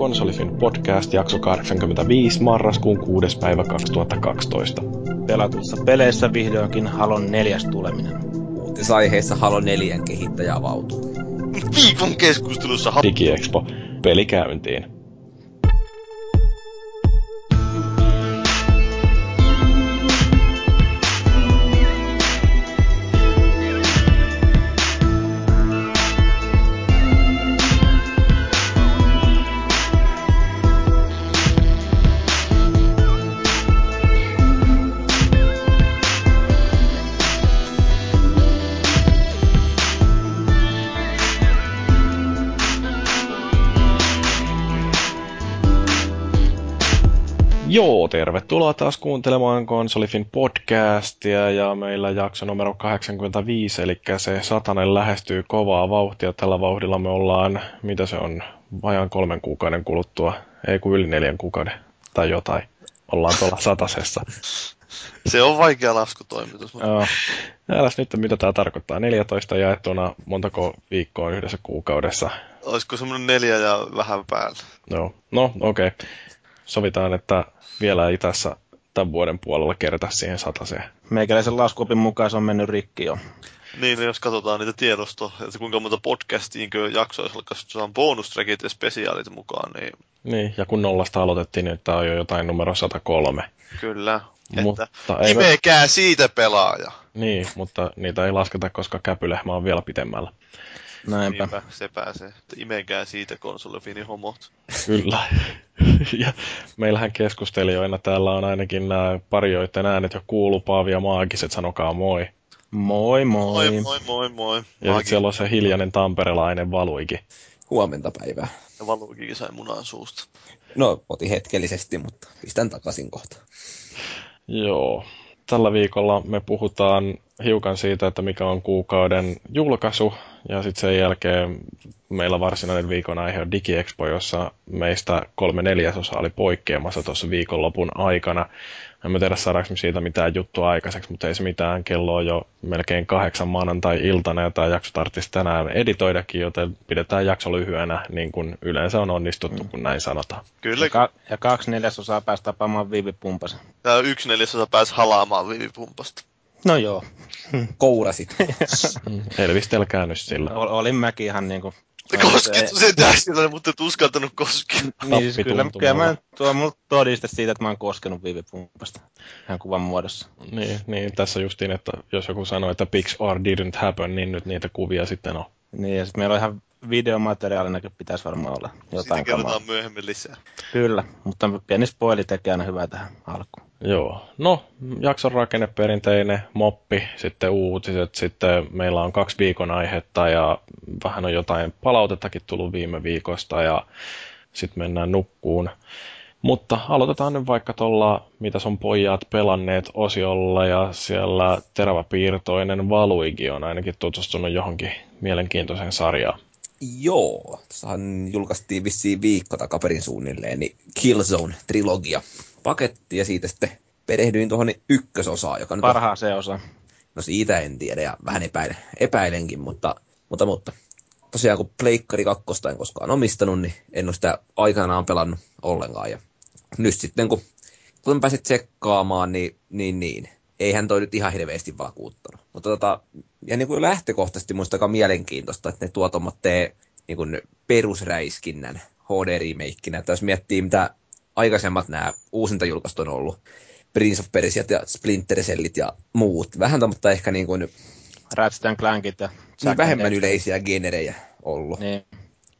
Konsolifin podcast jakso 85 marraskuun 6. päivä 2012. Pelatuissa peleissä vihdoinkin Halon neljäs tuleminen. Uutisaiheessa Halo 4 kehittäjä avautuu. Viikon keskustelussa Digiexpo. Peli käyntiin. Joo, tervetuloa taas kuuntelemaan Konsolifin podcastia ja meillä jakso numero 85, eli se satanen lähestyy kovaa vauhtia. Tällä vauhdilla me ollaan, mitä se on, vajan kolmen kuukauden kuluttua, ei kuin yli neljän kuukauden tai jotain. Ollaan tuolla satasessa. Se on vaikea laskutoimitus. Mutta... Joo. Älä nyt, mitä tämä tarkoittaa. 14 jaettuna montako viikkoa yhdessä kuukaudessa. Olisiko semmoinen neljä ja vähän päällä? Joo. No, okei. Okay. Sovitaan, että vielä ei tässä tämän vuoden puolella kerätä siihen sataseen. Meikäläisen laskuopin mukaan se on mennyt rikki jo. Niin, no jos katsotaan niitä tiedostoa, että kuinka monta podcastiin jaksoissa on bonustrackit ja spesiaalit mukaan, niin... Niin, ja kun nollasta aloitettiin, niin tämä on jo jotain numero 103. Kyllä. Mutta että ei imekää me... siitä pelaaja. Niin, mutta niitä ei lasketa, koska käpylehmä on vielä pitemmällä. Näinpä. Niinpä, se pääsee. Imekää siitä konsolifini homot. Kyllä. Ja meillähän keskustelijoina täällä on ainakin nämä parioiden äänet jo kuulupaavia maagiset, sanokaa moi. Moi moi. Moi moi moi moi. Ja sitten siellä on se hiljainen tamperelainen Valuikin. Huomenta päivää. Ja Valuikin sai munan suusta. No, otin hetkellisesti, mutta pistän takaisin kohta. Joo. Tällä viikolla me puhutaan hiukan siitä, että mikä on kuukauden julkaisu, ja sitten sen jälkeen meillä varsinainen viikon aihe on DigiExpo, jossa meistä kolme neljäsosa oli poikkeamassa tuossa viikonlopun aikana. En tiedä saadaanko siitä mitään juttua aikaiseksi, mutta ei se mitään. Kello on jo melkein kahdeksan maanantai-iltana ja tämä jakso tarvitsisi tänään editoidakin, joten pidetään jakso lyhyenä, niin kuin yleensä on onnistuttu, kun näin sanotaan. Kyllä. Ja, ka- ja kaksi neljäsosaa pääsi tapaamaan viivipumpasta. Ja yksi neljäsosa pääsi halaamaan viivipumpasta. No joo. Kourasit. Elvistelkää nyt sillä. Ol, olin mäkin ihan niinku... Koskettu sen täysillä, mutta et uskaltanut koskea. Niin, siis kyllä, kyllä mä tuo mulla todiste siitä, että mä oon koskenut viivipumpasta ihan kuvan muodossa. Niin, niin, tässä justiin, että jos joku sanoo, että pics or didn't happen, niin nyt niitä kuvia sitten on. Niin, ja sitten meillä on ihan videomateriaalinakin pitäisi varmaan olla jotain Sitten kerrotaan myöhemmin lisää. Kyllä, mutta pieni spoili tekee aina hyvää tähän alkuun. Joo. No, jakson rakenne perinteinen, moppi, sitten uutiset, sitten meillä on kaksi viikon aihetta ja vähän on jotain palautettakin tullut viime viikosta ja sitten mennään nukkuun. Mutta aloitetaan nyt vaikka tuolla, mitä sun pojat pelanneet osiolla ja siellä teräväpiirtoinen Valuigi on ainakin tutustunut johonkin mielenkiintoiseen sarjaan. Joo, tuossahan julkaistiin vissiin viikko takaperin suunnilleen, niin Killzone-trilogia paketti ja siitä sitten perehdyin tuohon ykkösosaan, joka nyt Parhaa se osa. No siitä en tiedä ja vähän epäilen, epäilenkin, mutta, mutta, mutta tosiaan kun Pleikkari 2 en koskaan omistanut, niin en ole sitä aikanaan pelannut ollenkaan. Ja nyt sitten kun, kun pääsit tsekkaamaan, niin, niin, niin eihän toi nyt ihan hirveästi vakuuttanut. Mutta tota, ja niin kuin lähtökohtaisesti muista aika mielenkiintoista, että ne tuo tee niin kuin perusräiskinnän HD-remakeina. Että jos miettii, mitä aikaisemmat nämä uusinta julkaistut on ollut, Prince of Persia ja Splinter Cellit ja muut. Vähän mutta ehkä niin kuin... Ratchet Clankit ja... Niin vähemmän yleisiä generejä ollut. Niin.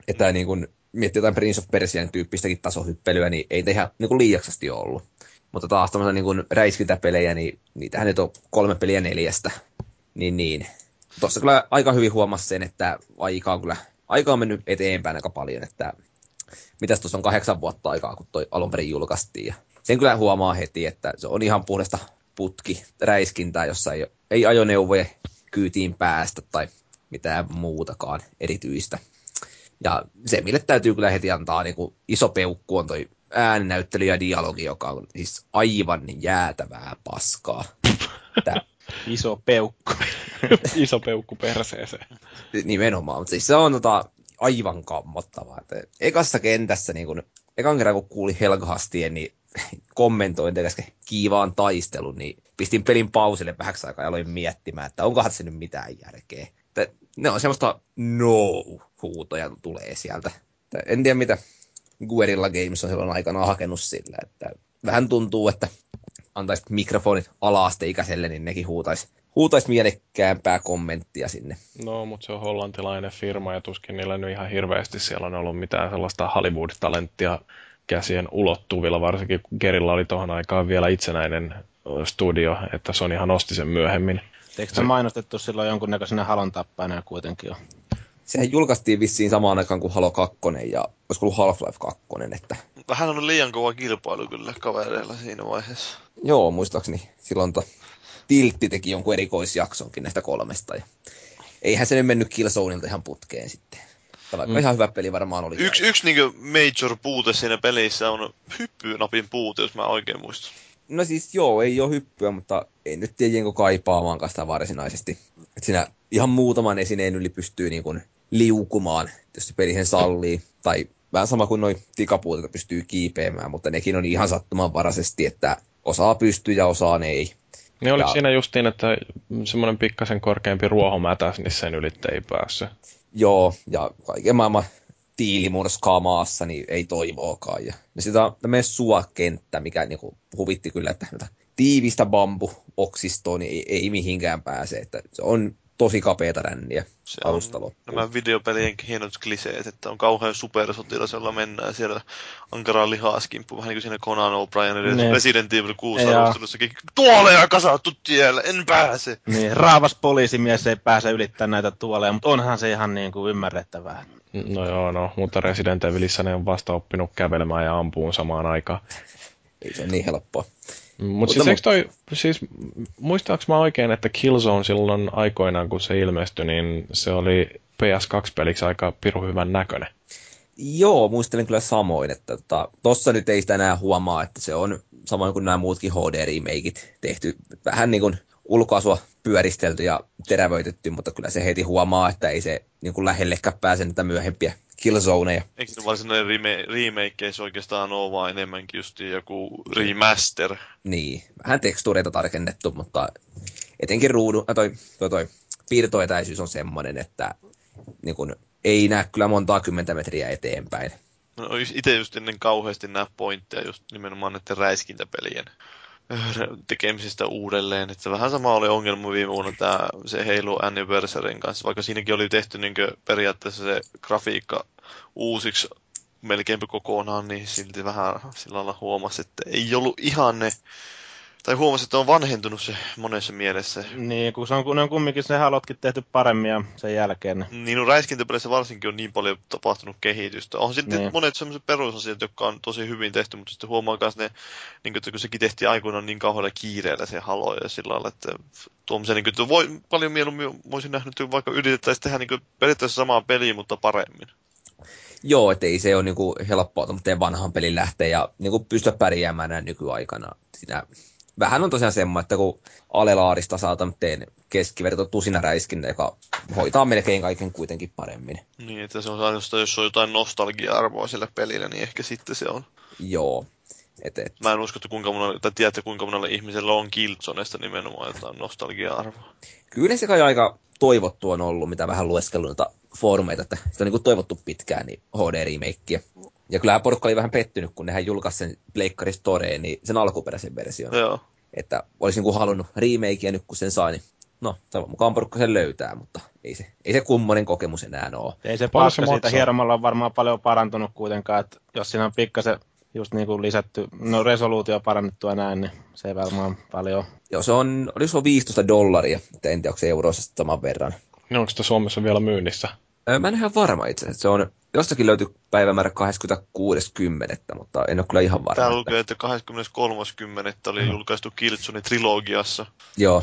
Että niin kuin, miettii jotain Prince of Persian tyyppistäkin tasohyppelyä, niin ei tehdä niin kuin liiaksasti ollut. Mutta taas tämmöisiä niin räiskintäpelejä, niin niitähän nyt on kolme peliä neljästä. Niin, niin. Tuossa kyllä aika hyvin huomasi sen, että aika on kyllä aika on mennyt eteenpäin aika paljon, että mitäs tuossa on kahdeksan vuotta aikaa, kun toi alun perin julkaistiin. Ja sen kyllä huomaa heti, että se on ihan puhdasta putki, räiskintää, jossa ei, ei ajoneuvoja kyytiin päästä tai mitään muutakaan erityistä. Ja se, mille täytyy kyllä heti antaa niin kuin iso peukku, on toi ääninäyttely ja dialogi, joka on siis aivan jäätävää paskaa. Tää... Iso peukku. Iso peukku perseeseen. Nimenomaan, mutta siis se on tota, aivan kammottavaa. Että ekassa kentässä, niin kun, ekan kerran kun kuuli Helghastien, niin kommentointi äsken kiivaan taistelun, niin pistin pelin pausille vähäksi aikaa ja aloin miettimään, että onkohan se nyt mitään järkeä. Että ne on semmoista no-huutoja tulee sieltä. Että en tiedä, mitä Guerilla Games on silloin aikana hakenut sillä, että vähän tuntuu, että antaisi mikrofonit alaasteikäiselle, niin nekin huutaisi huutais mielekkäämpää kommenttia sinne. No, mutta se on hollantilainen firma ja tuskin niillä nyt ihan hirveästi siellä on ollut mitään sellaista Hollywood-talenttia käsien ulottuvilla, varsinkin Gerilla oli tuohon aikaan vielä itsenäinen studio, että Sonyhan nosti sen myöhemmin. Eikö se mainostettu silloin jonkunnäköisenä halon tappajana kuitenkin jo? Sehän julkaistiin vissiin samaan aikaan kuin Halo 2 ja olisiko ollut Half-Life 2, että... Vähän on liian kova kilpailu kyllä kavereilla siinä vaiheessa. Joo, muistaakseni silloin to, Tiltti teki jonkun erikoisjaksonkin näistä kolmesta. Ja eihän se nyt mennyt Killzoneilta ihan putkeen sitten. Vaikka mm. ihan hyvä peli varmaan oli. Yksi, yksi niin major puute siinä pelissä on hyppynapin puute, jos mä oikein muistan. No siis joo, ei ole hyppyä, mutta ei nyt tiedä kaipaamaan sitä varsinaisesti. Et siinä ihan muutaman esineen yli pystyy niin kuin liukumaan, jos se peli sen sallii. Tai vähän sama kuin noin tikapuutetta pystyy kiipeämään, mutta nekin on ihan sattumanvaraisesti, että osaa pystyy ja osaa ei. Niin oliko ja... siinä justiin, että semmoinen pikkasen korkeampi ruohomätäs, niin sen ylitte ei päässyt? Joo, ja kaiken maailman tiilimurskaa maassa, niin ei toivoakaan. Ja, ja sitä on tämmöinen suokenttä, mikä niinku huvitti kyllä, että tiivistä bambu-oksistoa niin ei, ei mihinkään pääse. Että se on tosi kapeita ränniä se alusta on nämä videopelien hienot kliseet, että on kauhean supersotilas, jolla mennään siellä ankaraan lihaskimppu, vähän niin kuin siinä Conan O'Brien ne. Resident Evil 6 alustelussakin. Tuoleja kasattu tielle, en pääse! Niin, raavas poliisimies ei pääse ylittämään näitä tuoleja, mutta onhan se ihan niin kuin ymmärrettävää. No joo, no, mutta Resident Evilissä ne on vasta oppinut kävelemään ja ampuun samaan aikaan. Ei se niin helppoa. Mut siis, eikö toi, siis muistaaks mä oikein, että Killzone silloin aikoinaan, kun se ilmestyi, niin se oli PS2-peliksi aika piru hyvän näköinen. Joo, muistelen kyllä samoin, että tota, tossa nyt ei sitä enää huomaa, että se on samoin kuin nämä muutkin HD-remakeit tehty vähän niin kuin ulkoasua pyöristelty ja terävöitetty, mutta kyllä se heti huomaa, että ei se niin kuin lähellekään pääse niitä myöhempiä Killzoneja. Eikö se varsinainen reme- remake oikeastaan ole vaan enemmänkin just joku remaster? Niin, vähän tekstuureita tarkennettu, mutta etenkin ruudu, äh, toi, toi, toi piirtoetäisyys on semmoinen, että niin kun, ei näe kyllä montaa kymmentä metriä eteenpäin. No, itse just ennen kauheasti nämä pointteja just nimenomaan näiden räiskintäpelien tekemisistä uudelleen. Että vähän sama oli ongelma viime vuonna tämä, se Halo Anniversaryn kanssa, vaikka siinäkin oli tehty niin periaatteessa se grafiikka uusiksi melkeinpä kokonaan, niin silti vähän sillä lailla huomasi, että ei ollut ihan ne tai huomasi, että on vanhentunut se monessa mielessä. Niin, kun se on, kun on kumminkin se halotkin tehty paremmin ja sen jälkeen. Niin, no räiskintäpeleissä varsinkin on niin paljon tapahtunut kehitystä. On sitten niin. monet sellaiset perusasiat, jotka on tosi hyvin tehty, mutta sitten huomaa myös ne, niin kuin, että kun sekin tehtiin aikoinaan niin kauhealla kiireellä se halo ja sillä lailla, että tuommoisen, niin kuin, että voi, paljon mieluummin voisin nähnyt, että vaikka yritettäisiin tehdä niin kuin, periaatteessa samaa peliä, mutta paremmin. Joo, että ei se ole niinku helppoa tuommoinen vanhan pelin lähteä ja niinku pystyä pärjäämään näin nykyaikana. Siinä vähän on tosiaan semmoinen, että kun Alelaarista saa tämmöinen keskiverto tusina räiskin, joka hoitaa melkein kaiken kuitenkin paremmin. Niin, että se on ainoastaan, jos on jotain nostalgia-arvoa sillä pelillä, niin ehkä sitten se on. Joo. Et, et. Mä en usko, että kuinka monella, tai tiedätte, kuinka monella ihmisellä on Killzonesta nimenomaan jotain nostalgia-arvoa. Kyllä se kai aika toivottu on ollut, mitä vähän lueskellut noita foorumeita, että sitä on niin toivottu pitkään, niin HD-remakeä. Ja kyllähän porukka oli vähän pettynyt, kun nehän julkaisi sen Pleikkari Storeen, niin sen alkuperäisen version. Joo. Että olisin kuin halunnut remakea nyt, kun sen sai, niin no, toivon mukaan porukka sen löytää, mutta ei se, ei se kummonen kokemus enää ole. Ei se paska siitä hieromalla on varmaan paljon parantunut kuitenkaan, että jos siinä on pikkasen just niin kuin lisätty, no resoluutio parannettua näin, niin se ei varmaan paljon. Joo, se on, oliko se 15 dollaria, että en tiedä, onko se euroissa saman verran. No, onko sitä Suomessa vielä myynnissä? Mä en ihan varma itse asiassa. Se on, jostakin löytyy päivämäärä 26.10. mutta en ole kyllä ihan varma. Täällä lukee, että 23.10. oli mm. julkaistu Killzone trilogiassa. Joo.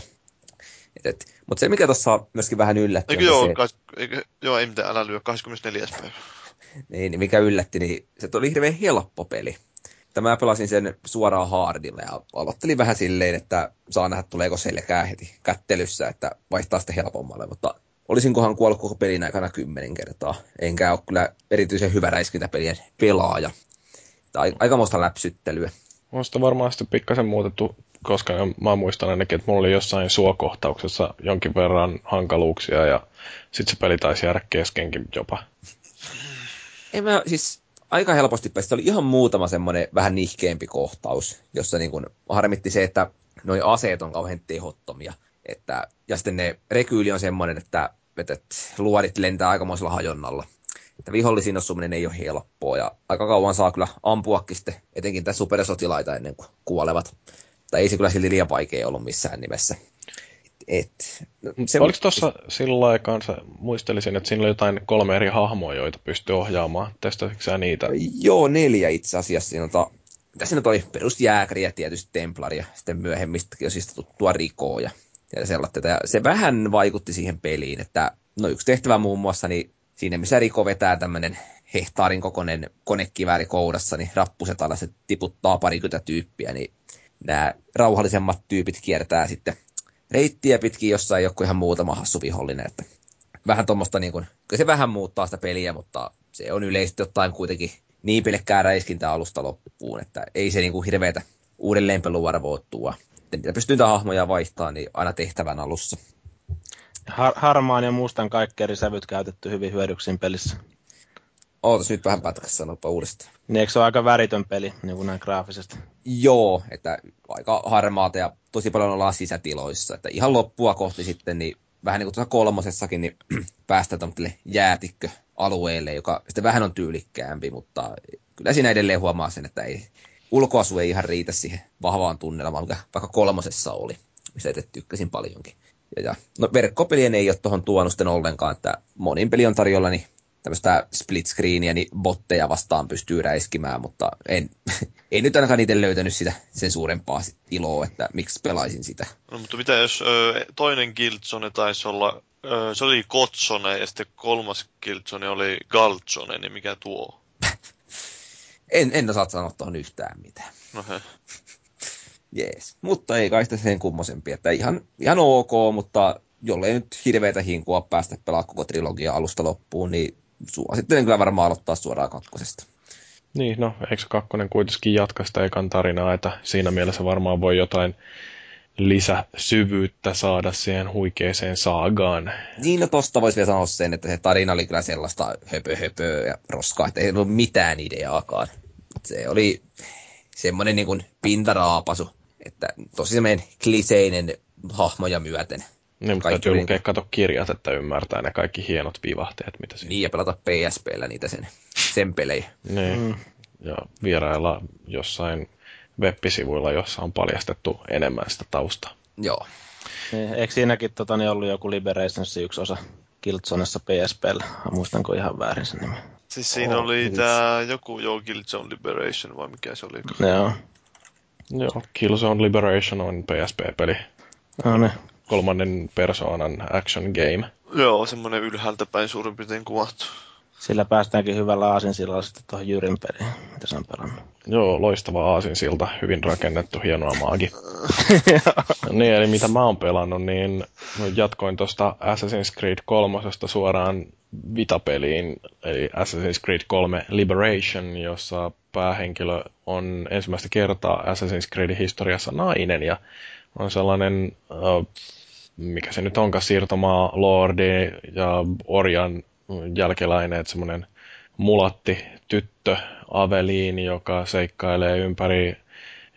mutta se, mikä tuossa myöskin vähän yllätti... Eikö joo, se, kas, eikö, joo, ei mitään, älä lyö, 24. päivä. niin, niin, mikä yllätti, niin se oli hirveän helppo peli. Tämä pelasin sen suoraan hardilla ja aloittelin vähän silleen, että saa nähdä tuleeko selkää heti kättelyssä, että vaihtaa sitten helpommalle, mutta olisinkohan kuollut koko pelin aikana kymmenen kertaa. Enkä ole kyllä erityisen hyvä räiskintäpelien pelaaja. Tai aikamoista läpsyttelyä. On sitä varmaan sitten pikkasen muutettu, koska mä muistan ainakin, että mulla oli jossain suokohtauksessa jonkin verran hankaluuksia ja sitten se peli taisi jäädä keskenkin jopa. Ei mä, siis aika helposti päästä. oli ihan muutama semmoinen vähän nihkeempi kohtaus, jossa niin kun harmitti se, että noi aseet on kauhean tehottomia. Että, ja sitten ne rekyyli on semmoinen, että, että luodit lentää aikamoisella hajonnalla. Että vihollisiin osuminen ei ole helppoa ja aika kauan saa kyllä ampuakin sitten, etenkin tässä supersotilaita ennen kuin kuolevat. Tai ei se kyllä silti liian vaikea ollut missään nimessä. Et, se Oliko tuossa sillä aikaan, muistelisin, että siinä oli jotain kolme eri hahmoa, joita pystyy ohjaamaan. Testasitko niitä? Joo, neljä itse asiassa. Siinä on mitä siinä oli? Perusjääkäri ja tietysti Templari ja sitten myöhemmistäkin on siis tuttua Rikoa ja, ja sellaista. Ja se vähän vaikutti siihen peliin, että no yksi tehtävä muun muassa, niin siinä missä Riko vetää tämmöinen hehtaarin kokoinen konekivääri kourassa, niin rappuset se tiputtaa parikymmentä tyyppiä, niin nämä rauhallisemmat tyypit kiertää sitten reittiä pitkin, jossa ei ole ihan muutama hassu vihollinen. Että vähän tuommoista, niin kuin, se vähän muuttaa sitä peliä, mutta se on yleisesti ottaen kuitenkin niin pelkkää räiskintää alusta loppuun, että ei se niin kuin hirveätä uudelleenpeluarvoa tuo. Niitä pystyy hahmoja vaihtamaan niin aina tehtävän alussa. Har- harmaan ja mustan kaikki eri sävyt käytetty hyvin hyödyksiin pelissä. Ootas nyt vähän pätkässä sanopa uudestaan. Niin eikö se ole aika väritön peli, niin kuin näin graafisesti? Joo, että aika harmaata ja tosi paljon ollaan sisätiloissa. Että ihan loppua kohti sitten, niin vähän niin kuin tuossa kolmosessakin, niin päästään tämmöille jäätikköalueelle, joka sitten vähän on tyylikkäämpi, mutta kyllä siinä edelleen huomaa sen, että ei, ulkoasu ei ihan riitä siihen vahvaan tunnelmaan, mikä vaikka kolmosessa oli, mistä itse tykkäsin paljonkin. Ja, ja, no verkkopelien ei ole tuohon tuonut sitten ollenkaan, että monin peli on tarjolla, niin tämmöistä split screeniä, niin botteja vastaan pystyy räiskimään, mutta en, en nyt ainakaan itse löytänyt sitä sen suurempaa iloa, että miksi pelaisin sitä. No mutta mitä jos ö, toinen Guildzone taisi olla, ö, se oli Kotsone ja sitten kolmas Guildzone oli Galtsone, niin mikä tuo? en, en osaa sanoa tuohon yhtään mitään. No. Jees. Mutta ei kai sitä sen kummosempi, että ihan, ihan ok, mutta jollei nyt hirveätä hinkua päästä pelaa koko trilogia alusta loppuun, niin suosittelen kyllä varmaan aloittaa suoraan kakkosesta. Niin, no eikö kakkonen kuitenkin jatka sitä ekan tarinaa, että siinä mielessä varmaan voi jotain lisäsyvyyttä saada siihen huikeeseen saagaan. Niin, no tosta voisi vielä sanoa sen, että se tarina oli kyllä sellaista höpö höpö ja roskaa, että ei ollut mitään ideaakaan. Se oli semmoinen niin kuin pintaraapasu, että tosi semmoinen kliseinen hahmoja myöten. Niin, mutta täytyy lukea niin... kato kirjat, että ymmärtää ne kaikki hienot vivahteet, mitä siinä. Niin, ja pelata PSPllä niitä sen, sen pelejä. Niin, mm. ja vierailla jossain web-sivuilla, jossa on paljastettu enemmän sitä taustaa. Joo. Niin, eikö siinäkin tota, niin ollut joku Liberations yksi osa Kiltsonessa PSPllä? Muistanko ihan väärin sen nimen? Siis siinä oh, oli tämä joku jo Killzone Liberation vai mikä se oli? Joo. Joo, Killzone Liberation on PSP-peli. No niin kolmannen persoonan action game. Joo, semmoinen ylhäältä päin suurin piirtein kuvattu. Sillä päästäänkin hyvällä aasinsilalla sitten tuohon Jyrin peliin, mitä sä on pelannut. Joo, loistava aasinsilta, hyvin rakennettu, hienoa maagi. niin, eli mitä mä oon pelannut, niin jatkoin tuosta Assassin's Creed 3 suoraan Vita-peliin, eli Assassin's Creed 3 Liberation, jossa päähenkilö on ensimmäistä kertaa Assassin's Creedin historiassa nainen, ja on sellainen uh, mikä se nyt onkaan, siirtomaa lordi ja orjan jälkeläinen, että semmoinen mulatti tyttö Aveliini, joka seikkailee ympäri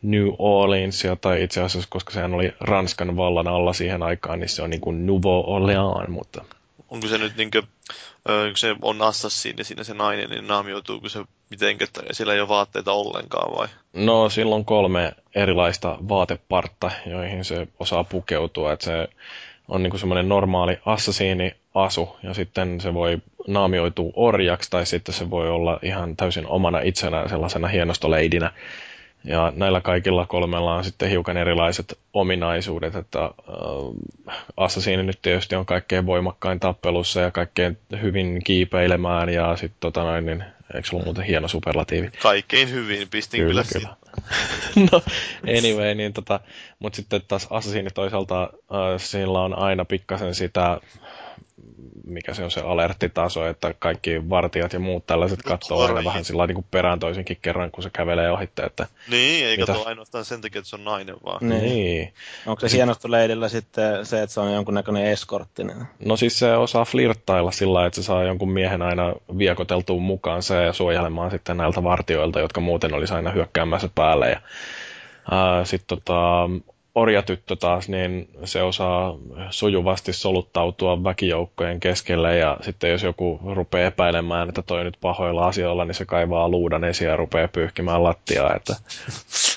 New Orleansia, tai itse asiassa, koska sehän oli Ranskan vallan alla siihen aikaan, niin se on niin kuin Nouveau Orleans, mutta... Onko se nyt niin kuin, kun se on assassini siinä se nainen, niin naamioituuko se mitenkä, että sillä ei ole vaatteita ollenkaan vai? No silloin kolme erilaista vaatepartta, joihin se osaa pukeutua, että se on niin semmoinen normaali assassiini-asu, ja sitten se voi naamioitua orjaksi, tai sitten se voi olla ihan täysin omana itsenään sellaisena hienostoleidinä. Ja näillä kaikilla kolmella on sitten hiukan erilaiset ominaisuudet, että äh, Assassini nyt tietysti on kaikkein voimakkain tappelussa ja kaikkein hyvin kiipeilemään ja sitten tota noin, niin eikö ollut muuten hieno superlatiivi? Kaikkein hyvin, pistin kyllä, kyllä, no, anyway, niin tota, mutta sitten taas Assassini toisaalta äh, sillä on aina pikkasen sitä mikä se on se alerttitaso, että kaikki vartijat ja muut tällaiset katsoo aina vähän sillä niin kuin perään toisinkin kerran, kun se kävelee ohitte. Että niin, ei mitä... ainoastaan sen takia, että se on nainen vaan. Niin. niin. Onko se hienosta leidillä sitten se, että se on jonkunnäköinen eskorttinen? No siis se osaa flirttailla sillä että se saa jonkun miehen aina viekoteltuun mukaan se ja suojelemaan sitten näiltä vartioilta, jotka muuten olisi aina hyökkäämässä päälle. Ja, sitten tota, orjatyttö taas, niin se osaa sujuvasti soluttautua väkijoukkojen keskelle ja sitten jos joku rupeaa epäilemään, että toi nyt pahoilla asioilla, niin se kaivaa luudan esiin ja rupeaa pyyhkimään lattiaa, että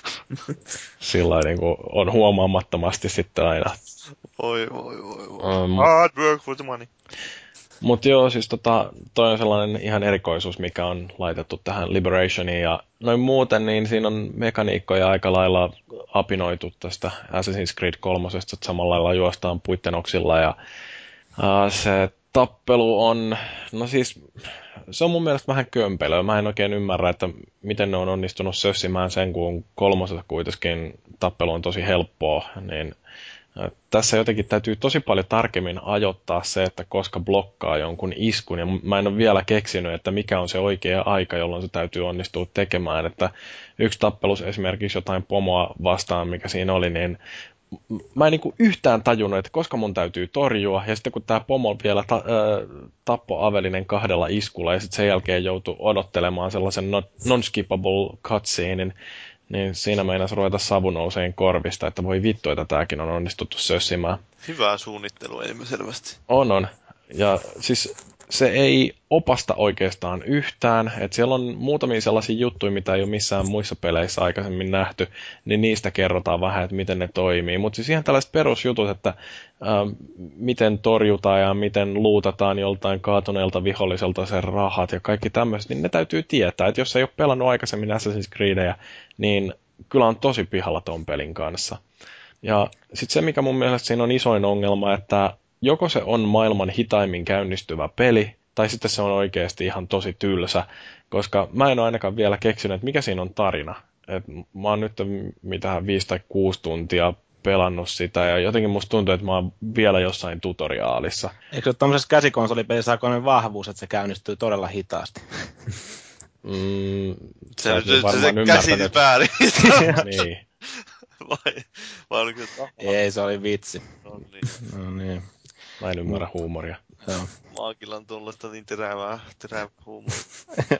sillä niin kuin on huomaamattomasti sitten aina. Oi, voi, voi, voi. Um, Hard work for the money. Mutta joo, siis tota, toi on sellainen ihan erikoisuus, mikä on laitettu tähän Liberationiin. Ja noin muuten, niin siinä on mekaniikkoja aika lailla apinoitu tästä Assassin's Creed 3, että samalla lailla juostaan puittenoksilla. Ja uh, se tappelu on, no siis se on mun mielestä vähän kömpelöä. Mä en oikein ymmärrä, että miten ne on onnistunut sössimään sen, kun kolmosessa kuitenkin tappelu on tosi helppoa, niin tässä jotenkin täytyy tosi paljon tarkemmin ajoittaa se, että koska blokkaa jonkun iskun, ja mä en ole vielä keksinyt, että mikä on se oikea aika, jolloin se täytyy onnistua tekemään, että yksi tappelus esimerkiksi jotain pomoa vastaan, mikä siinä oli, niin mä en niin yhtään tajunnut, että koska mun täytyy torjua, ja sitten kun tämä pomo vielä ta- äh, tappoi Avelinen kahdella iskulla, ja sitten sen jälkeen joutui odottelemaan sellaisen non-skippable cutscenein, niin siinä meinas ruveta savu nouseen korvista, että voi vittu, että tämäkin on onnistuttu sössimään. Hyvää suunnittelua selvästi. On, on. Ja siis se ei opasta oikeastaan yhtään. että siellä on muutamia sellaisia juttuja, mitä ei ole missään muissa peleissä aikaisemmin nähty, niin niistä kerrotaan vähän, että miten ne toimii. Mutta siis ihan tällaiset perusjutut, että ä, miten torjutaan ja miten luutataan joltain kaatuneelta viholliselta sen rahat ja kaikki tämmöiset, niin ne täytyy tietää. Että jos ei ole pelannut aikaisemmin Assassin's Creedia, niin kyllä on tosi pihalla ton pelin kanssa. Ja sitten se, mikä mun mielestä siinä on isoin ongelma, että joko se on maailman hitaimmin käynnistyvä peli, tai sitten se on oikeasti ihan tosi tylsä, koska mä en ole ainakaan vielä keksinyt, että mikä siinä on tarina. Et mä oon nyt mitään viisi tai kuusi tuntia pelannut sitä, ja jotenkin musta tuntuu, että mä oon vielä jossain tutoriaalissa. Eikö ole tämmöisessä käsikonsolipelissä vahvuus, että se käynnistyy todella hitaasti? Mm, se, se, se, se käsit väärin. niin. Vai, vai oliko Ei, se oli vitsi. No niin. No niin. Mä en ymmärrä huumoria. Joo. Maakilla on tuollaista niin terävää, terävää huumoria.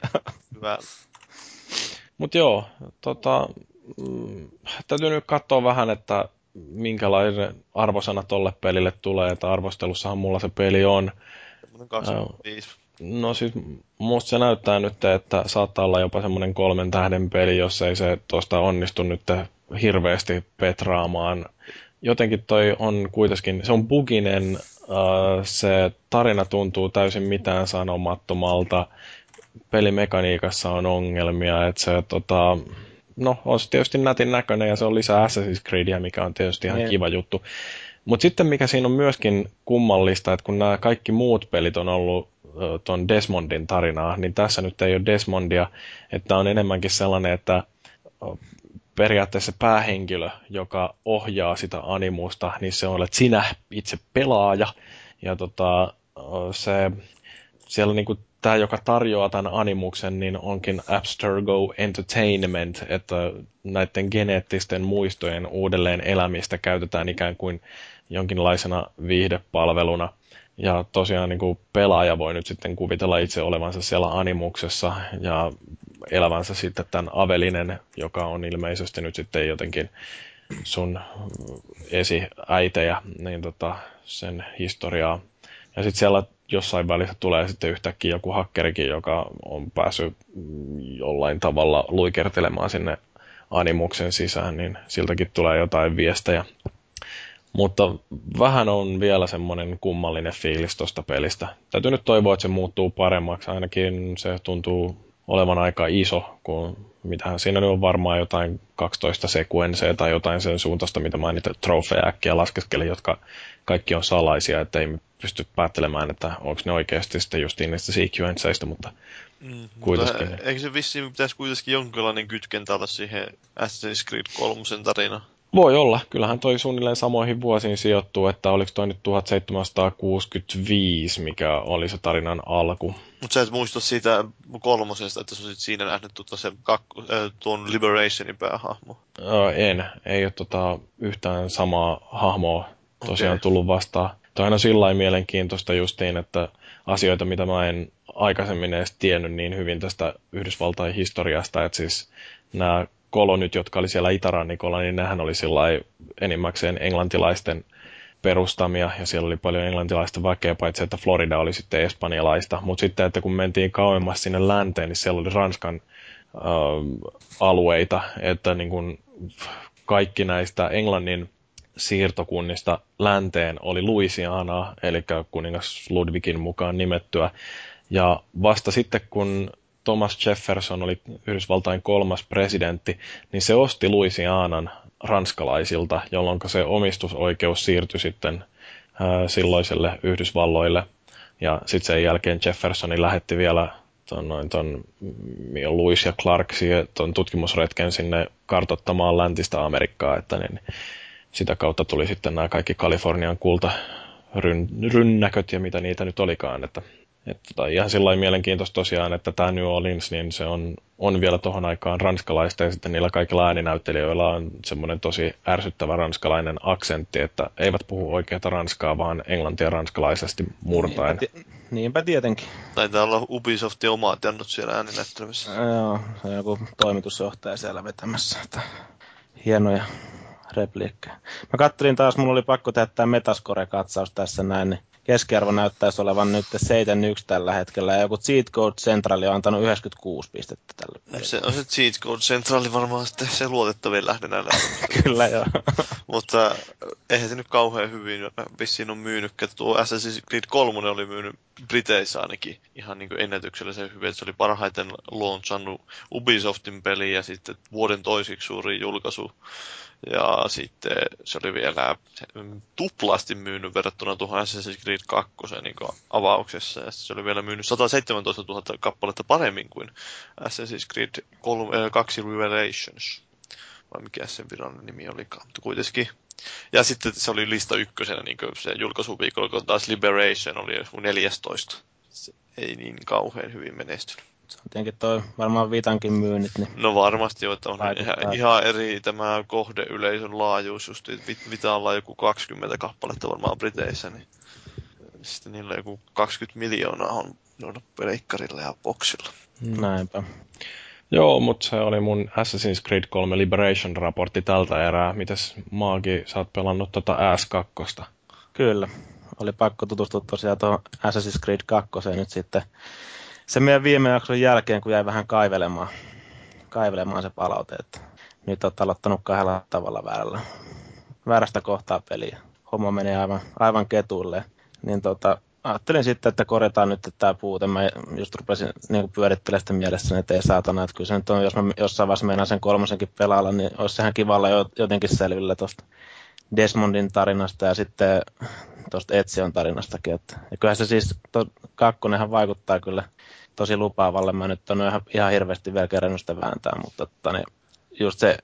Hyvä. Mut joo, tota, mm, täytyy nyt katsoa vähän, että minkälainen arvosana tolle pelille tulee, että arvostelussahan mulla se peli on. 25. No siis musta se näyttää nyt, että saattaa olla jopa semmoinen kolmen tähden peli, jos ei se tuosta onnistu nyt hirveästi petraamaan. Jotenkin toi on kuitenkin, se on buginen, se tarina tuntuu täysin mitään sanomattomalta, pelimekaniikassa on ongelmia, että se tota, no on se tietysti nätin näköinen ja se on lisää Assassin's Creedia, mikä on tietysti ihan ne. Kiva juttu. Mutta sitten mikä siinä on myöskin kummallista, että kun nämä kaikki muut pelit on ollut tuon Desmondin tarinaa, niin tässä nyt ei ole Desmondia, että on enemmänkin sellainen, että periaatteessa päähenkilö, joka ohjaa sitä animusta, niin se olet sinä itse pelaaja. Ja tota, se, siellä niinku tämä, joka tarjoaa tämän animuksen, niin onkin Abstergo Entertainment, että näiden geneettisten muistojen uudelleen elämistä käytetään ikään kuin jonkinlaisena viihdepalveluna – ja tosiaan niin kuin pelaaja voi nyt sitten kuvitella itse olevansa siellä animuksessa ja elävänsä sitten tämän Avelinen, joka on ilmeisesti nyt sitten jotenkin sun esiäitejä, niin tota, sen historiaa. Ja sitten siellä jossain välissä tulee sitten yhtäkkiä joku hakkerikin, joka on päässyt jollain tavalla luikertelemaan sinne animuksen sisään, niin siltäkin tulee jotain viestejä. Mutta vähän on vielä semmoinen kummallinen fiilis tuosta pelistä. Täytyy nyt toivoa, että se muuttuu paremmaksi. Ainakin se tuntuu olevan aika iso, kun mitähän siinä nyt on varmaan jotain 12 sekuensseja tai jotain sen suuntaista, mitä mä niitä trofeja äkkiä laskeskelin, jotka kaikki on salaisia, että ei pysty päättelemään, että onko ne oikeasti sitten justiin niistä sequensseista, mutta mm, kuitenkin. Mutta eikö se vissiin pitäisi kuitenkin jonkinlainen kytkentä olla siihen Assassin's Creed 3 tarinaan? Voi olla. Kyllähän toi suunnilleen samoihin vuosiin sijoittuu, että oliko toi nyt 1765, mikä oli se tarinan alku. Mutta sä et muista siitä kolmosesta, että sä olisit siinä nähnyt tuota se kakku, äh, tuon Liberationin päähahmo. Öö, en. Ei ole tota yhtään samaa hahmoa tosiaan okay. tullut vastaan. Tämä on aina sillä mielenkiintoista justiin, että asioita, mitä mä en aikaisemmin edes tiennyt niin hyvin tästä Yhdysvaltain historiasta, että siis nämä kolonit, jotka oli siellä itärannikolla, niin nehän oli enimmäkseen englantilaisten perustamia, ja siellä oli paljon englantilaista väkeä, paitsi että Florida oli sitten espanjalaista. Mutta sitten, että kun mentiin kauemmas sinne länteen, niin siellä oli Ranskan äh, alueita, että niin kun kaikki näistä Englannin siirtokunnista länteen oli Louisiana, eli kuningas Ludwigin mukaan nimettyä. Ja vasta sitten, kun Thomas Jefferson oli Yhdysvaltain kolmas presidentti, niin se osti Louisianan ranskalaisilta, jolloin se omistusoikeus siirtyi sitten ää, silloiselle Yhdysvalloille. Ja sitten sen jälkeen Jeffersoni lähetti vielä ton, noin, ton Louis ja Clark ton tutkimusretken sinne kartottamaan läntistä Amerikkaa, että niin, sitä kautta tuli sitten nämä kaikki Kalifornian kulta rynnäköt ja mitä niitä nyt olikaan, että että tota, ihan sillä mielenkiintoista tosiaan, että tämä New Orleans, niin se on, on vielä tuohon aikaan ranskalaista ja sitten niillä kaikilla ääninäyttelijöillä on semmoinen tosi ärsyttävä ranskalainen aksentti, että eivät puhu oikeata ranskaa, vaan englantia ranskalaisesti murtaen. Niinpä, niinpä tietenkin. Taitaa olla Ubisoftin omat jannut siellä ääninäyttelemässä. Joo, se on joku toimitusjohtaja siellä vetämässä. Että hienoja repliikkejä. Mä kattelin taas, mulla oli pakko tehdä tämä Metascore-katsaus tässä näin, niin keskiarvo näyttäisi olevan nyt 71 tällä hetkellä, ja joku Cheat Code Centrali on antanut 96 pistettä tälle pelille. Se on se Cheat Code Centrali varmaan sitten se luotettavin lähde näillä. Kyllä joo. Mutta eihän se nyt kauhean hyvin vissiin on myynyt, että tuo Assassin's Creed 3 oli myynyt Briteissä ainakin ihan niin ennätyksellisen hyvin, että se oli parhaiten launchannut Ubisoftin peli ja sitten vuoden toisiksi suuri julkaisu ja sitten se oli vielä tuplasti myynyt verrattuna tuohon Assassin's Creed 2 niin avauksessa. Ja se oli vielä myynyt 117 000 kappaletta paremmin kuin Assassin's Creed 3, 2 äh, Revelations. Vai mikä sen virallinen nimi olikaan. Mutta kuitenkin. Ja sitten se oli lista ykkösenä niin se julkaisuviikolla, kun taas Liberation oli 14. Se ei niin kauhean hyvin menestynyt. Se on tietenkin toi varmaan viitankin myynnit. Niin no varmasti jo, että on ihan, ihan, eri tämä kohdeyleisön laajuus, just mitä ollaan joku 20 kappaletta varmaan Briteissä, niin sitten niillä joku 20 miljoonaa on noilla pelikkarilla ja boksilla. Näinpä. Joo, mutta se oli mun Assassin's Creed 3 Liberation-raportti tältä erää. Mites Maagi, sä oot pelannut tota S2? Kyllä. Oli pakko tutustua tosiaan tuohon Assassin's Creed 2 nyt sitten sen meidän viime jakson jälkeen, kun jäi vähän kaivelemaan, kaivelemaan se palaute, että nyt olet aloittanut kahdella tavalla väärällä, väärästä kohtaa peliä. Homma menee aivan, aivan ketuille. Niin tota, ajattelin sitten, että korjataan nyt tämä puute. Mä just rupesin niin pyörittelemään sitä mielessä, että ei saatana, että kyllä se nyt on, jos mä jossain vaiheessa meinaan sen kolmosenkin pelailla, niin olisi sehän kivalla jotenkin selvillä tuosta Desmondin tarinasta ja sitten tuosta Etsion tarinastakin. Että, ja kyllähän se siis, to, kakkonenhan vaikuttaa kyllä tosi lupaavalle. Mä nyt on ihan, ihan hirveästi vielä kerännyt sitä vääntää, mutta tota, niin just se,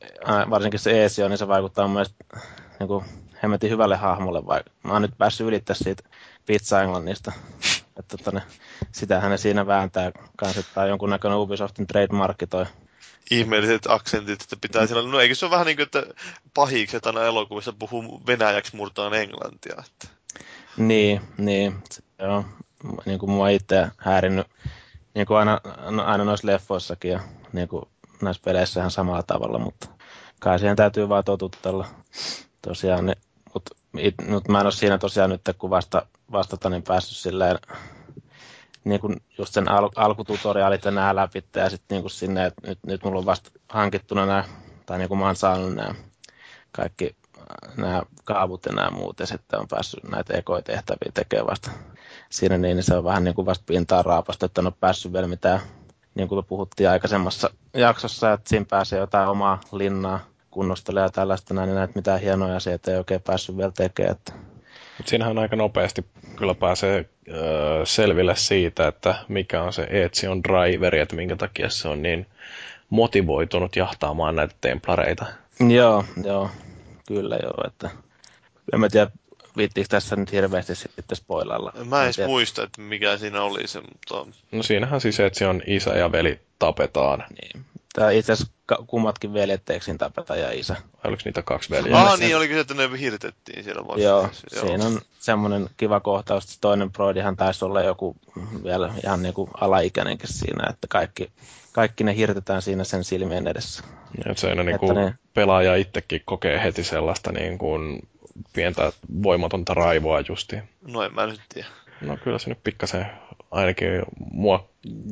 varsinkin se Eesio, niin se vaikuttaa mun mielestä niin kuin hemmetin hyvälle hahmolle. Vai, mä oon nyt päässyt ylittää siitä pizza englannista. että tota, niin, sitähän ne siinä vääntää kanssa, että jonkunnäköinen Ubisoftin trademarkki toi ihmeelliset aksentit, että pitää siellä, no eikö se ole vähän niin kuin, että pahikset aina elokuvissa puhuu venäjäksi murtaan englantia. Että. Niin, niin, se on niin kuin mua itse häirinnyt niin kuin aina, no, aina noissa leffoissakin ja niin kuin näissä peleissä ihan samalla tavalla, mutta kai siihen täytyy vaan totutella tosiaan. Niin, mutta mut mä en ole siinä tosiaan nyt, kun vasta, vastata, niin päässyt silleen niin kuin just sen al- alkututoriaalit ja nämä läpi ja sitten niin kuin sinne, että nyt, nyt mulla on vasta hankittuna nämä, tai niin kuin mä oon saanut nämä kaikki nämä kaavut ja nämä muut, ja sitten on päässyt näitä ekotehtäviä tekemään vasta siinä, niin se on vähän niin kuin vasta pintaan raapasta, että en ole päässyt vielä mitään, niin kuin puhuttiin aikaisemmassa jaksossa, että siinä pääsee jotain omaa linnaa kunnostelemaan ja tällaista näin, niin näitä mitään hienoja asioita ei oikein päässyt vielä tekemään. Että... Mut siinähän aika nopeasti kyllä pääsee öö, selville siitä, että mikä on se Ezio'n driveri, että minkä takia se on niin motivoitunut jahtaamaan näitä templareita. Joo, joo kyllä joo, että en mä tiedä, viittiinkö tässä nyt hirveästi sitten spoilailla. Mä en edes muista, että mikä siinä oli se, mutta... No siinähän siis se, että se on isä ja veli tapetaan. Niin. Tää itse asiassa kummatkin veljet eksin tapeta ja isä. Oliko niitä kaksi veljeä? Ah niin, oliko se, että ne hirtettiin siellä vasta. Joo, Joo, siinä on semmoinen kiva kohtaus, että toinen Broidihan taisi olla joku vielä ihan niinku alaikäinenkin siinä, että kaikki, kaikki ne hirtetään siinä sen silmien edessä. Ja se aina niin kuin ne... pelaaja itsekin kokee heti sellaista niin kuin pientä voimatonta raivoa justiin. No en mä nyt tiedä. No kyllä se nyt pikkasen ainakin mua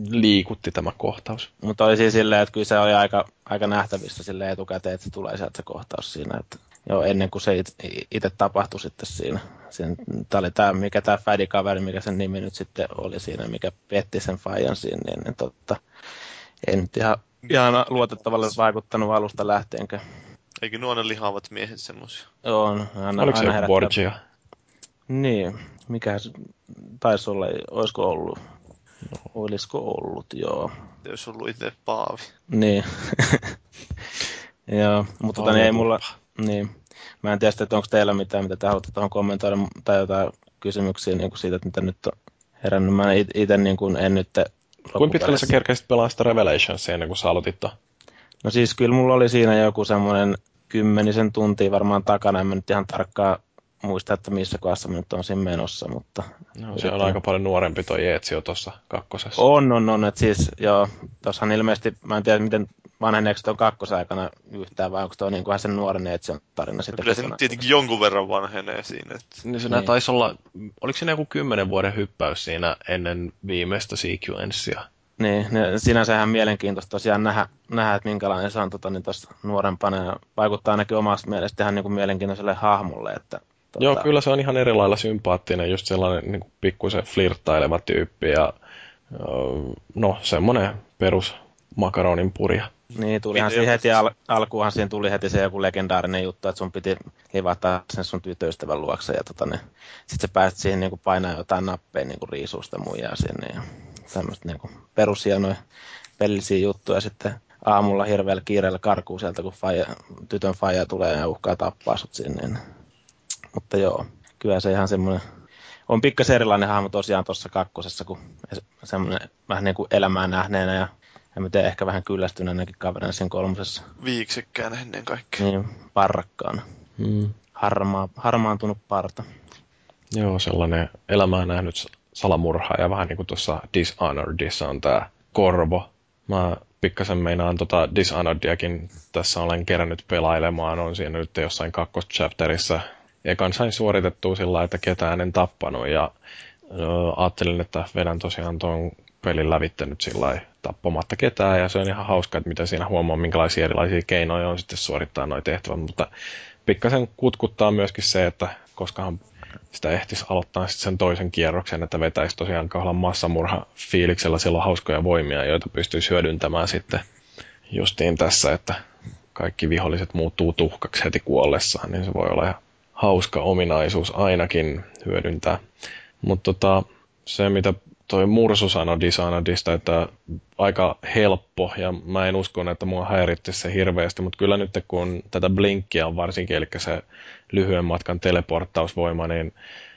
liikutti tämä kohtaus. Mutta oli siis silleen, että kyllä se oli aika, aika nähtävissä sille etukäteen, että se tulee sieltä se kohtaus siinä. Että jo ennen kuin se itse tapahtui sitten siinä. tämä oli tämä, mikä tämä Fädi-kaveri, mikä sen nimi nyt sitten oli siinä, mikä petti sen Fajan siinä, niin, niin totta, ei nyt ihan, ihan luotettavalle vaikuttanut alusta lähteenkään. Eikö nuo ne lihavat miehet semmoisia? On. Aina, Oliko aina se Borgia? Niin, mikä se taisi olla, olisiko ollut? No. Olisiko ollut, joo. Jos ollut itse Paavi. Niin. joo, mutta tota, niin ei mulla... Niin. Mä en tiedä että onko teillä mitään, mitä te haluatte tuohon kommentoida, tai jotain kysymyksiä niin kuin siitä, että mitä nyt on herännyt. Mä itse niin kuin en nyt Kuinka pitkälle sä kerkesit pelaa sitä Revelationsia ennen kuin sä aloitit No siis kyllä mulla oli siinä joku semmoinen kymmenisen tuntia varmaan takana, en mä nyt ihan tarkkaan muista, että missä kohdassa nyt on siinä menossa, mutta... No, se on aika paljon nuorempi toi Eetsio tuossa kakkosessa. On, on, on, että siis joo, tuossahan ilmeisesti, mä en tiedä miten vanheneeko tuon kakkosaikana yhtään, vai onko tuo niin kuin sen nuoren Eetsion tarina sitten? Kyllä se tietenkin jonkun verran vanhenee siinä. Että... Niin se niin. taisi olla, oliko siinä joku kymmenen vuoden hyppäys siinä ennen viimeistä sequencea? Niin, ne, sinänsä ihan mielenkiintoista tosiaan nähdä, nähdä että minkälainen se on tota, niin nuorempana ja vaikuttaa ainakin omasta mielestä ihan niin kuin mielenkiintoiselle hahmolle. Että, tota... Joo, kyllä se on ihan eri lailla sympaattinen, just sellainen niin kuin pikkusen flirttaileva tyyppi ja no semmoinen perus makaronin purja. Niin, tulihan siihen heti al- alkuunhan siihen tuli heti se joku legendaarinen juttu, että sun piti livata sen sun tytöystävän luokse ja tota, niin, sit sä pääsit siihen niin painaa jotain nappeja niin kuin riisuusta muijaa sinne ja tämmöistä niin perushienoja pellisiä juttuja sitten aamulla hirveällä kiireellä karkuu sieltä, kun faija, tytön faija tulee ja uhkaa tappaa sut sinne. Mutta joo, kyllä se ihan semmoinen on pikkasen erilainen hahmo tosiaan tuossa kakkosessa, kun semmoinen vähän niin kuin elämää nähneenä ja en mä tiedä, ehkä vähän kyllästyneenäkin kaverina sen kolmosessa. Viiksekkään ennen kaikkea. Niin, parrakkaana. Hmm. Harmaa, harmaantunut parta. Joo, sellainen elämää nähnyt salamurha ja vähän niin kuin tuossa Dishonoredissa on tämä korvo. Mä pikkasen meinaan tota Dishonorediakin tässä olen kerännyt pelailemaan, on siinä nyt jossain kakkoschapterissa. Ekan sain suoritettua sillä että ketään en tappanut. Ja ö, ajattelin, että vedän tosiaan tuon pelin lävitte nyt sillä tappamatta ketään. Ja se on ihan hauska, että mitä siinä huomaa, minkälaisia erilaisia keinoja on sitten suorittaa noin tehtävät, mutta pikkasen kutkuttaa myöskin se, että koskahan sitä ehtisi aloittaa sitten sen toisen kierroksen, että vetäisi tosiaan kahdella massamurha fiiliksellä silloin hauskoja voimia, joita pystyisi hyödyntämään sitten justiin tässä, että kaikki viholliset muuttuu tuhkaksi heti kuollessaan, niin se voi olla ihan hauska ominaisuus ainakin hyödyntää. Mutta tota, se, mitä toi Mursu sanoi Dishonoredista, että aika helppo, ja mä en usko, että mua häiritti se hirveästi, mutta kyllä nyt kun tätä Blinkkiä on varsinkin, eli se lyhyen matkan teleporttausvoima, niin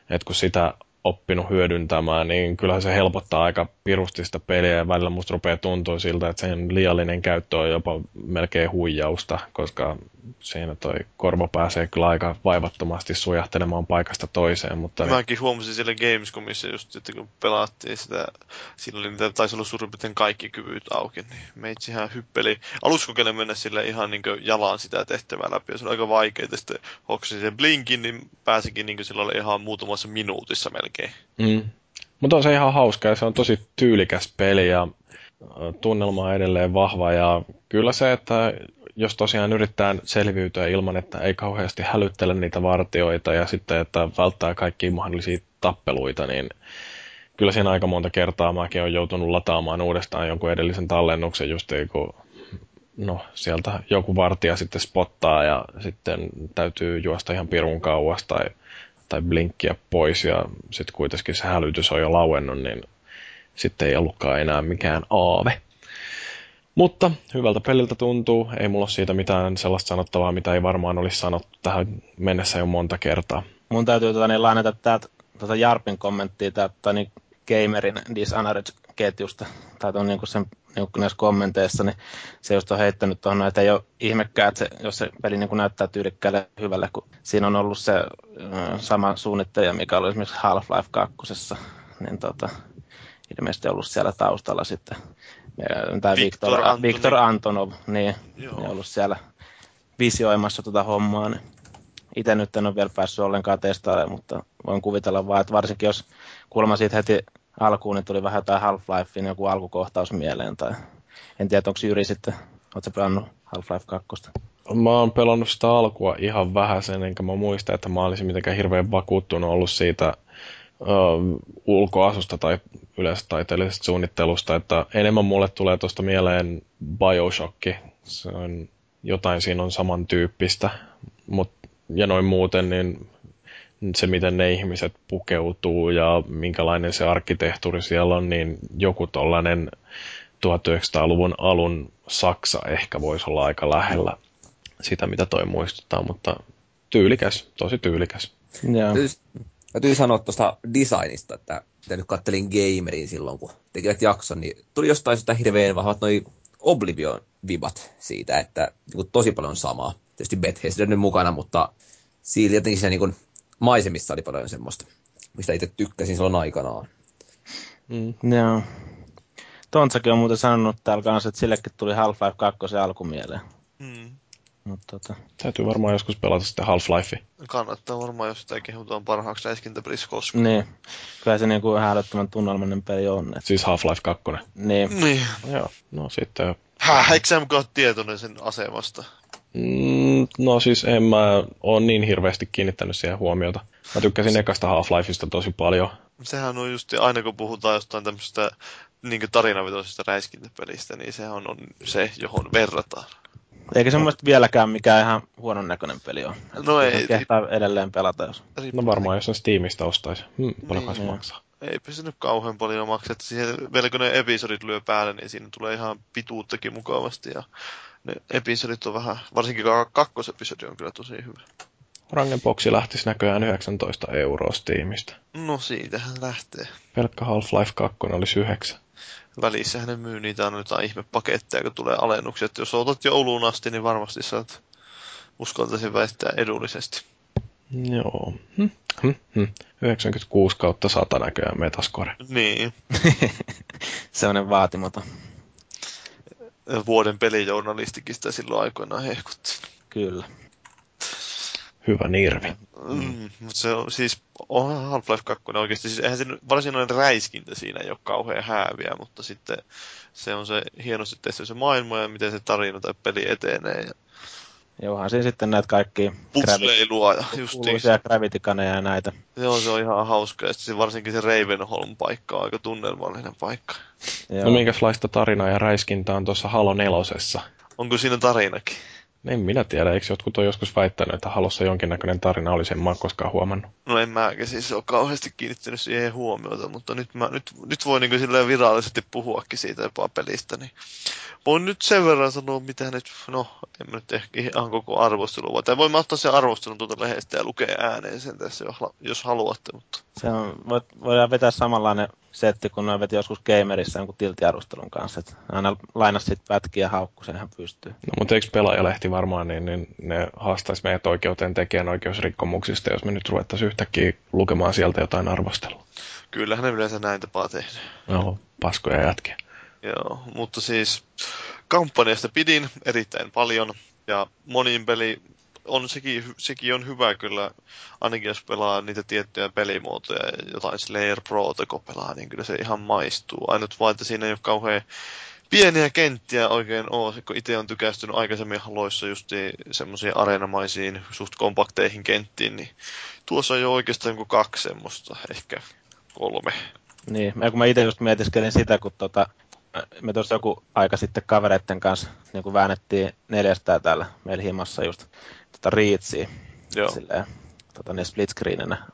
että kun sitä oppinut hyödyntämään, niin kyllähän se helpottaa aika pirusti sitä peliä ja välillä musta rupeaa tuntua siltä, että sen liiallinen käyttö on jopa melkein huijausta, koska siinä toi korvo pääsee kyllä aika vaivattomasti sujahtelemaan paikasta toiseen. Mutta Mäkin niin... huomasin siellä Gamescomissa just, että kun pelattiin sitä, siinä oli niitä, taisi olla suurin piirtein kaikki kyvyt auki, niin meitsihän hyppeli. Aluksi mennä sille ihan niin jalan sitä tehtävää läpi, ja se oli aika vaikeaa. Sitten hoksasin sen blinkin, niin pääsikin niin sillä ihan muutamassa minuutissa melkein. Mm. Mutta on se ihan hauska ja se on tosi tyylikäs peli ja tunnelma on edelleen vahva ja kyllä se, että jos tosiaan yrittää selviytyä ilman, että ei kauheasti hälyttele niitä vartioita ja sitten, että välttää kaikki mahdollisia tappeluita, niin kyllä siinä aika monta kertaa mäkin olen joutunut lataamaan uudestaan jonkun edellisen tallennuksen just kun no, sieltä joku vartija sitten spottaa ja sitten täytyy juosta ihan pirun kauas tai, tai blinkkiä pois ja sitten kuitenkin se hälytys on jo lauennut, niin sitten ei ollutkaan enää mikään aave. Mutta hyvältä peliltä tuntuu. Ei mulla ole siitä mitään sellaista sanottavaa, mitä ei varmaan olisi sanottu tähän mennessä jo monta kertaa. Mun täytyy tota, niin, lainata täältä tota Jarpin kommenttia täältä tota, niin, Gamerin Dishonored-ketjusta, tai on niin sen näissä kommenteissa, niin se just on heittänyt tuohon, että ei ole ihmekään, että se, jos se peli niin näyttää tyylikkäälle hyvälle, kun siinä on ollut se äh, sama suunnittelija, mikä oli esimerkiksi Half-Life 2, niin tota, ilmeisesti ollut siellä taustalla sitten. Tämä Viktor, Viktor, Antonov. Viktor Antonov, niin, Joo. niin ollut siellä visioimassa tuota hommaa. Niin itse nyt en ole vielä päässyt ollenkaan testailemaan, mutta voin kuvitella vaan, että varsinkin jos kuulemma siitä heti alkuun, niin tuli vähän jotain Half-Lifein joku alkukohtaus mieleen. Tai en tiedä, onko Jyri sitten, oletko pelannut Half-Life 2? Mä oon pelannut sitä alkua ihan vähän sen, enkä mä muista, että mä olisin mitenkään hirveän vakuuttunut ollut siitä uh, ulkoasusta tai yleensä taiteellisesta suunnittelusta, että enemmän mulle tulee tuosta mieleen Bioshock. Se on, jotain siinä on samantyyppistä, mut, ja noin muuten, niin se, miten ne ihmiset pukeutuu ja minkälainen se arkkitehtuuri siellä on, niin joku tollainen 1900-luvun alun Saksa ehkä voisi olla aika lähellä sitä, mitä toi muistuttaa, mutta tyylikäs, tosi tyylikäs. Joo. Täytyy sanoa tuosta designista, että mitä nyt kattelin Gamerin silloin, kun tekivät jakson, niin tuli jostain sitä hirveän vahvat noi Oblivion-vibat siitä, että niin tosi paljon samaa. Tietysti Bethesda nyt mukana, mutta siinä jotenkin se niin maisemissa oli paljon semmoista, mistä itse tykkäsin silloin aikanaan. Mm. Joo. Tontsakin on muuten sanonut täällä kanssa, että sillekin tuli Half-Life 2 alkumieleen. Mm. Mut, tota... Täytyy varmaan joskus pelata sitten Half-Life. Kannattaa varmaan, jos sitä kehutaan parhaaksi räiskintäpelissä koskaan. Niin. Kyllä se niinku häälöttömän tunnelmallinen peli on. Että... Siis Half-Life 2. Niin. niin. Joo, no sitten... Häh, eikö sä tietoinen sen asemasta? Mm, no siis en mä ole niin hirveästi kiinnittänyt siihen huomiota. Mä tykkäsin ekasta Half-Lifeista tosi paljon. Sehän on just aina kun puhutaan jostain tämmöistä niin tarinavetoisesta räiskintäpelistä, niin se on, on se, johon verrataan. Eikä semmoista vieläkään mikään ihan huonon näköinen peli on. No ei. Kehtaa edelleen pelata, jos... No varmaan, jos on Steamista ostaisi. Hmm, paljon niin, se maksaa? Eipä se nyt kauhean paljon maksa. Että siihen, vielä kun ne episodit lyö päälle, niin siinä tulee ihan pituuttakin mukavasti. Ja ne episodit on vähän, varsinkin kakkosepisodi on kyllä tosi hyvä. Rangenboxi lähtisi näköjään 19 euroa Steamista. No siitähän lähtee. Pelkkä Half-Life 2 olisi 9. Välissähän ne myy niitä on jotain ihmepaketteja, kun tulee alennuksia. Että jos otat jouluun asti, niin varmasti saat uskaltaisin väittää edullisesti. Joo. Hm, hm, hm. 96 kautta 100 näköjään metascore. Niin. Sellainen vaatimaton vuoden pelijournalistikin sitä silloin aikoinaan hehkutti. Kyllä. Hyvä nirvi. Mm, mutta se on siis Half-Life 2 oikeasti, siis eihän se varsinainen räiskintä siinä ei ole kauhean hääviä, mutta sitten se on se hienosti tehty se maailma ja miten se tarina tai peli etenee. Ja Johan siinä sitten näitä kaikki Pusleilua ja justiinsa. gravity ja näitä. Joo, se on ihan hauska. Ja sitten varsinkin se Ravenholm-paikka on aika tunnelmallinen paikka. Joo. No minkälaista tarinaa ja räiskintää on tuossa Halo nelosessa? Onko siinä tarinakin? En minä tiedä, eikö jotkut ole joskus väittänyt, että Halossa jonkinnäköinen tarina olisi, en mä koskaan huomannut. No en mäkään siis ole kauheasti kiinnittänyt siihen huomiota, mutta nyt, mä, nyt, nyt voi niin silleen virallisesti puhuakin siitä jopa pelistä, niin voin nyt sen verran sanoa, mitä nyt, no en mä nyt ehkä ihan koko arvostelua, tai voimme ottaa sen arvostelun tuota lehdestä ja lukea ääneen sen tässä, jos haluatte, mutta... Se on, voidaan vetää samanlainen setti, kun ne veti joskus Gamerissa jonkun tiltiarvostelun kanssa. Että aina lainasi sitten pätkiä haukku, senhän pystyy. No, mutta eikö pelaajalehti varmaan, niin, niin ne haastaisi meidät oikeuteen tekijän oikeusrikkomuksista, jos me nyt ruvettaisiin yhtäkkiä lukemaan sieltä jotain arvostelua. Kyllähän ne yleensä näin tapaa tehdä. Joo, paskoja jätkiä. Joo, mutta siis kampanjasta pidin erittäin paljon ja monin peli on sekin, sekin on hyvä kyllä, ainakin jos pelaa niitä tiettyjä pelimuotoja, jotain Slayer Protocol pelaa, niin kyllä se ihan maistuu. Ainut vaan, että siinä ei ole kauhean pieniä kenttiä oikein ole, kun itse on tykästynyt aikaisemmin haloissa just semmoisiin areenamaisiin, suht kompakteihin kenttiin, niin tuossa on jo oikeastaan kuin kaksi semmoista, ehkä kolme. Niin, kun mä itse just mietiskelin sitä, kun tota, me tuossa joku aika sitten kavereiden kanssa niin väännettiin neljästään täällä meillä himassa just tota Reachia. Joo. Silleen, tota, niin split screeninä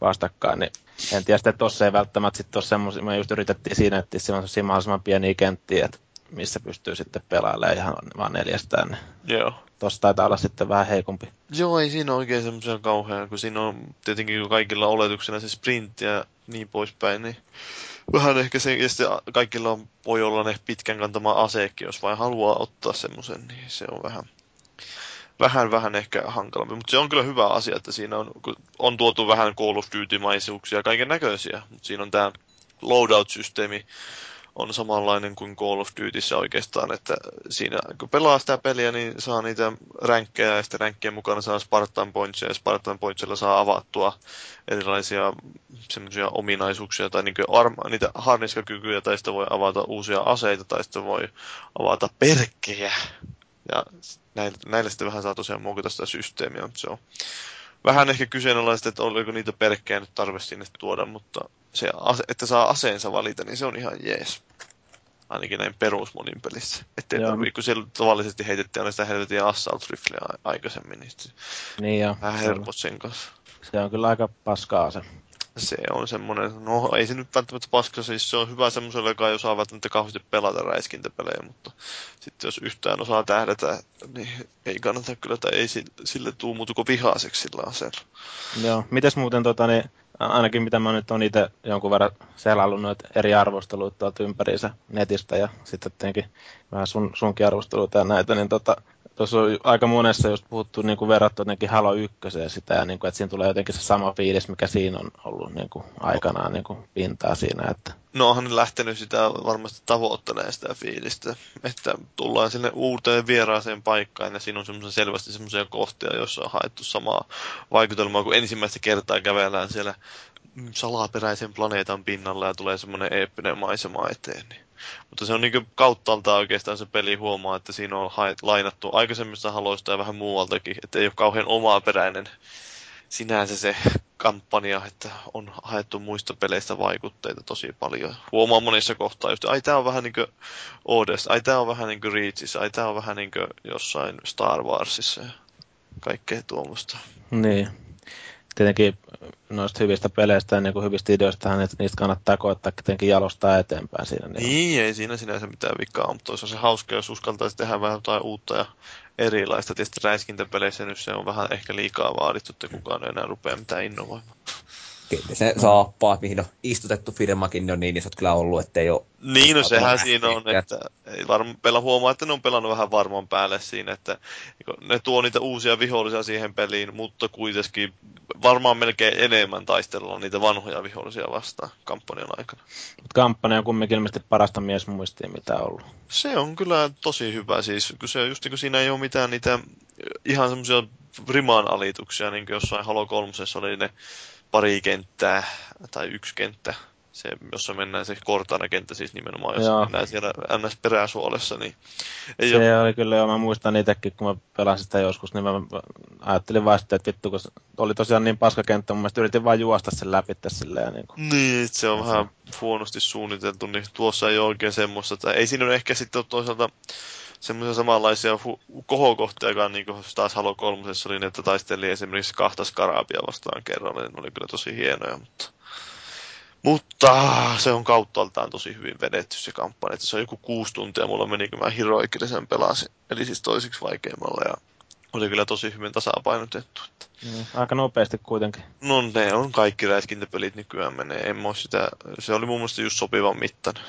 vastakkain, niin en tiedä, että tuossa ei välttämättä sitten ole semmoisia, me just yritettiin siinä, että siinä on mahdollisimman pieniä kenttiä, että missä pystyy sitten pelailemaan ihan vaan neljästään. Niin Joo. Tuossa taitaa olla sitten vähän heikompi. Joo, ei siinä oikein semmoisia kauhean, kun siinä on tietenkin kaikilla oletuksena se sprintti ja niin poispäin, niin vähän ehkä se, ja sitten kaikilla on, voi olla ne pitkän kantama aseekki, jos vain haluaa ottaa semmoisen, niin se on vähän, vähän, vähän ehkä hankalampi. Mutta se on kyllä hyvä asia, että siinä on, on tuotu vähän Call of Duty-maisuuksia, kaiken näköisiä, mutta siinä on tämä loadout-systeemi, on samanlainen kuin Call of Dutyssä oikeastaan, että siinä kun pelaa sitä peliä, niin saa niitä ränkkejä ja sitten ränkkien mukana saa Spartan Pointsia ja Spartan Pointsilla saa avattua erilaisia semmoisia ominaisuuksia tai niin arma, niitä harniskakykyjä tai sitten voi avata uusia aseita tai sitten voi avata perkkejä. Ja näillä, näillä sitten vähän saa tosiaan muokata sitä systeemiä, mutta se on vähän ehkä kyseenalaista, että oliko niitä perkkejä nyt tarve sinne tuoda, mutta se, että saa aseensa valita, niin se on ihan jees. Ainakin näin perusmonin pelissä. Että tarvii, kun siellä tavallisesti heitettiin aina sitä helvetin assault rifleä aikaisemmin, niin, niin jo, vähän helpot sen kanssa. Se on kyllä aika paskaa se. Se on semmoinen, no ei se nyt välttämättä paska, siis se on hyvä semmoiselle, joka ei osaa välttämättä kauheasti pelata räiskintäpelejä, mutta sitten jos yhtään osaa tähdätä, niin ei kannata kyllä, tai ei sille, sille tuu muutu vihaiseksi sillä aseella. Joo, mites muuten tota, niin ainakin mitä mä nyt on itse jonkun verran selailu noita eri arvosteluita tuolta ympäriinsä netistä ja sitten tietenkin vähän sun, sunkin arvosteluita ja näitä, niin tota, tuossa on aika monessa just puhuttu niin kuin verrattu jotenkin Halo 1 sitä, ja niin kuin, että siinä tulee jotenkin se sama fiilis, mikä siinä on ollut niin kuin, aikanaan niin kuin, pintaa siinä. Että... No onhan lähtenyt sitä varmasti tavoittelemaan sitä fiilistä, että tullaan sinne uuteen vieraaseen paikkaan ja siinä on semmoisen selvästi semmoisia kohtia, joissa on haettu samaa vaikutelmaa, kun ensimmäistä kertaa kävellään siellä salaperäisen planeetan pinnalla ja tulee semmoinen eeppinen maisema eteen. Niin mutta se on niin kauttaalta oikeastaan se peli huomaa, että siinä on lainattu aikaisemmista haloista ja vähän muualtakin, että ei ole kauhean omaperäinen sinänsä se kampanja, että on haettu muista peleistä vaikutteita tosi paljon. Huomaa monissa kohtaa just, ai tää on vähän niin kuin Odes, ai tää on vähän niin kuin Reachissa, ai tää on vähän niin kuin jossain Star Warsissa ja kaikkea tuommoista. Niin tietenkin noista hyvistä peleistä ja niin hyvistä ideoista, että niistä kannattaa koettaa tietenkin jalostaa eteenpäin siinä. Niin, niin ei siinä sinänsä mitään vikaa, mutta toisaalta se hauska, jos uskaltaisi tehdä vähän jotain uutta ja erilaista. Tietysti räiskintäpeleissä nyt se on vähän ehkä liikaa vaadittu, että kukaan ei enää rupea mitään innovoimaan. Kyllä se saappaat, mihin on istutettu firmakin, ne on niin isot kyllä ollut, että ei ole... Niin, no sehän siinä on, että ei varma, pela huomaa, että ne on pelannut vähän varman päälle siinä, että ne tuo niitä uusia vihollisia siihen peliin, mutta kuitenkin varmaan melkein enemmän taistellaan niitä vanhoja vihollisia vastaan kampanjan aikana. Kampanja on kumminkin ilmeisesti parasta miesmuistia, mitä on ollut. Se on kyllä tosi hyvä, siis kun se just niin kuin siinä ei ole mitään niitä ihan semmoisia rimaan alituksia, niin kuin jossain Halo 3 oli ne pari kenttää tai yksi kenttä, se, jossa mennään se kortana kenttä siis nimenomaan, jos Joo. mennään siellä NS peräsuolessa, niin ei Se ole... oli kyllä jo, mä muistan itsekin, kun mä pelasin sitä joskus, niin mä ajattelin vaan sitten, että vittu, kun oli tosiaan niin paska kenttä, mun mielestä yritin vain juosta sen läpi silleen. Niin, kuin. niin se on vähän huonosti suunniteltu, niin tuossa ei ole oikein semmoista, että ei siinä ole ehkä sitten toisaalta semmoisia samanlaisia hu- kohokohtiakaan, niin kuin taas Halo 3 oli, että taisteli esimerkiksi kahta skaraapia vastaan kerralla, niin ne oli kyllä tosi hienoja, mutta mutta se on kauttaaltaan tosi hyvin vedetty se kampanja. Että se on joku kuusi tuntia, mulla meni, kun mä sen pelasin. Eli siis toisiksi vaikeimmalla ja oli kyllä tosi hyvin tasapainotettu. Että... Mm, aika nopeasti kuitenkin. No ne on kaikki räiskintäpelit nykyään menee. En sitä, se oli mun mielestä just sopivan mittainen.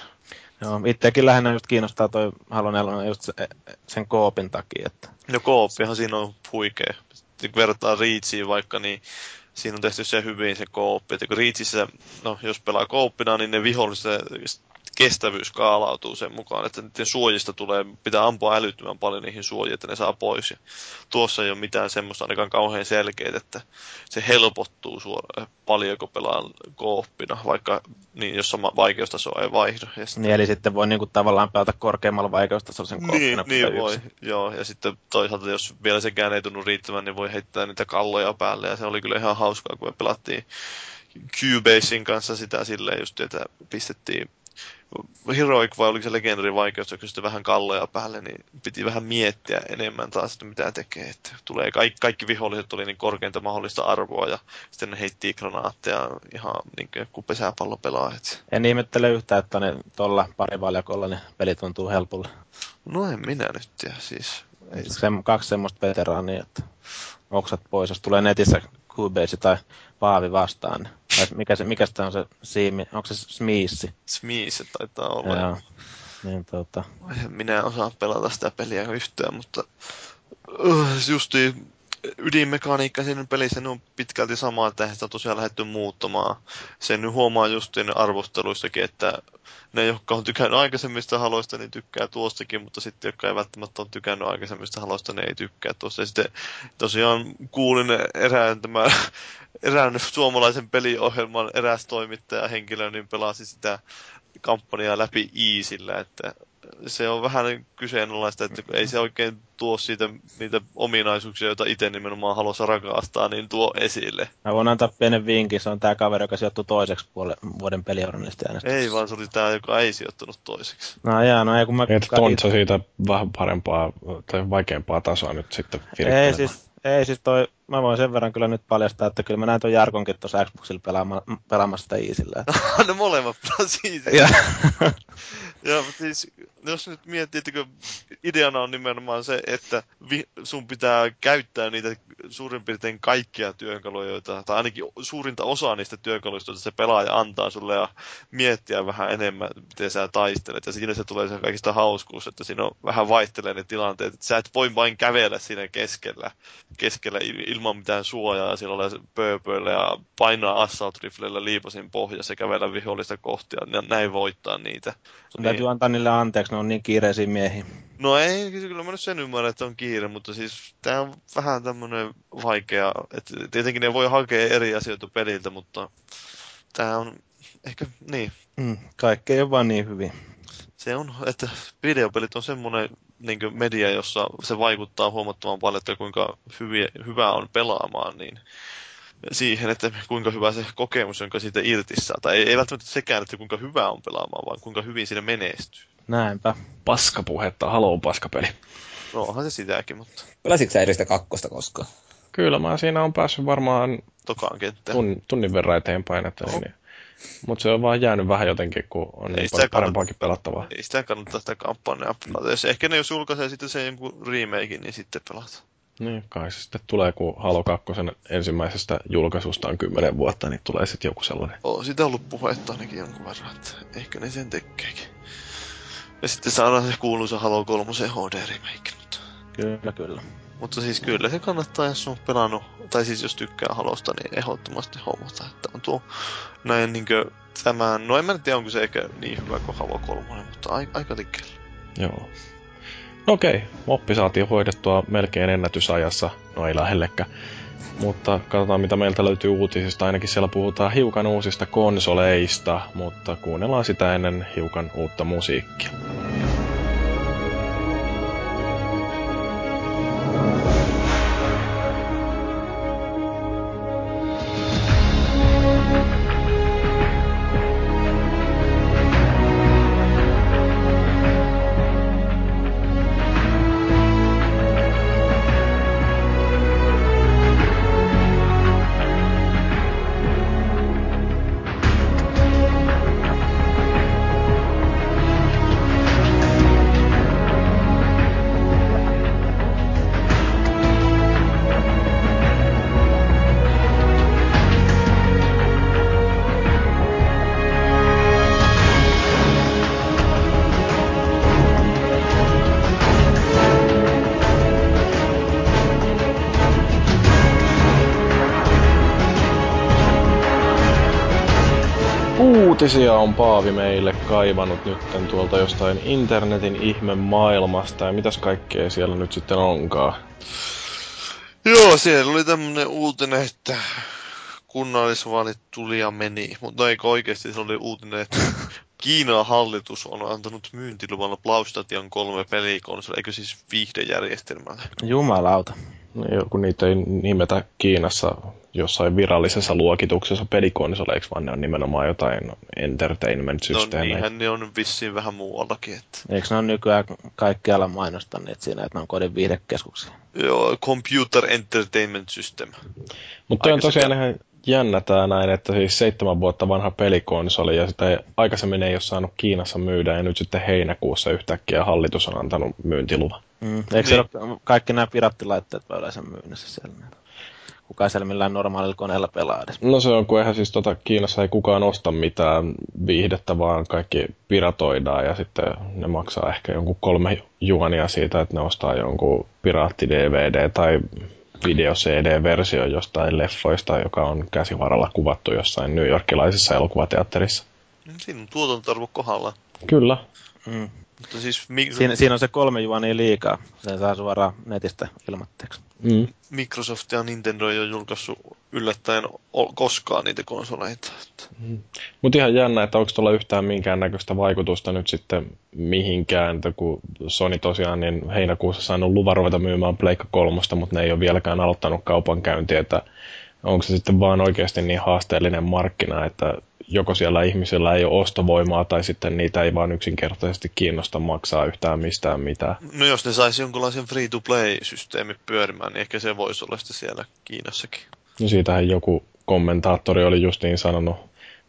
Joo, itsekin lähinnä just kiinnostaa toi Halo 4 just se, sen koopin takia. Että... No kooppihan siinä on huikea. Sitten kun vertaa Reachiin vaikka, niin siinä on tehty se hyvin se kooppi. Että kun Reachissä, no jos pelaa kooppina, niin ne viholliset kestävyys kaalautuu sen mukaan, että niiden suojista tulee, pitää ampua älyttömän paljon niihin suojiin, että ne saa pois. Ja tuossa ei ole mitään semmoista ainakaan kauhean selkeää, että se helpottuu suoraan paljon, kun pelaa kooppina, vaikka niin, jos sama vaikeustaso ei vaihdu. Ja sitten... Niin, eli sitten voi niin kuin, tavallaan pelata korkeammalla vaikeustasolla sen kooppina. Niin, niin voi, joo. Ja sitten toisaalta, jos vielä sekään ei tunnu riittävän, niin voi heittää niitä kalloja päälle. Ja se oli kyllä ihan hauskaa, kun me pelattiin Cubasein kanssa sitä silleen just, että pistettiin Heroic vai oliko se Legendary vaikeus, joka sitten vähän kalleja päälle, niin piti vähän miettiä enemmän taas, että mitä tekee. Että tulee kaikki, kaikki viholliset oli niin korkeinta mahdollista arvoa ja sitten ne heitti granaatteja ihan niin kuin pesäpallopelaajat. En ihmettele yhtään, että ne tuolla parivaljakolla ne peli tuntuu helpolle. No en minä nyt tiedä siis. Ei. Se, kaksi semmoista veteraania, että oksat pois, jos tulee netissä Cubase tai Paavi vastaan. Niin, mikä, se, mikä sitä on se siimi? Onko se Smiissi? Smiissi taitaa olla. Joo. Niin, tota... Minä en osaa pelata sitä peliä yhtään, mutta uh, justiin ydinmekaniikka siinä pelissä on pitkälti sama, että sitä on tosiaan lähdetty muuttamaan. Sen huomaa justiin arvosteluissakin, että ne, jotka on tykännyt aikaisemmista haloista, niin tykkää tuostakin, mutta sitten, jotka ei välttämättä ole tykännyt aikaisemmista haloista, ne ei tykkää tuosta. Ja sitten tosiaan kuulin erään, tämä, erään suomalaisen peliohjelman eräs toimittaja henkilö, niin pelasi sitä kampanjaa läpi Iisillä, että se on vähän kyseenalaista, että ei se oikein tuo siitä niitä ominaisuuksia, joita itse nimenomaan haluaisi rakastaa, niin tuo esille. Mä voin antaa pienen vinkin, se on tämä kaveri, joka sijoittui toiseksi puolen vuoden peliorganisti Ei, vaan se oli tämä, joka ei sijoittunut toiseksi. No jaa, no ei kun mä... Että Tontsa siitä vähän parempaa tai vaikeampaa tasoa nyt sitten Ei siis, ei siis toi, mä voin sen verran kyllä nyt paljastaa, että kyllä mä näin ton Jarkonkin tuossa Xboxilla pelaama, pelaamassa sitä Easillä. no molemmat pelasi Easillä. Ja siis, jos nyt että ideana on nimenomaan se, että sun pitää käyttää niitä suurin piirtein kaikkia työkaluja, joita, tai ainakin suurinta osaa niistä työkaluista, joita se pelaaja antaa sulle ja miettiä vähän enemmän, miten sä taistelet. Ja siinä se tulee se kaikista hauskuus, että siinä on vähän vaihtelee ne tilanteet, että sä et voi vain kävellä siinä keskellä, keskellä ilman mitään suojaa, ja silloin pööpöillä ja painaa assault riflellä liipasin pohjassa ja kävellä vihollista kohti, ja näin voittaa niitä. Sun täytyy antaa niille anteeksi, ne on niin kiireisiä miehiä. No ei, kyllä mä nyt sen ymmärrän, että on kiire, mutta siis tää on vähän tämmönen vaikea, että tietenkin ne voi hakea eri asioita peliltä, mutta tää on ehkä niin. Mm, kaikki ei ole vaan niin hyvin. Se on, että videopelit on semmoinen niin media, jossa se vaikuttaa huomattavan paljon, että kuinka hyviä, hyvä on pelaamaan, niin siihen, että kuinka hyvä se kokemus, jonka siitä irti saa. Tai ei, ei välttämättä sekään, että kuinka hyvä on pelaamaan, vaan kuinka hyvin siinä menestyy. Näinpä. Paskapuhetta, haloo paskapeli. No onhan se sitäkin, mutta... Pelasitko sä edellistä kakkosta koskaan? Kyllä, mä siinä on päässyt varmaan Tokaan Tun, tunnin verran eteenpäin, että niin, niin. Mutta se on vaan jäänyt vähän jotenkin, kun on ei niin paljon parempaakin pelattavaa. Ei sitä kannata sitä kampanjaa pelata. Jos ehkä ne jos julkaisee sitten sen jonkun remakein, niin sitten pelata. Niin, kai se sitten tulee, kun Halo 2 ensimmäisestä julkaisusta on kymmenen vuotta, niin tulee sitten joku sellainen. On sitä ollut puhetta ainakin jonkun verran, että ehkä ne sen tekeekin. Ja sitten saadaan se kuuluisa Halo 3 HD remake. Mutta... Kyllä, kyllä. Mutta siis kyllä se kannattaa, jos on pelannut, tai siis jos tykkää Halosta, niin ehdottomasti hommata. Että on tuo näin niinkö tämän, no en mä tiedä onko se ehkä niin hyvä kuin Halo 3, mutta aika liikkeelle. Joo. Okei, moppi saatiin hoidettua melkein ennätysajassa, no ei lähellekään. Mutta katsotaan mitä meiltä löytyy uutisista, ainakin siellä puhutaan hiukan uusista konsoleista, mutta kuunnellaan sitä ennen hiukan uutta musiikkia. Uutisia on Paavi meille kaivannut nytten tuolta jostain internetin ihme maailmasta ja mitäs kaikkea siellä nyt sitten onkaan? Joo, siellä oli tämmönen uutinen, että kunnallisvaalit tuli ja meni, mutta eikö oikeasti se oli uutinen, että Kiinan hallitus on antanut myyntiluvalla Playstation 3 pelikonsoli, eikö siis viihdejärjestelmälle? Jumalauta. No, kun niitä ei nimetä Kiinassa jossain virallisessa luokituksessa pelikonsoleiksi, vaan ne on nimenomaan jotain entertainment-systeemejä. No niinhän ne on vissiin vähän muuallakin. Että... Eikö ne ole nykyään kaikkialla mainostaneet siinä, että ne on kodin viihdekeskuksia? Joo, Computer Entertainment System. Mutta on tosiaan ihan jännä tää näin, että siis seitsemän vuotta vanha pelikonsoli ja sitä ei, aikaisemmin ei ole saanut Kiinassa myydä ja nyt sitten heinäkuussa yhtäkkiä hallitus on antanut myyntiluvan. Mm. Eikö niin. se ole kaikki nämä pirattilaitteet voi yleensä myynnissä siellä? Kuka siellä millään normaalilla koneella pelaa edes? No se on, kun eihän siis tota, Kiinassa ei kukaan osta mitään viihdettä, vaan kaikki piratoidaan ja sitten ne maksaa ehkä jonkun kolme juonia siitä, että ne ostaa jonkun piraatti-DVD tai video-CD-versio jostain leffoista, joka on käsivaralla kuvattu jossain New Yorkilaisessa elokuvateatterissa. Siinä on tuotantoarvo kohdalla. Kyllä. Mm. Mutta siis, mi- siinä, siinä on se kolme juonia liikaa. Sen saa suoraan netistä ilmatteeksi. Mm. Microsoft ja Nintendo ei ole julkaissut yllättäen koskaan niitä konsoleita. Mm. Mutta ihan jännä, että onko tuolla yhtään minkäännäköistä vaikutusta nyt sitten mihinkään, että kun Sony tosiaan niin heinäkuussa saanut luvan ruveta myymään Pleikka kolmosta, mutta ne ei ole vieläkään aloittanut kaupankäyntiä, että onko se sitten vaan oikeasti niin haasteellinen markkina, että joko siellä ihmisillä ei ole ostovoimaa tai sitten niitä ei vaan yksinkertaisesti kiinnosta maksaa yhtään mistään mitään. No jos ne saisi jonkunlaisen free-to-play-systeemi pyörimään, niin ehkä se voisi olla sitten siellä Kiinassakin. No siitähän joku kommentaattori oli justiin sanonut,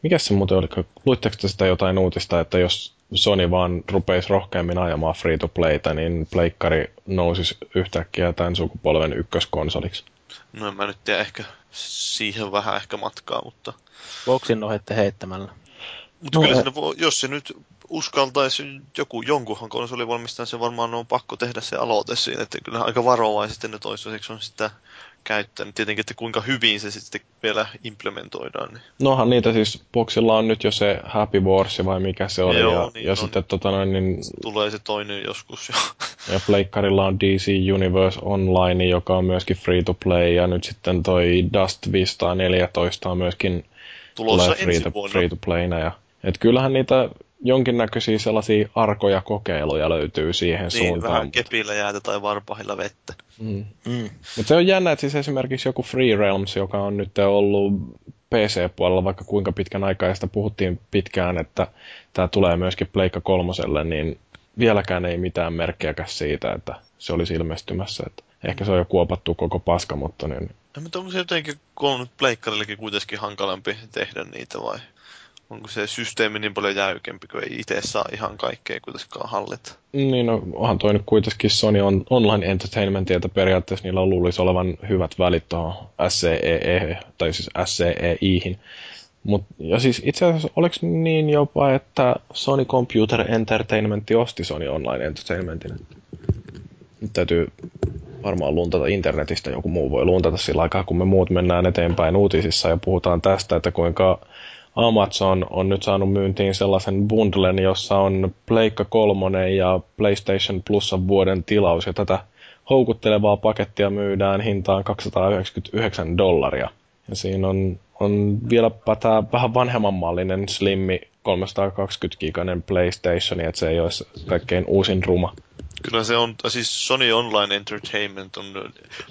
mikä se muuten oli, luitteko sitä jotain uutista, että jos Sony vaan rupeisi rohkeammin ajamaan free-to-playta, niin pleikkari nousisi yhtäkkiä tämän sukupolven ykköskonsoliksi. No en mä nyt tiedä, ehkä siihen vähän ehkä matkaa, mutta... Boksin ohitte heittämällä. Mutta no, kyllä voi, jos se nyt uskaltaisi joku, jonkunhan konsolivalmistajan, se varmaan on pakko tehdä se aloite siinä, että kyllä aika varovaisesti ne toistaiseksi on sitä käyttänyt. Tietenkin, että kuinka hyvin se sitten vielä implementoidaan. Niin. Nohan niitä siis, Boxilla on nyt jo se Happy Wars vai mikä se oli. Joo, ja, niin ja sitten tota noin, niin... Tulee se toinen joskus jo. ja Pleikkarilla on DC Universe Online, joka on myöskin free to play. Ja nyt sitten toi Dust Vista 14 on myöskin Tulossa free to, free to playna. Ja, et kyllähän niitä jonkinnäköisiä sellaisia arkoja kokeiluja löytyy siihen niin, suuntaan. vähän kepillä jäätä tai varpahilla vettä. Mm. Mm. Mutta se on jännä, että siis esimerkiksi joku Free Realms, joka on nyt ollut PC-puolella vaikka kuinka pitkän aikaa, ja sitä puhuttiin pitkään, että tämä tulee myöskin Pleikka kolmoselle, niin vieläkään ei mitään merkkiäkään siitä, että se olisi ilmestymässä. Että ehkä se on jo kuopattu koko paska, mutta niin... Ja, mutta onko se jotenkin, kun on nyt pleikkarillekin kuitenkin hankalampi tehdä niitä vai? Onko se systeemi niin paljon jäykempi, kun ei itse saa ihan kaikkea kuitenkaan hallita. Niin, no onhan toi nyt kuitenkin Sony on online entertainment, että periaatteessa niillä luulisi olevan hyvät välit tuohon SCEE, tai siis SCEIhin. Mut, ja siis itse asiassa oliko niin jopa, että Sony Computer Entertainment osti Sony Online Entertainmentin? Nyt täytyy varmaan luntata internetistä, joku muu voi luntata sillä aikaa, kun me muut mennään eteenpäin uutisissa ja puhutaan tästä, että kuinka Amazon on nyt saanut myyntiin sellaisen bundlen, jossa on Pleikka 3 ja PlayStation Plusa vuoden tilaus, ja tätä houkuttelevaa pakettia myydään hintaan 299 dollaria. Ja siinä on, on vieläpä tämä vähän vanhemman mallinen slimmi 320 giganen PlayStation, että se ei ole kaikkein uusin ruma. Kyllä se on, siis Sony Online Entertainment on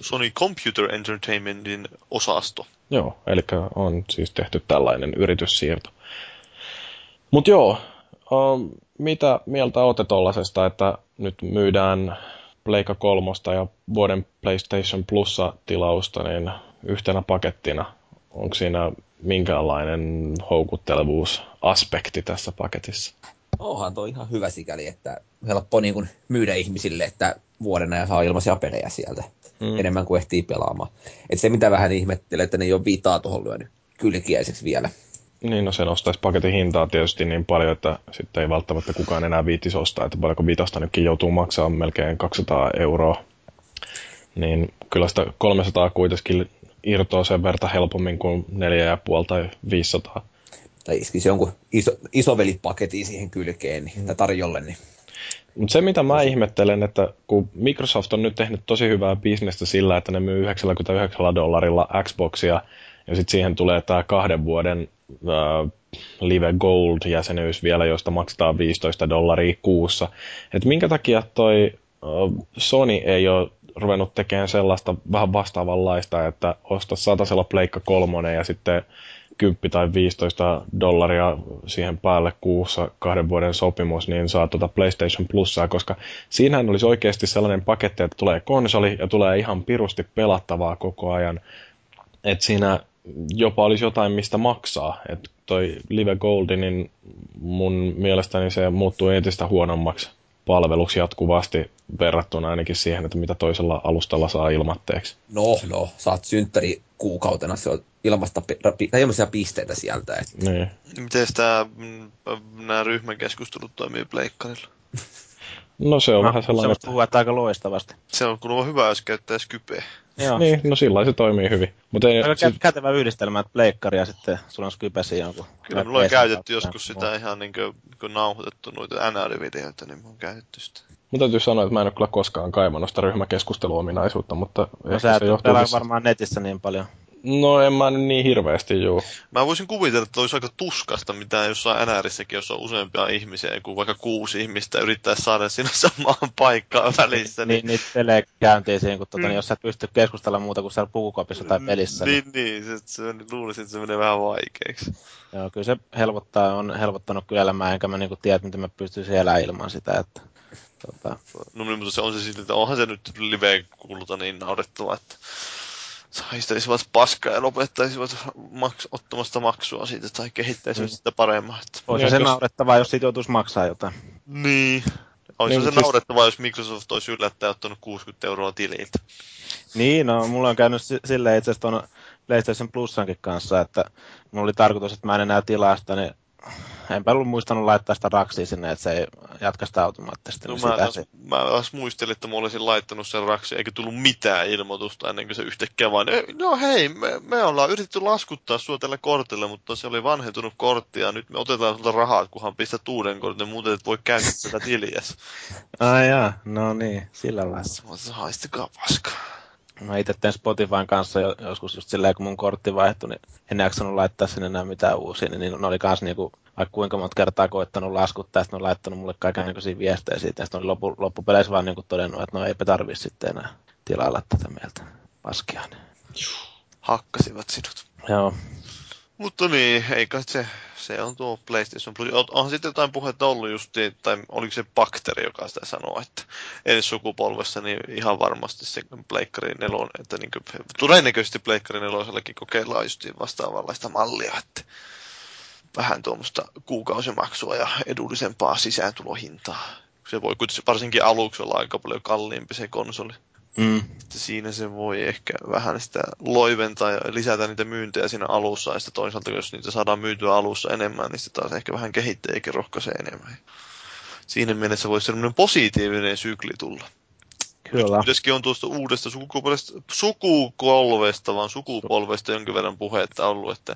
Sony Computer Entertainmentin osasto. Joo, eli on siis tehty tällainen yrityssiirto. Mutta joo, um, mitä mieltä olette tollasesta, että nyt myydään Pleika kolmosta ja vuoden PlayStation Plussa-tilausta niin yhtenä pakettina? Onko siinä minkäänlainen houkuttelevuusaspekti tässä paketissa? Onhan tuo ihan hyvä sikäli, että helppo niin kuin myydä ihmisille, että vuoden ajan saa ilmaisia pelejä sieltä. Mm. Enemmän kuin ehtii pelaamaan. Et se mitä vähän ihmettelee, että ne ei ole viitaa tuohon lyönyt kylkiäiseksi vielä. Niin, no se nostaisi paketin hintaa tietysti niin paljon, että sitten ei välttämättä kukaan enää viittisi ostaa, että paljonko vitasta nytkin joutuu maksaa melkein 200 euroa. Niin kyllä sitä 300 kuitenkin irtoaa sen verta helpommin kuin 4,5 tai 500 tai iskisi jonkun iso, isovelipaketin siihen kylkeen niin, tai tarjolle. Niin. Mutta se mitä mä ihmettelen, että kun Microsoft on nyt tehnyt tosi hyvää bisnestä sillä, että ne myy 99 dollarilla Xboxia, ja sitten siihen tulee tämä kahden vuoden äh, Live Gold-jäsenyys vielä, josta maksetaan 15 dollaria kuussa. Et minkä takia toi Sony ei ole ruvennut tekemään sellaista vähän vastaavanlaista, että osta satasella pleikka kolmonen ja sitten 10 tai 15 dollaria siihen päälle kuussa kahden vuoden sopimus, niin saa tuota PlayStation Plusaa, koska siinähän olisi oikeasti sellainen paketti, että tulee konsoli ja tulee ihan pirusti pelattavaa koko ajan. Että siinä jopa olisi jotain, mistä maksaa. Että toi Live Goldi, niin mun mielestäni se muuttuu entistä huonommaksi palveluksi jatkuvasti verrattuna ainakin siihen, että mitä toisella alustalla saa ilmatteeksi. No, no, saat synttäri kuukautena, se on ilmasta, tai ilmaisia pisteitä sieltä. Että. Niin. Miten tämä, mm, nämä ryhmäkeskustelut toimii pleikkarilla? No se on no, vähän sellainen... Se on että... aika loistavasti. Se on kuulemma hyvä, jos käyttää Skypeä. Joo. Niin, no sillä se toimii hyvin. Mut ei, Aika sit... kätevä yhdistelmä, että pleikkari ja sitten sulla on Skypesi jonkun. Kyllä, mulla on käytetty joskus sitä ihan niin kuin, kun nauhoitettu noita NR-videoita, niin mulla on käytetty sitä. Mun täytyy sanoa, että mä en ole kyllä koskaan kaivannut sitä ryhmäkeskusteluominaisuutta, mutta no, sä se johtuu... varmaan netissä niin paljon. No en mä niin hirveästi, juu. Mä voisin kuvitella, että olisi aika tuskasta, mitä jossain NRissäkin, jos on useampia ihmisiä, kuin vaikka kuusi ihmistä yrittää saada sinne samaan paikkaan välissä. Niin, niin, niin käyntiin siihen, kun tuota, niin mm. niin, jos sä et pysty keskustella muuta kuin siellä pukukopissa tai pelissä. Niin, niin, niin se, se, luulisin, että se menee vähän vaikeaksi. Joo, kyllä se helpottaa, on helpottanut kyllä elämää, enkä mä niinku tiedä, miten mä pystyisin elämään ilman sitä, että Tota... No niin, mutta se on se sitten, että onhan se nyt live kulta niin naurettava, että haistelisivat paskaa ja lopettaisivat maks- ottamasta maksua siitä tai kehittäisivät mm. sitä paremmin. Olisi se jos... naurettavaa, jos siitä joutuisi maksaa jotain. Niin. Olisi niin, se siis... naurettavaa, jos Microsoft olisi yllättäen ottanut 60 euroa tililtä. Niin, no mulla on käynyt silleen itse asiassa tuon PlayStation Plusankin kanssa, että mulla oli tarkoitus, että mä en enää tilaa sitä, niin enpä ollut muistanut laittaa sitä raksia sinne, että se ei jatka sitä automaattisesti. No, niin mä, taas, se... mä taas muistelin, että mä olisin laittanut sen raksi, eikä tullut mitään ilmoitusta ennen kuin se yhtäkkiä vaan, no hei, me, me ollaan yritetty laskuttaa sua tällä kortilla, mutta se oli vanhentunut kortti ja nyt me otetaan sulta rahaa, kunhan pistät uuden kortin, muuten et voi käyttää tätä tiliä. Ai jaa, no niin, sillä lailla. Haistakaa paskaa. Mä itse tein Spotifyn kanssa joskus just silleen, kun mun kortti vaihtui, niin en jaksanut laittaa sinne enää mitään uusia, niin ne oli kans niinku, vaikka kuinka monta kertaa koittanut laskuttaa, sitten ne on laittanut mulle kaikenlaisia viestejä siitä, ja sitten oli loppu, loppupeleissä vaan niinku todennut, että no eipä tarvii sitten enää tilailla tätä mieltä paskia. Niin. Hakkasivat sinut. Joo. Mutta niin, eikä se se on tuo PlayStation Plus. Onhan sitten jotain puhetta ollut just, tai oliko se Bakteri, joka sitä sanoo, että ensi sukupolvessa niin ihan varmasti se Pleikkari 4, että niin kuin, todennäköisesti Pleikkari 4 kokeillaan just vastaavanlaista mallia, että vähän tuommoista kuukausimaksua ja edullisempaa sisääntulohintaa. Se voi kuitenkin varsinkin aluksi olla aika paljon kalliimpi se konsoli. Mm. Siinä se voi ehkä vähän sitä loiventaa ja lisätä niitä myyntejä siinä alussa. Ja sitten toisaalta, jos niitä saadaan myytyä alussa enemmän, niin sitten taas ehkä vähän kehittäjiäkin rohkaisee enemmän. Siinä mielessä voisi sellainen positiivinen sykli tulla. Kyllä. Nyt on tuosta uudesta sukupolvesta, sukukolvesta, vaan sukupolvesta jonkin verran puhetta ollut, että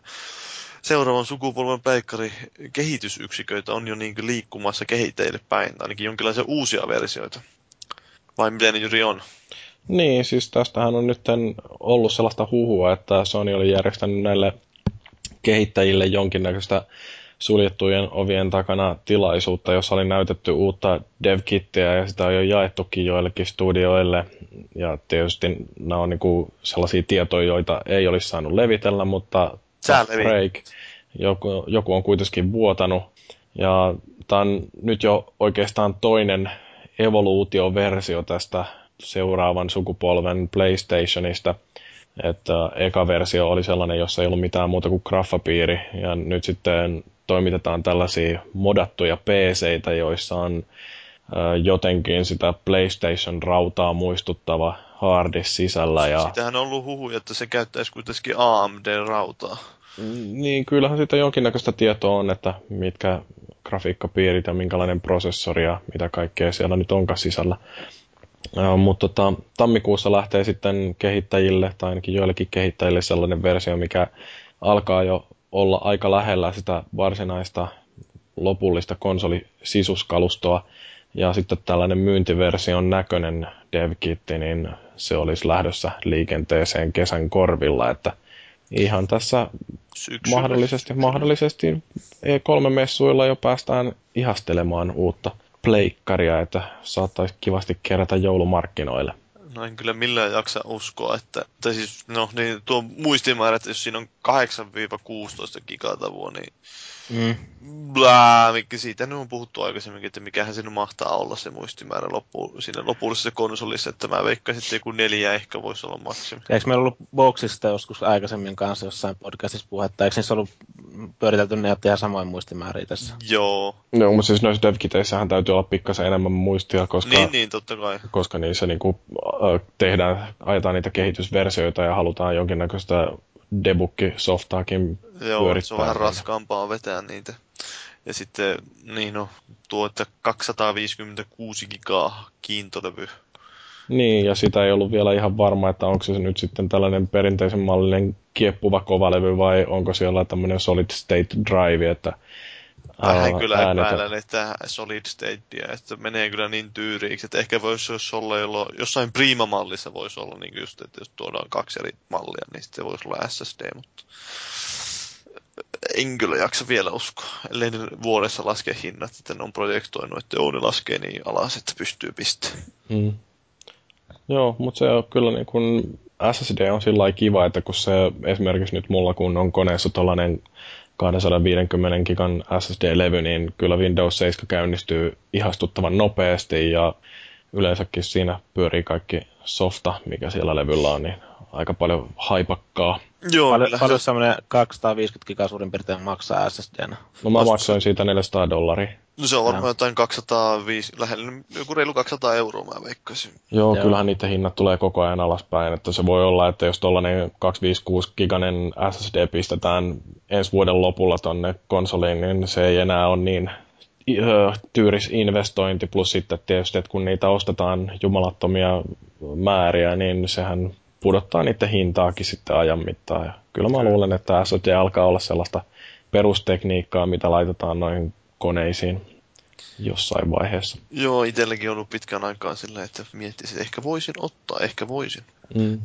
seuraavan sukupolven peikkari kehitysyksiköitä on jo niin liikkumassa kehittäjille päin, ainakin jonkinlaisia uusia versioita. Vai miten juuri on? Niin, siis tästähän on nyt ollut sellaista huhua, että Sony oli järjestänyt näille kehittäjille jonkinnäköistä suljettujen ovien takana tilaisuutta, jossa oli näytetty uutta devkittiä ja sitä on jo jaettukin joillekin studioille. Ja tietysti nämä on niinku sellaisia tietoja, joita ei olisi saanut levitellä, mutta break, joku, joku on kuitenkin vuotanut. Ja tämä on nyt jo oikeastaan toinen evoluutioversio tästä seuraavan sukupolven PlayStationista. Että eka versio oli sellainen, jossa ei ollut mitään muuta kuin graffapiiri, ja nyt sitten toimitetaan tällaisia modattuja pc joissa on jotenkin sitä PlayStation-rautaa muistuttava hardis sisällä. Ja... Sitähän on ollut huhu, että se käyttäisi kuitenkin AMD-rautaa. Niin, kyllähän sitä jonkinnäköistä tietoa on, että mitkä grafiikkapiirit ja minkälainen prosessori ja mitä kaikkea siellä nyt onkaan sisällä. Mutta tota, tammikuussa lähtee sitten kehittäjille, tai ainakin joillekin kehittäjille sellainen versio, mikä alkaa jo olla aika lähellä sitä varsinaista lopullista konsolisisuskalustoa. Ja sitten tällainen myyntiversion näköinen devkitti, niin se olisi lähdössä liikenteeseen kesän korvilla, että Ihan tässä Syksyllä. mahdollisesti, mahdollisesti E3-messuilla jo päästään ihastelemaan uutta pleikkaria, että saattaisi kivasti kerätä joulumarkkinoille. No en kyllä millään jaksa uskoa, että, tai siis, no niin, tuo muistimäärä, että jos siinä on 8-16 gigatavua, niin Mm. blää, mikä siitä nyt on puhuttu aikaisemminkin, että mikähän se nyt mahtaa olla se muistimäärä loppu, siinä lopullisessa konsolissa, että mä veikkaisin, että joku neljä ehkä voisi olla maksimi. Eikö meillä ollut boksista joskus aikaisemmin kanssa jossain podcastissa puhetta? Eikö niissä ollut pyöritelty ne ihan samoin muistimääriä tässä? Joo, No, mutta siis noissa devkiteissähän täytyy olla pikkasen enemmän muistia, koska, niin, niin, totta kai. koska niissä niinku, äh, tehdään, ajetaan niitä kehitysversioita ja halutaan jonkinnäköistä debuggi-softaakin Joo, se on vähän raskaampaa vetää niitä. Ja sitten, niin no, tuo, että 256 gigaa kiintolevy. Niin, ja sitä ei ollut vielä ihan varma, että onko se nyt sitten tällainen perinteisen mallinen kieppuva kovalevy vai onko siellä tämmöinen solid state drive, että Vähän kyllä äänet- epäilen, että Solid Statea, että menee kyllä niin tyyriiksi, että ehkä voisi jos olla jollo, jossain Prima-mallissa voisi olla niin just, että jos tuodaan kaksi eri mallia, niin sitten se voisi olla SSD, mutta en kyllä jaksa vielä uskoa, ellei ne vuodessa laske hinnat, että ne on projektoinut, että joo, ne laskee niin alas, että pystyy pistämään. Mm. Joo, mutta se on kyllä niin kun SSD on sillä kiva, että kun se esimerkiksi nyt mulla kun on koneessa tollainen 250 gigan SSD-levy, niin kyllä Windows 7 käynnistyy ihastuttavan nopeasti ja yleensäkin siinä pyörii kaikki softa, mikä siellä levyllä on, niin aika paljon haipakkaa. Joo, Paljon, kyllä. paljon semmoinen 250 gigaa suurin piirtein maksaa SSDnä. No mä maksoin siitä 400 dollaria. No se on varmaan jotain 205, lähellä joku reilu 200 euroa mä veikkaisin. Joo, Joo. kyllähän niiden hinnat tulee koko ajan alaspäin, että se voi olla, että jos tuollainen 256 giganen SSD pistetään ensi vuoden lopulla tonne konsoliin, niin se ei enää ole niin ö, tyyris investointi, plus sitten tietysti, että kun niitä ostetaan jumalattomia määriä, niin sehän pudottaa niiden hintaakin sitten ajan mittaan. Ja kyllä mä luulen, että SSD alkaa olla sellaista perustekniikkaa, mitä laitetaan noihin koneisiin jossain vaiheessa. Joo, itselläkin on ollut pitkän aikaa silleen, että miettisin, että ehkä voisin ottaa, ehkä voisin. Mm.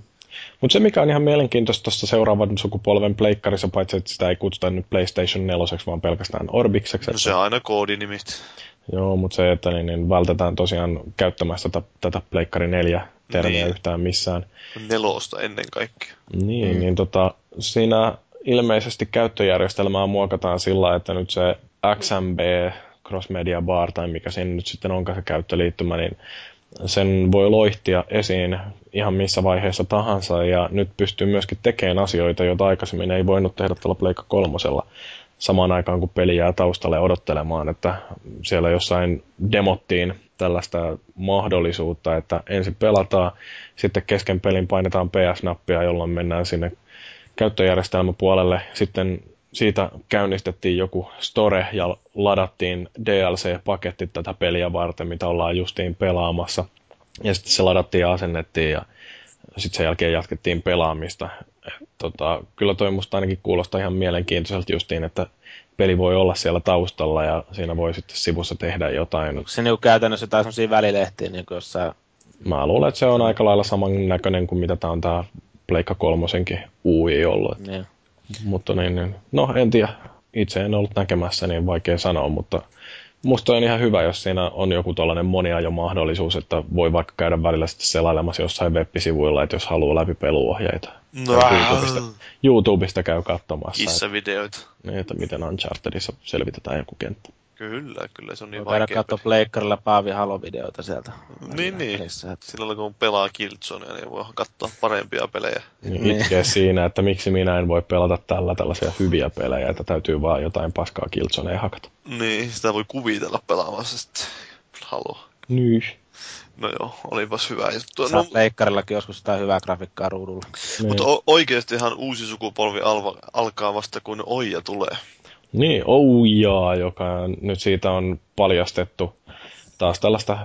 Mutta se, mikä on ihan mielenkiintoista tuossa seuraavan sukupolven pleikkarissa, paitsi että sitä ei kutsuta nyt PlayStation 4, vaan pelkästään Orbikseksi. No se on aina koodinimistä. Joo, mutta se, että niin, niin vältetään tosiaan käyttämästä tätä, tätä pleikkari 4 termiä Niin. yhtään missään. Nelosta ennen kaikkea. Niin, mm. niin tota, siinä ilmeisesti käyttöjärjestelmää muokataan sillä, että nyt se XMB, Cross Media Bar, tai mikä siinä nyt sitten onkaan se käyttöliittymä, niin sen voi loihtia esiin ihan missä vaiheessa tahansa, ja nyt pystyy myöskin tekemään asioita, joita aikaisemmin ei voinut tehdä tuolla Pleikka kolmosella samaan aikaan, kun peli jää taustalle odottelemaan, että siellä jossain demottiin tällaista mahdollisuutta, että ensin pelataan, sitten kesken pelin painetaan PS-nappia, jolloin mennään sinne käyttöjärjestelmäpuolelle. Sitten siitä käynnistettiin joku store ja ladattiin DLC-paketti tätä peliä varten, mitä ollaan justiin pelaamassa. Ja sitten se ladattiin ja asennettiin ja sitten sen jälkeen jatkettiin pelaamista. Tota, kyllä toi musta ainakin kuulostaa ihan mielenkiintoiselta justiin, että peli voi olla siellä taustalla ja siinä voi sitten sivussa tehdä jotain. Onko se niinku käytännössä jotain semmosia välilehtiä, niin jossain... Mä luulen, että se on aika lailla samannäköinen kuin mitä tää on tää Pleikka kolmosenkin UI ollut. Niin. Mutta niin, niin, no en tiedä. Itse en ollut näkemässä, niin vaikea sanoa, mutta musta on ihan hyvä, jos siinä on joku tällainen moniajo-mahdollisuus, että voi vaikka käydä välillä sitten selailemassa jossain web-sivuilla, että jos haluaa läpi peluohjeita. No, YouTubesta, YouTubesta käy katsomassa, että, Kissavideoita. niin, että miten Unchartedissa selvitetään joku kenttä. Kyllä, kyllä se on niin Voi käydä vaikea. katsoa pleikkarilla Paavi Halo-videoita sieltä. Niin, niin. Pelissä, että- Silloin kun pelaa Killzonea, niin voi katsoa parempia pelejä. Niin Niin. itkeä siinä, että miksi minä en voi pelata tällä tällaisia hyviä pelejä, että täytyy vaan jotain paskaa Killzonea hakata. Niin, sitä voi kuvitella pelaamassa sitten. Haluaa. Nyy. No joo, olipas hyvä juttu. No, pleikkarillakin joskus jotain hyvää grafiikkaa ruudulla. mutta o- oikeastihan uusi sukupolvi alva- alkaa vasta kun Oija tulee. Niin, Oujaa, joka nyt siitä on paljastettu taas tällaista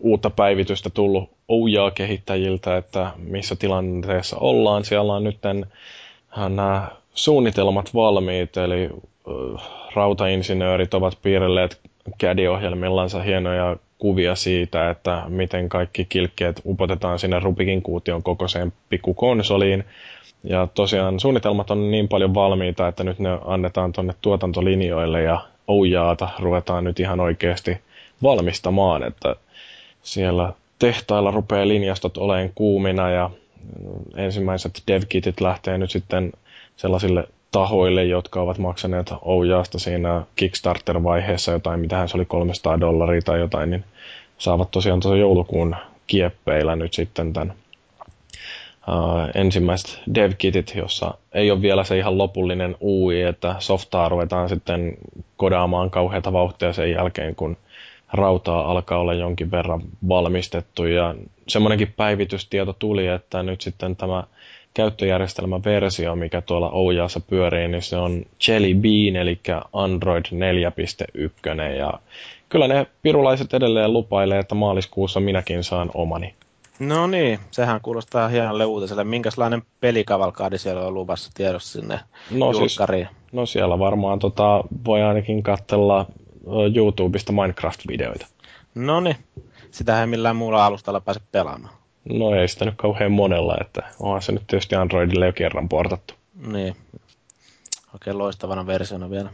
uutta päivitystä tullut Oujaa-kehittäjiltä, että missä tilanteessa ollaan. Siellä on nyt nämä suunnitelmat valmiit, eli rautainsinöörit ovat piirrelleet CAD-ohjelmillansa hienoja kuvia siitä, että miten kaikki kilkkeet upotetaan sinne Rubikin kuution kokoiseen pikkukonsoliin. Ja tosiaan suunnitelmat on niin paljon valmiita, että nyt ne annetaan tuonne tuotantolinjoille ja oujaata ruvetaan nyt ihan oikeasti valmistamaan, että siellä tehtailla rupeaa linjastot olemaan kuumina ja ensimmäiset devkitit lähtee nyt sitten sellaisille tahoille, jotka ovat maksaneet Oujaasta siinä Kickstarter-vaiheessa jotain, mitähän se oli 300 dollaria tai jotain, niin saavat tosiaan tuossa joulukuun kieppeillä nyt sitten tämän uh, ensimmäiset devkitit, jossa ei ole vielä se ihan lopullinen UI, että softaa ruvetaan sitten kodaamaan kauheata vauhtia sen jälkeen, kun rautaa alkaa olla jonkin verran valmistettu. Ja semmoinenkin päivitystieto tuli, että nyt sitten tämä käyttöjärjestelmäversio, mikä tuolla Oujaassa pyörii, niin se on Jelly Bean, eli Android 4.1. Ja kyllä ne pirulaiset edelleen lupailee, että maaliskuussa minäkin saan omani. No niin, sehän kuulostaa hienolle uutiselle. Minkälainen pelikavalkaadi siellä on luvassa tiedossa sinne no, siis, no siellä varmaan tota, voi ainakin katsella YouTubesta Minecraft-videoita. No niin, sitähän millään muulla alustalla pääse pelaamaan. No ei sitä nyt kauhean monella, että onhan se nyt tietysti Androidille jo kerran portattu. Niin. Oikein loistavana versiona vielä.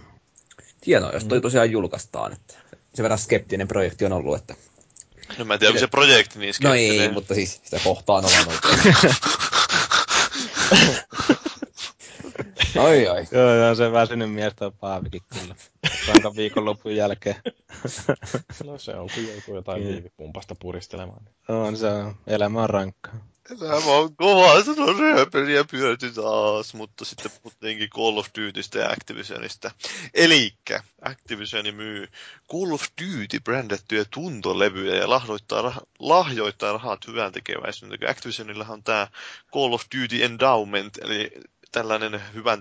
Hienoa, jos toi tosiaan julkaistaan. Että se verran skeptinen projekti on ollut, että... No mä en tiedä, onko se projekti niin skeptinen. No ei, mutta siis sitä kohtaan on ollut. Oi, oi. Joo, joo, se väsynyt mies toi Paavikin kyllä. Rankan viikonlopun jälkeen. no se on, kun joutuu jotain viivipumpasta puristelemaan. On se, on. elämä on rankkaa. Elämä on kova, se on rööpeliä pyörty taas, mutta sitten puhuttiinkin Call of Dutystä ja Activisionista. Elikkä Activision myy Call of Duty brändättyjä tuntolevyjä ja lahjoittaa, rah- lahjoittaa rahat hyvän tekeväisyyteen. Activisionillahan on tämä Call of Duty Endowment, eli tällainen hyvän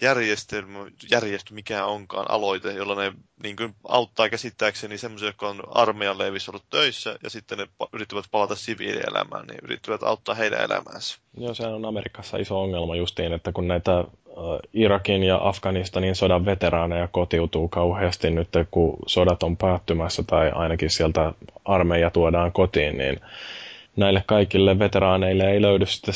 järjestelmä, järjestö mikä onkaan aloite, jolla ne niin kuin, auttaa käsittääkseni semmoisia, jotka on armeijan leivissä ollut töissä ja sitten ne yrittävät palata siviilielämään, niin yrittävät auttaa heidän elämäänsä. Joo, se on Amerikassa iso ongelma justiin, että kun näitä Irakin ja Afganistanin sodan veteraaneja kotiutuu kauheasti nyt, kun sodat on päättymässä tai ainakin sieltä armeija tuodaan kotiin, niin näille kaikille veteraaneille ei löydy sitten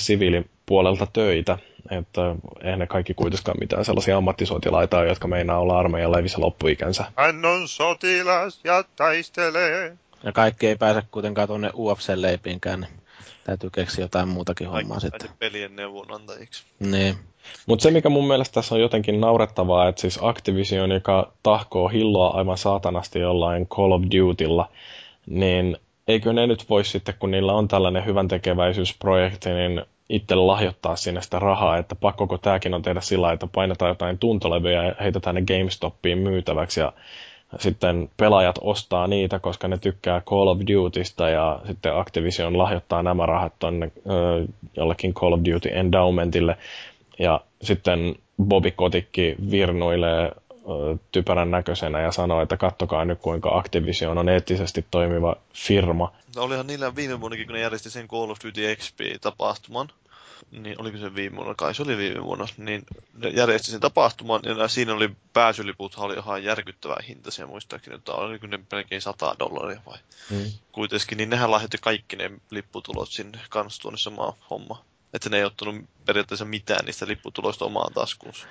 siviilipuolelta töitä, että eihän ne kaikki kuitenkaan mitään sellaisia ammattisotilaita ole, jotka meinaa olla armeijan leivissä loppuikänsä. Hän on sotilas ja taistelee. Ja kaikki ei pääse kuitenkaan tuonne UFC-leipiinkään, niin täytyy keksiä jotain muutakin hommaa Kaikki sitten. pelien neuvonantajiksi. Niin. Mutta se, mikä mun mielestä tässä on jotenkin naurettavaa, että siis Activision, joka tahkoo hilloa aivan saatanasti jollain Call of Dutylla, niin eikö ne nyt voi sitten, kun niillä on tällainen hyvän tekeväisyysprojekti, niin itse lahjoittaa sinne sitä rahaa, että pakkoko tämäkin on tehdä sillä että painetaan jotain tuntolevyjä ja heitetään ne GameStopiin myytäväksi ja sitten pelaajat ostaa niitä, koska ne tykkää Call of Dutysta ja sitten Activision lahjoittaa nämä rahat tonne ö, jollekin Call of Duty Endowmentille. Ja sitten Bobby Kotikki virnuilee typerän näköisenä ja sanoo, että kattokaa nyt kuinka Activision on eettisesti toimiva firma. No olihan niillä viime vuonnakin, kun ne järjesti sen Call of Duty XP-tapahtuman, niin oliko se viime vuonna, kai se oli viime vuonna, niin ne järjesti sen tapahtuman, ja siinä oli pääsyliput oli ihan järkyttävää hintaisia muistaakseni, että oliko ne melkein 100 dollaria vai? Hmm. kuitenkin, niin nehän lahjoitti kaikki ne lipputulot sinne kanssa tuonne samaan hommaan että ne ei ottanut periaatteessa mitään niistä lipputuloista omaan taskuunsa.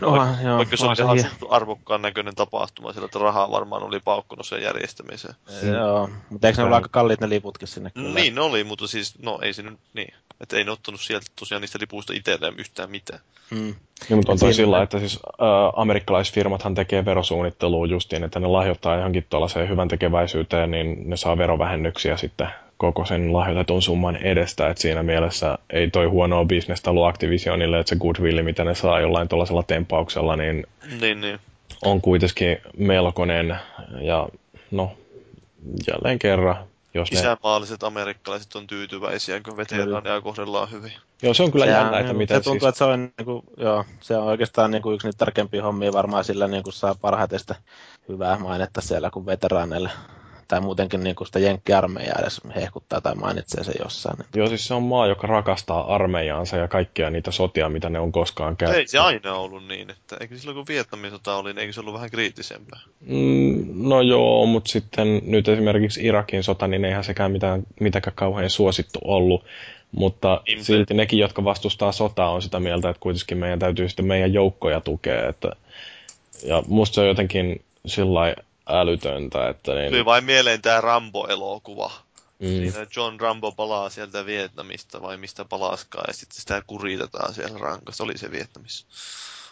No, vaikka, joo, vaikka se oli ihan arvokkaan näköinen tapahtuma, sillä että rahaa varmaan oli paukkunut sen järjestämiseen. Mm. Joo, mutta eikö ne ole aika kalliit ne liputkin sinne kyllä? Niin, ne oli, mutta siis, no ei se nyt, niin. Että ei ne ottanut sieltä tosiaan niistä lipuista itselleen yhtään mitään. Mm. Niin, mutta on toi sillä, että siis äh, amerikkalaisfirmathan tekee verosuunnittelua justiin, että ne lahjoittaa johonkin tuollaiseen hyvän tekeväisyyteen, niin ne saa verovähennyksiä sitten koko sen lahjoitetun summan edestä, että siinä mielessä ei toi huonoa bisnestä ollut Activisionille, että se goodwill, mitä ne saa jollain tuollaisella tempauksella, niin, niin, niin. on kuitenkin melkoinen ja no jälleen kerran jos Isämaalliset ne... amerikkalaiset on tyytyväisiä, kun veteraania kohdellaan hyvin. Joo, se on kyllä jännä, että miten Se tuntuu, siis... että se on, niin kuin, joo, se on oikeastaan niin kuin yksi niitä tärkeimpiä hommia varmaan sillä niin kuin saa parhaiten sitä hyvää mainetta siellä, kun veteraaneille tai muutenkin niin kuin sitä jenkkiarmeijaa edes hehkuttaa tai mainitsee se jossain. Niin. Joo, siis se on maa, joka rakastaa armeijaansa ja kaikkia niitä sotia, mitä ne on koskaan käynyt. Ei se aina ollut niin, että eikö silloin kun Vietnamin sota oli, niin eikö se ollut vähän kriittisempää? Mm, no joo, mutta sitten nyt esimerkiksi Irakin sota, niin eihän sekään mitään, mitäkään kauhean suosittu ollut. Mutta Impe. silti nekin, jotka vastustaa sotaa, on sitä mieltä, että kuitenkin meidän täytyy sitten meidän joukkoja tukea. Että, ja musta se on jotenkin sillä älytöntä. Että niin... Tuli vain mieleen tämä Rambo-elokuva. Mm. Siinä John Rambo palaa sieltä Vietnamista vai mistä palaskaa ja sitten sitä kuritetaan siellä rankassa. Oli se Vietnamissa.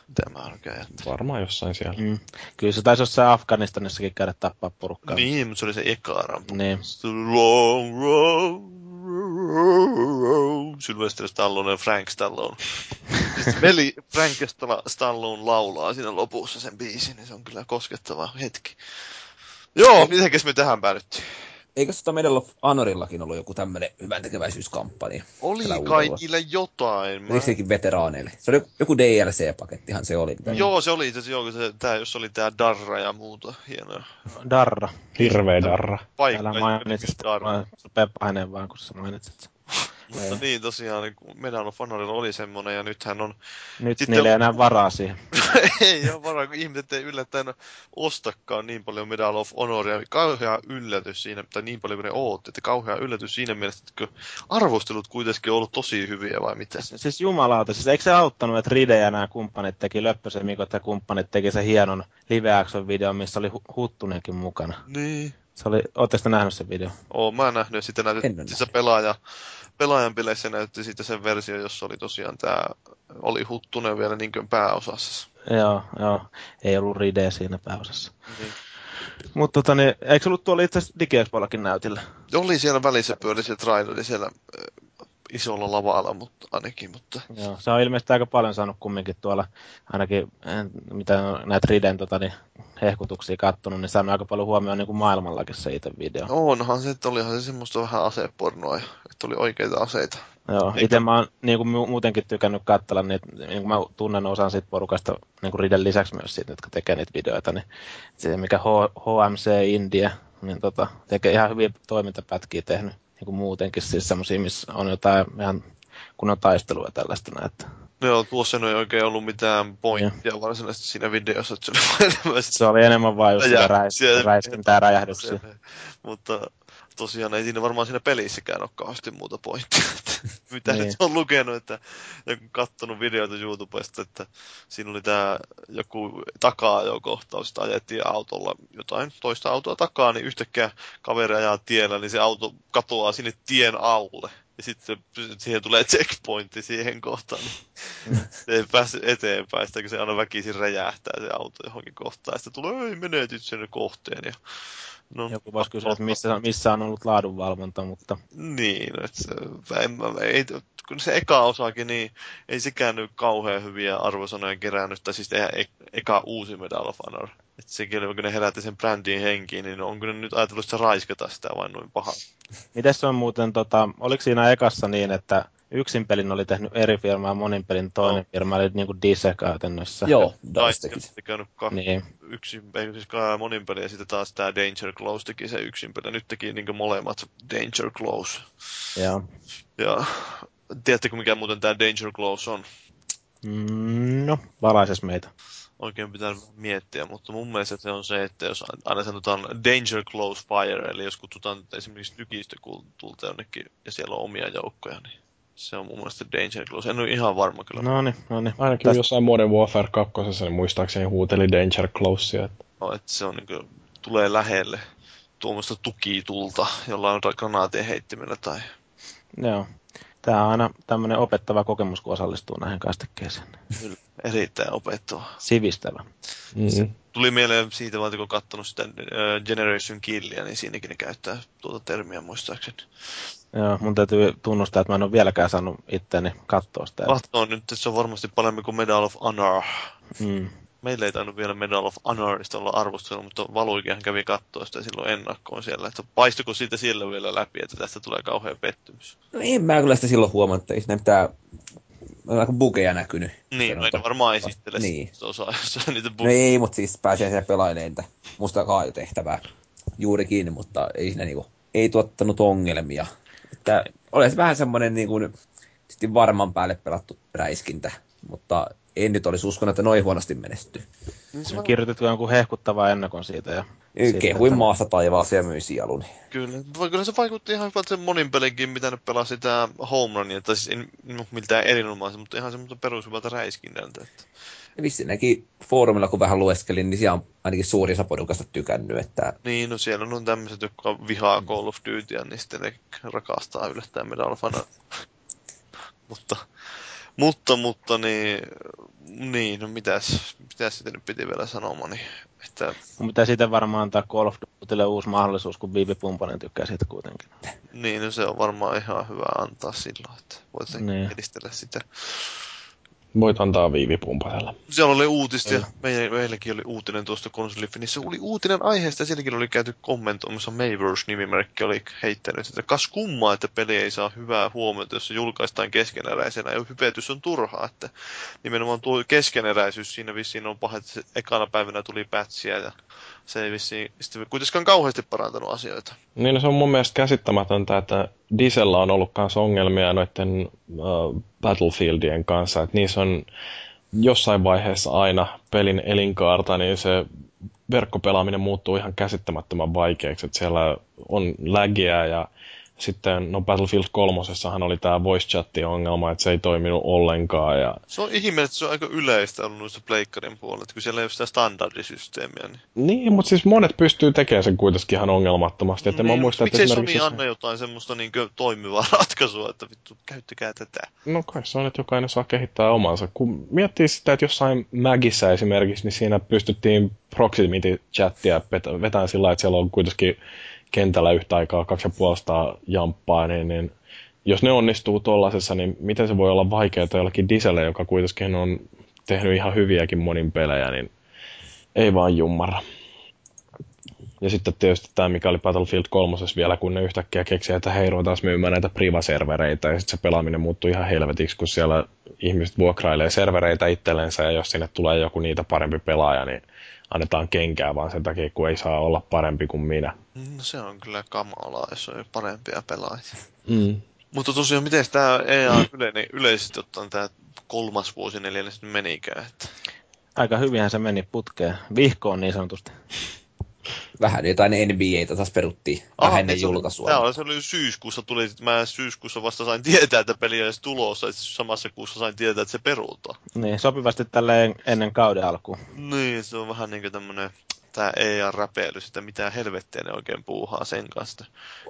Mitä mä oikein Varmaan jossain siellä. Mm. Kyllä se taisi jossain Afganistanissakin käydä tappaa porukkaa. Niin, mutta se oli se eka Rambo. Niin. Long road, Sylvester Stallone ja Frank Stallone. Sitten veli Frank Stallone laulaa siinä lopussa sen biisin, niin se on kyllä koskettava hetki. Joo, mitenkäs me tähän päädyttiin? Eikö sitä Medal of Honorillakin ollut joku tämmöinen hyvän tekeväisyyskampanja? Oli kai niillä jotain. Mä... sekin veteraaneille? Se oli joku DLC-pakettihan se oli. Joo, se oli itse joo, se, tää, jos oli tää Darra ja muuta. Hienoa. Darra. Hirveä Darra. Paikka. Täällä mainitsit, Darra. Mä vaan, kun sä mainitsit mutta niin tosiaan, niin Medal of Honorilla oli semmonen ja nythän on... Nyt sitten... niillä ei enää varaa siihen. ei ole varaa, kun ihmiset ei yllättäen ostakaan niin paljon Medal of Honoria. Kauhea yllätys siinä, tai niin paljon kuin ne ootti, että kauhea yllätys siinä mielessä, että arvostelut kuitenkin on ollut tosi hyviä vai mitä? Siis jumalauta, siis eikö se auttanut, että Ride ja nämä kumppanit teki, Löppösen Mikot ja kumppanit teki sen hienon live videon, missä oli Huttunenkin mukana. Niin. Se oli, ootteko nähnyt sen video? Oo, mä nähnyt, sitten näytettiin se pelaaja, pelaajan peleissä näytti sitten sen versio, jossa oli tosiaan tämä, oli Huttunen vielä niin kuin pääosassa. Joo, joo. Ei ollut Ride siinä pääosassa. Niin. Mutta tota, niin, eikö ollut tuolla itse asiassa näytillä? Oli siellä välissä pyöri se traileri siellä isolla lavalla mutta ainakin. Mutta... Joo, se on ilmeisesti aika paljon saanut kumminkin tuolla, ainakin mitä näitä Riden tota, niin, hehkutuksia kattonut, niin saanut aika paljon huomioon niin kuin maailmallakin se itse video. Onhan se, että olihan se semmoista vähän asepornoa, että oli oikeita aseita. Joo, Eikä... itse mä oon niin kuin muutenkin tykännyt katsella niitä, niin kuin mä tunnen osan siitä porukasta niin kuin Riden lisäksi myös siitä, jotka tekee niitä videoita, niin se mikä H- HMC India, niin tota, tekee ihan hyviä toimintapätkiä tehnyt niin kuin muutenkin, siis semmoisia, missä on jotain ihan kunnon taistelua tällaista näitä. Joo, tuossa ei oikein ollut mitään pointtia ja. varsinaisesti siinä videossa, että se oli enemmän... Se oli enemmän vain just sitä räiskintää räjähdyksiä. Mutta tosiaan ei siinä varmaan siinä pelissäkään ole kauheasti muuta pointtia. Mitä niin. nyt on lukenut, että joku kattonut videoita YouTubesta, että siinä oli tämä joku takaa jo kohtaus, että ajettiin autolla jotain toista autoa takaa, niin yhtäkkiä kaveri ajaa tiellä, niin se auto katoaa sinne tien alle. Ja sitten siihen tulee checkpointti siihen kohtaan, niin mm. se ei pääse eteenpäin, sitä kun se aina väkisin räjähtää se auto johonkin kohtaan. Ja sitten tulee, ei menetyt sen kohteen. Ja No, Joku voisi kysyä, että missä, missä on ollut laadunvalvonta, mutta... Niin, että en, ei, kun se eka osaakin, niin ei sekään nyt kauhean hyviä arvosanoja kerännyt, tai siis eihän e, eka uusi Medal of Honor. Että sekin, kun ne herätti sen brändin henkiin, niin onko ne nyt ajatellut sitä raiskata sitä vain noin paha? Miten se on muuten, tota, oliko siinä ekassa niin, että yksin pelin oli tehnyt eri firmaa ja monin pelin toinen no. firma oli niin kuin Dise käytännössä. Joo, Dice teki. niin. yksin, ei siis monin peli ja sitten taas tämä Danger Close teki se yksin peli. Nyt teki niin molemmat Danger Close. Joo. Ja tiedättekö mikä muuten tämä Danger Close on? Mm, no, valaises meitä oikein pitää miettiä, mutta mun mielestä se on se, että jos aina sanotaan danger close fire, eli jos kutsutaan esimerkiksi tykistökulta jonnekin ja siellä on omia joukkoja, niin se on mun mielestä Danger Close. En ole ihan varma kyllä. No niin, no niin. Ainakin Tästä... jossain Modern Warfare 2. niin muistaakseni huuteli Danger Closea. Että... No, että se on niin kuin, tulee lähelle tuommoista tukitulta, jolla on granaatin heittimellä tai... Joo. Tämä on aina tämmöinen opettava kokemus, kun osallistuu näihin kastikkeisiin. Kyllä, erittäin opettava. Sivistävä. Mm-hmm. Tuli mieleen siitä, vaan kun katsonut sitä Generation Killia, niin siinäkin ne käyttää tuota termiä muistaakseni. Joo, mun täytyy tunnustaa, että mä en ole vieläkään saanut itteeni katsoa sitä. Katsoa nyt, että se on varmasti parempi kuin Medal of Honor. Mm. Meillä ei tainnut vielä Medal of Honorista olla arvostelu, mutta Valuikihan kävi katsoa sitä silloin ennakkoon siellä. Että paistuko siitä siellä vielä läpi, että tästä tulee kauhean pettymys? No en mä kyllä sitä silloin huomannut, että ei siinä mitään on aika bugeja näkynyt. Niin, no varmaan esittele niin. se osaa, jos niitä bugeja. No ei, mutta siis pääsee siellä pelailemaan musta tehtävää juurikin, mutta ei siinä niinku, ei tuottanut ongelmia. Että olisi vähän semmoinen niin kuin, varman päälle pelattu räiskintä, mutta en nyt olisi uskonut, että noin huonosti menestyy. Niin se Kirjoitettu jonkun hehkuttavaa ennakon siitä. Ja Kehuin että... maasta taivaaseen ja myi sieluni. Kyllä, kyllä se vaikutti ihan hyvältä sen monin pelinkin, mitä ne pelasi sitä home runia, tai siis en no, miltään erinomaisen, mutta ihan semmoista perushyvältä räiskinnältä. Että... Ja vissi näki foorumilla, kun vähän lueskelin, niin siellä on ainakin suuri osa porukasta tykännyt. Että... Niin, no siellä on tämmöiset, jotka vihaa Call of Dutyä, niin sitten ne rakastaa yllättäen Medal mutta mutta, mutta niin, niin no mitäs, mitäs sitten nyt piti vielä sanoa, niin, että... Mun pitää siitä varmaan antaa Call of Dutylle uusi mahdollisuus, kun Viivi Pumpanen tykkää siitä kuitenkin. Niin, no se on varmaan ihan hyvä antaa silloin, että voit niin. edistellä sitä. Voit antaa viivipumpasella. Siellä oli uutista ja meilläkin oli uutinen tuosta konsolifinissä. Oli uutinen aiheesta ja sielläkin oli käyty kommentoimassa. Mayverse-nimimerkki oli heittänyt, että kas kummaa, että peli ei saa hyvää huomiota, jos se julkaistaan keskeneräisenä. Ja hypetys on turhaa, että nimenomaan tuo keskeneräisyys siinä vissiin on paha, että ekana päivänä tuli pätsiä ja se ei vissiin kuitenkaan kauheasti parantanut asioita. Niin, no se on mun mielestä käsittämätöntä, että Diesellä on ollut myös ongelmia noiden uh, Battlefieldien kanssa, että niissä on jossain vaiheessa aina pelin elinkaarta, niin se verkkopelaaminen muuttuu ihan käsittämättömän vaikeaksi, että siellä on lägiä ja sitten no Battlefield 3 oli tämä voice chatti ongelma, että se ei toiminut ollenkaan. Ja... Se on ihme, että se on aika yleistä ollut noissa pleikkarin puolella, kun siellä ei ole sitä standardisysteemiä. Niin, niin mutta siis monet pystyy tekemään sen kuitenkin ihan ongelmattomasti. Että niin, mä muistan, miksei Sony se... anna jotain semmoista niin toimivaa ratkaisua, että vittu, käyttäkää tätä. No kai se on, että jokainen saa kehittää omansa. Kun miettii sitä, että jossain Magissa esimerkiksi, niin siinä pystyttiin proximity-chattia vetämään sillä että siellä on kuitenkin kentällä yhtä aikaa kaksi ja puolesta jamppaa, niin, niin jos ne onnistuu tollasessa, niin miten se voi olla vaikeaa jollakin Diselle, joka kuitenkin on tehnyt ihan hyviäkin monin pelejä, niin ei vaan jummara. Ja sitten tietysti tämä, mikä oli Battlefield 3 vielä, kun ne yhtäkkiä keksi, että hei, taas myymään näitä privaservereitä, ja sitten se pelaaminen muuttui ihan helvetiksi, kun siellä ihmiset vuokrailee servereitä itsellensä, ja jos sinne tulee joku niitä parempi pelaaja, niin annetaan kenkää vaan sen takia, kun ei saa olla parempi kuin minä. No se on kyllä kamalaa, jos on parempia pelaajia. Mm. Mutta tosiaan, miten tämä EA yleinen, yleisesti ottaen tämä kolmas vuosi neljännes menikään? Että... Aika hyvinhän se meni putkeen. Vihkoon niin sanotusti vähän jotain NBAtä taas peruttiin ah, vähän ennen julkaisua. Tämä oli, se oli syyskuussa tuli, mä syyskuussa vasta sain tietää, että peli olisi tulossa, että samassa kuussa sain tietää, että se peruutaan. Niin, sopivasti tälleen ennen kauden alkuun. Niin, se on vähän niin kuin tämmönen tämä EA-räpeily, sitä mitä helvettiä ne oikein puuhaa sen kanssa.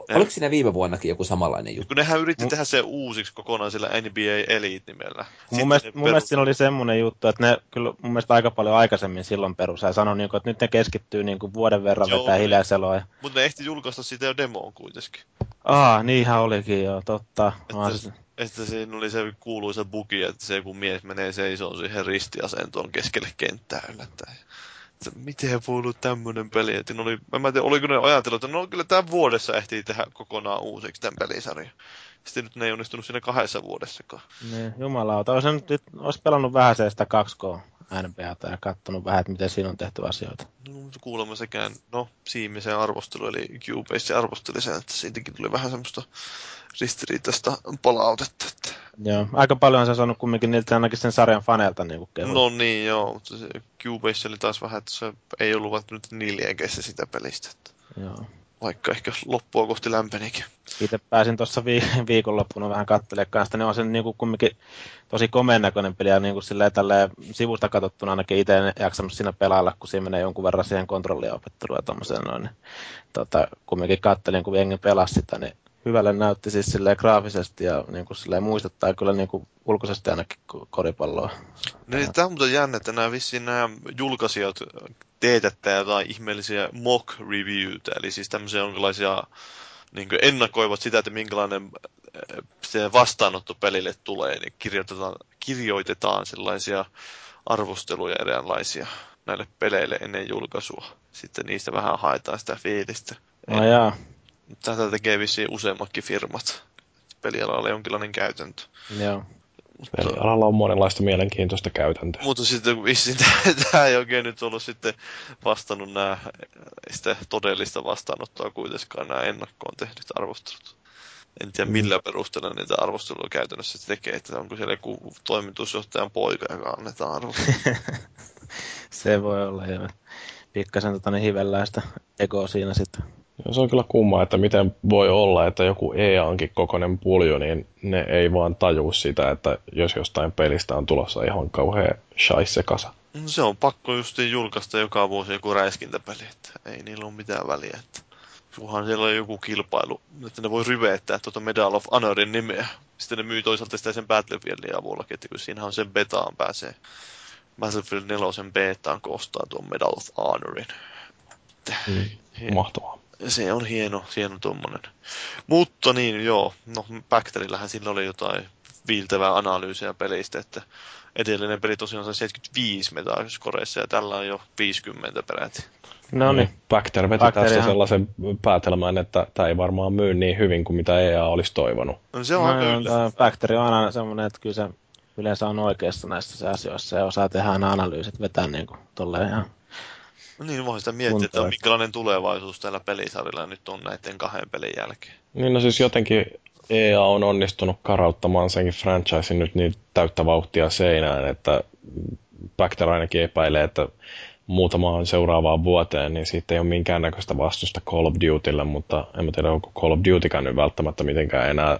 Ne... Oliko siinä viime vuonnakin joku samanlainen juttu? Kun nehän yritti M- tehdä se uusiksi kokonaan sillä NBA Elite-nimellä. Mun mielestä, mun mielestä siinä oli semmoinen juttu, että ne kyllä mun mielestä aika paljon aikaisemmin silloin perusaa ja sanoi, niin kuin, että nyt ne keskittyy niin kuin vuoden verran Joo, vetää hiljaiseloa. Mutta ne ehti julkaista sitä jo demoon kuitenkin. Aa, niinhän olikin jo, totta. Että, että siinä oli se kuuluisa bugi, että se kun mies menee seisoon siihen ristiasentoon keskelle kenttää yllättäen että miten voi olla tämmöinen peli. Että oli, mä en tiedä, oliko ne ajatellut, että no kyllä tämän vuodessa ehtii tehdä kokonaan uusiksi tämän pelisarjan. Sitten nyt ne ei onnistunut siinä kahdessa vuodessakaan. Niin, jumalauta. Olisi, nyt, olisi pelannut vähän se sitä 2K NBAta ja katsonut vähän, että miten siinä on tehty asioita. No, kuulemma sekään, no, Siimisen arvostelu, eli Cubase arvosteli sen, että siitäkin tuli vähän semmoista ristiriitaista palautetta. Että... Joo, aika paljon se on saanut kumminkin niiltä ainakin sen sarjan faneilta niin kehuja. No niin, joo, mutta se Cubase oli taas vähän, että se ei ollut välttämättä niin liekeissä sitä pelistä. Että... Joo. Vaikka ehkä loppua kohti lämpenikin. Itse pääsin tuossa vi- viikonloppuna vähän katselemaan kanssa, ne on sen niin kuin kumminkin tosi komeen näköinen peli, ja niin silleen, sivusta katsottuna ainakin itse en jaksanut siinä pelailla, kun siinä menee jonkun verran siihen kontrollia opetteluun ja tommoseen noin. Niin, tota, kumminkin kattelin, kun jengi pelasi sitä, niin hyvälle näytti siis silleen graafisesti ja niin kuin silleen muistuttaa kyllä niin kuin ulkoisesti ainakin koripalloa. Niin, tämä on muuten jännä, että nämä vissiin nämä julkaisijat teetättää jotain ihmeellisiä mock reviewtä, eli siis tämmöisiä jonkinlaisia niin ennakoivat sitä, että minkälainen eh, se vastaanotto pelille tulee, niin kirjoitetaan, kirjoitetaan sellaisia arvosteluja eräänlaisia näille peleille ennen julkaisua. Sitten niistä vähän haetaan sitä fiilistä. No jaa. Tätä tekee vissiin useammatkin firmat. Pelialalla jonkinlainen käytäntö. Joo. Pelialalla on monenlaista mielenkiintoista käytäntöä. Mutta sitten vissiin tämä ei oikein nyt ollut sitten vastannut nämä sitä todellista vastaanottoa kuitenkaan nämä ennakkoon tehdyt arvostelut. En tiedä millä perusteella niitä arvosteluja käytännössä se tekee, että onko siellä joku toimitusjohtajan poika, joka annetaan arvostelua. Se voi olla jo. Pikkasen tota, niin hivellään sitä egoa siinä sitten. Ja se on kyllä kummaa, että miten voi olla, että joku EA-ankin kokoinen puljo, niin ne ei vaan taju sitä, että jos jostain pelistä on tulossa ihan kauhean shaisse kasa. No se on pakko just julkaista joka vuosi joku räiskintäpeli, että ei niillä ole mitään väliä. Että kunhan siellä on joku kilpailu, että ne voi ryveettää tuota Medal of Honorin nimeä. Sitten ne myy toisaalta sitä sen Battlefieldin avulla, että kun siinä on sen betaan pääsee. Battlefield 4 betaan koostaa tuon Medal of Honorin. Mm, mahtavaa. Se on hieno, hieno tuommoinen. Mutta niin, joo, no Bacterillähän sillä oli jotain viiltävää analyysiä pelistä, että edellinen peli tosiaan sai 75 Metascoreissa ja tällä on jo 50 peräti. No niin. Bacter veti tästä sellaisen päätelmän, että tämä ei varmaan myy niin hyvin kuin mitä EA olisi toivonut. No se on no, kyllä. Bacter on aina semmoinen, että kyllä se yleensä on oikeassa näissä asioissa ja osaa tehdä aina analyysit, vetää niin kuin tolleen ihan No niin, voi sitä miettiä, että minkälainen tulevaisuus tällä pelisarjalla nyt on näiden kahden pelin jälkeen. Niin, no siis jotenkin EA on onnistunut karauttamaan senkin franchisein nyt niin täyttä vauhtia seinään, että Bacter ainakin epäilee, että muutamaan seuraavaan vuoteen, niin siitä ei ole minkäännäköistä vastusta Call of Dutylle, mutta en tiedä, onko Call of Dutykään nyt välttämättä mitenkään enää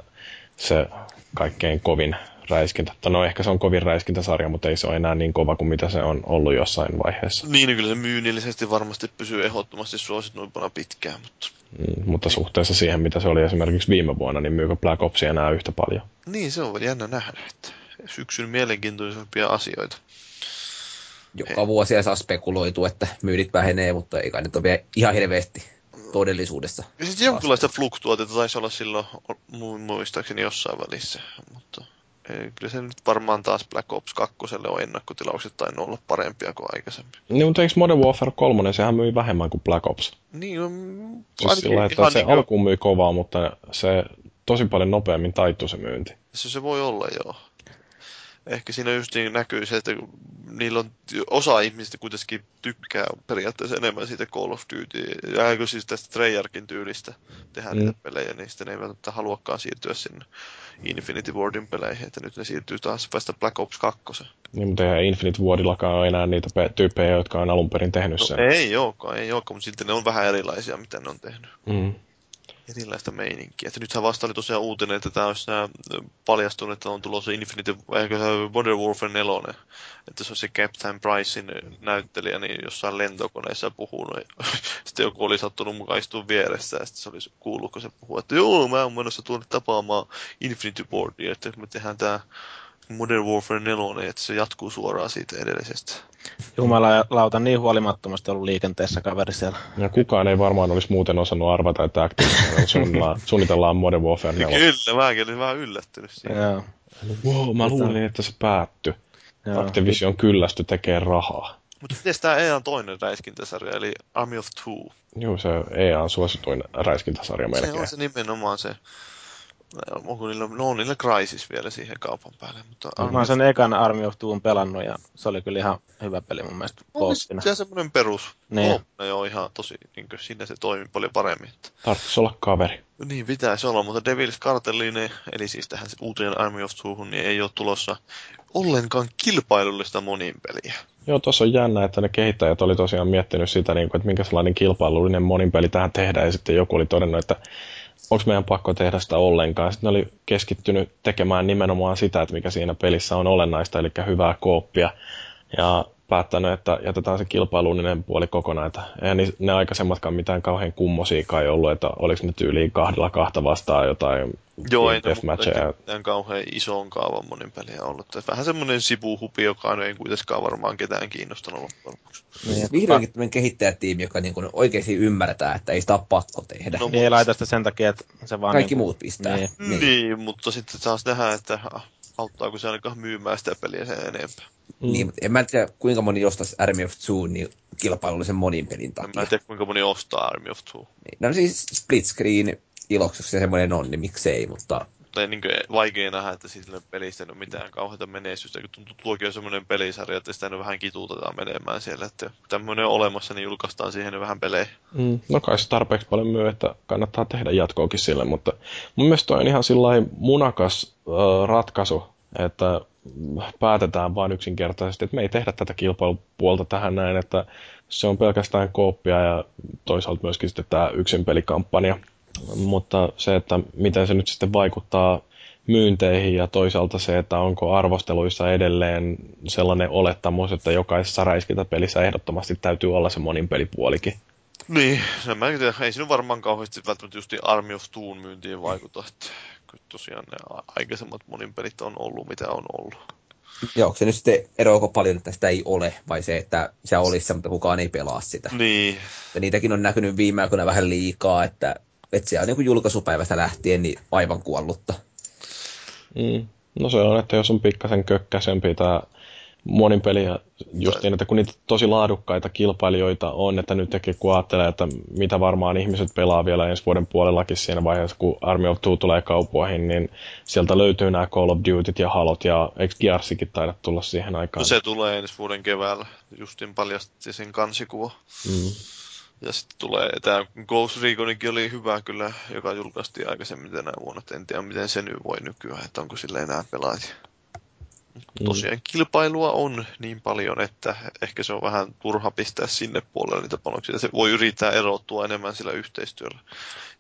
se kaikkein kovin räiskintä. No ehkä se on kovin räiskintäsarja, mutta ei se ole enää niin kova kuin mitä se on ollut jossain vaiheessa. Niin, niin kyllä se myynnillisesti varmasti pysyy ehdottomasti suosituimpana pitkään, mutta... Mm, mutta suhteessa siihen, mitä se oli esimerkiksi viime vuonna, niin myykö Black Ops enää yhtä paljon? Niin, se on jännä nähdä, että syksyn mielenkiintoisempia asioita. Joka He. vuosi saa spekuloitu, että myydit vähenee, mutta ei kai nyt ole vielä ihan hirveästi todellisuudessa. Ja sitten jonkinlaista fluktuaatiota taisi olla silloin muistaakseni jossain välissä, mutta kyllä se nyt varmaan taas Black Ops 2 on ennakkotilaukset tai olla parempia kuin aikaisemmin. Niin, mutta eikö Modern Warfare 3, sehän myi vähemmän kuin Black Ops? Niin, on... Siis sillä, että se niin alkuun myi kovaa, mutta se tosi paljon nopeammin taittui se myynti. Se, se voi olla, joo ehkä siinä just niin näkyy se, että niillä on osa ihmistä kuitenkin tykkää periaatteessa enemmän siitä Call of Duty, ja siis tästä Treyarchin tyylistä tehdä mm. niitä pelejä, niin sitten ne ei välttämättä haluakaan siirtyä sinne Infinity Wardin peleihin, että nyt ne siirtyy taas vasta Black Ops 2. Niin, mutta eihän Infinity Wardillakaan ole enää niitä tyyppejä, jotka on alun perin tehnyt no, sen. Ei olekaan, ei olekaan, mutta silti ne on vähän erilaisia, mitä ne on tehnyt. Mm erilaista meininkiä. Että nythän vasta oli tosiaan uutinen, että tämä olisi paljastunut, että on tulossa Infinity, ehkä Modern Warfare 4, että se on se Captain Pricein näyttelijä, niin jossain lentokoneessa puhunut. Sitten joku oli sattunut mukaan istua vieressä, ja sitten se olisi kuullut, kun se puhuu, että joo, mä oon menossa tuonne tapaamaan Infinity Boardia, että me tehdään tämä Modern Warfare 4, että se jatkuu suoraan siitä edellisestä. Jumalauta niin huolimattomasti ollut liikenteessä kaveri siellä. Ja kukaan ei varmaan olisi muuten osannut arvata, että Activision suunnitellaan, suunnitellaan Modern Warfare 4. Kyllä, mäkin olin vähän yllättynyt siitä. Joo. Wow, mä luulin, että se päättyi. Joo. Activision kyllästy tekee rahaa. Mutta miten tämä EA on toinen räiskintäsarja, eli Army of Two? Joo, se EA on suosituin räiskintäsarja melkein. Se on se nimenomaan se onko niillä, no on niillä Crysis vielä siihen kaupan päälle. Mutta Army... Mä oon sen ekan Army of Doom pelannut ja se oli kyllä ihan hyvä peli mun mielestä kooppina. Se on semmoinen perus niin. on ihan tosi, niin kuin, sinne se toimii paljon paremmin. Tarvitsisi olla kaveri. Niin pitäisi olla, mutta Devil's Cartelline, eli siis tähän uuteen Army of Twohun, niin ei ole tulossa ollenkaan kilpailullista monin peliä. Joo, tuossa on jännä, että ne kehittäjät oli tosiaan miettinyt sitä, niin kuin, että minkä sellainen kilpailullinen monin peli tähän tehdään, ja sitten joku oli todennut, että onko meidän pakko tehdä sitä ollenkaan. Sitten ne oli keskittynyt tekemään nimenomaan sitä, että mikä siinä pelissä on olennaista, eli hyvää kooppia. Ja päättänyt, että jätetään se kilpailullinen puoli kokonaan. Että eihän ne aikaisemmatkaan mitään kauhean kummosiikaa ei ollut, että oliko ne tyyliin kahdella kahta vastaan jotain Joo, ei ne kauhean isoon kaavan monin peliä ollut. Vähän semmoinen sivuhupi, joka ei kuitenkaan varmaan ketään kiinnostanut loppujen niin, Vihdoinkin tämmöinen kehittäjätiimi, joka niin kuin oikeasti ymmärtää, että ei sitä ole pakko tehdä. No, niin, ei laita sitä sen takia, että se vaan... Kaikki niin kuin... muut pistää. Niin. Niin. niin, mutta sitten taas nähdä, että auttaako se ainakaan myymään sitä peliä sen enempää. Mm. Niin, mutta en mä tiedä, kuinka moni ostaisi Army of Two niin kilpailullisen monin pelin takia. En mä tiedä, kuinka moni ostaa Army of Two. Niin, no siis split screen ilokseksi semmoinen on, niin miksei, mutta tai niin vaikea nähdä, että sille pelistä ei ole mitään kauheita menestystä, kun tuntuu, tuokin on semmoinen pelisarja, että sitä vähän kituutetaan menemään siellä, että tämmöinen on olemassa, niin julkaistaan siihen vähän pelejä. Mm, no kai se tarpeeksi paljon myy, että kannattaa tehdä jatkoakin sille, mutta mun mielestä on ihan sillä munakas äh, ratkaisu, että päätetään vain yksinkertaisesti, että me ei tehdä tätä kilpailupuolta tähän näin, että se on pelkästään kooppia ja toisaalta myöskin sitten tämä yksin pelikampanja. Mutta se, että miten se nyt sitten vaikuttaa myynteihin ja toisaalta se, että onko arvosteluissa edelleen sellainen olettamus, että jokaisessa räiskintäpelissä ehdottomasti täytyy olla se monin pelipuolikin. Niin, en mä tiedä. Ei siinä varmaan kauheasti välttämättä just Army of Toon myyntiin vaikuta. Että tosiaan ne aikaisemmat monin pelit on ollut mitä on ollut. Joo, onko se nyt sitten eroako paljon, että sitä ei ole, vai se, että se olisi mutta kukaan ei pelaa sitä? Niin. Ja niitäkin on näkynyt viime aikoina vähän liikaa, että, että se on niin julkaisupäivästä lähtien niin aivan kuollutta. Mm. No se on, että jos on pikkasen kökkäisempi tämä monin peliä just niin, että kun niitä tosi laadukkaita kilpailijoita on, että nyt kun ajattelee, että mitä varmaan ihmiset pelaa vielä ensi vuoden puolellakin siinä vaiheessa, kun Army of Two tulee kaupoihin, niin sieltä löytyy nämä Call of Dutyt ja Halot ja eikö Gearsikin taida tulla siihen aikaan? No se tulee ensi vuoden keväällä, justin paljasti sen kansikuva. Mm. Ja sitten tulee, tämä Ghost Reconikin oli hyvä kyllä, joka julkaistiin aikaisemmin tänä vuonna. En tiedä, miten se nyt voi nykyään, että onko sille enää pelaajia. Mm. Tosiaan kilpailua on niin paljon, että ehkä se on vähän turha pistää sinne puolelle niitä panoksia. Se voi yrittää erottua enemmän sillä yhteistyöllä.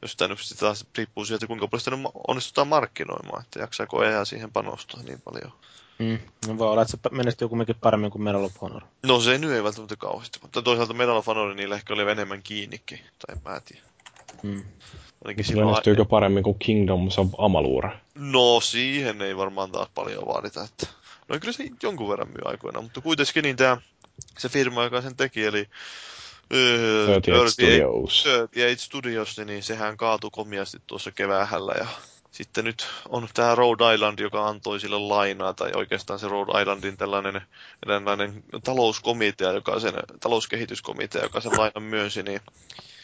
Jos sitä nyt sitten taas riippuu siitä, kuinka paljon sitä onnistutaan markkinoimaan, että jaksaako EA siihen panostaa niin paljon. Mm. No voi olla, että se menestyy kumminkin paremmin kuin Medal of Honor. No se nyt ei välttämättä kauheasti, mutta toisaalta Medal of Honor niillä ehkä oli enemmän kiinnikin, tai mä en tiedä. Mm. Menestyykö paremmin kuin Kingdoms of Amalur? No siihen ei varmaan taas paljon vaadita, että No kyllä se jonkun verran myy aikoina, mutta kuitenkin niin tämä, se firma, joka sen teki, eli uh, 38 Studios. 38 Studios, niin sehän kaatui komiasti tuossa keväähällä ja sitten nyt on tämä Rhode Island, joka antoi sille lainaa, tai oikeastaan se Rhode Islandin tällainen tällainen talouskomitea, joka sen, talouskehityskomitea, joka sen lainan myönsi, niin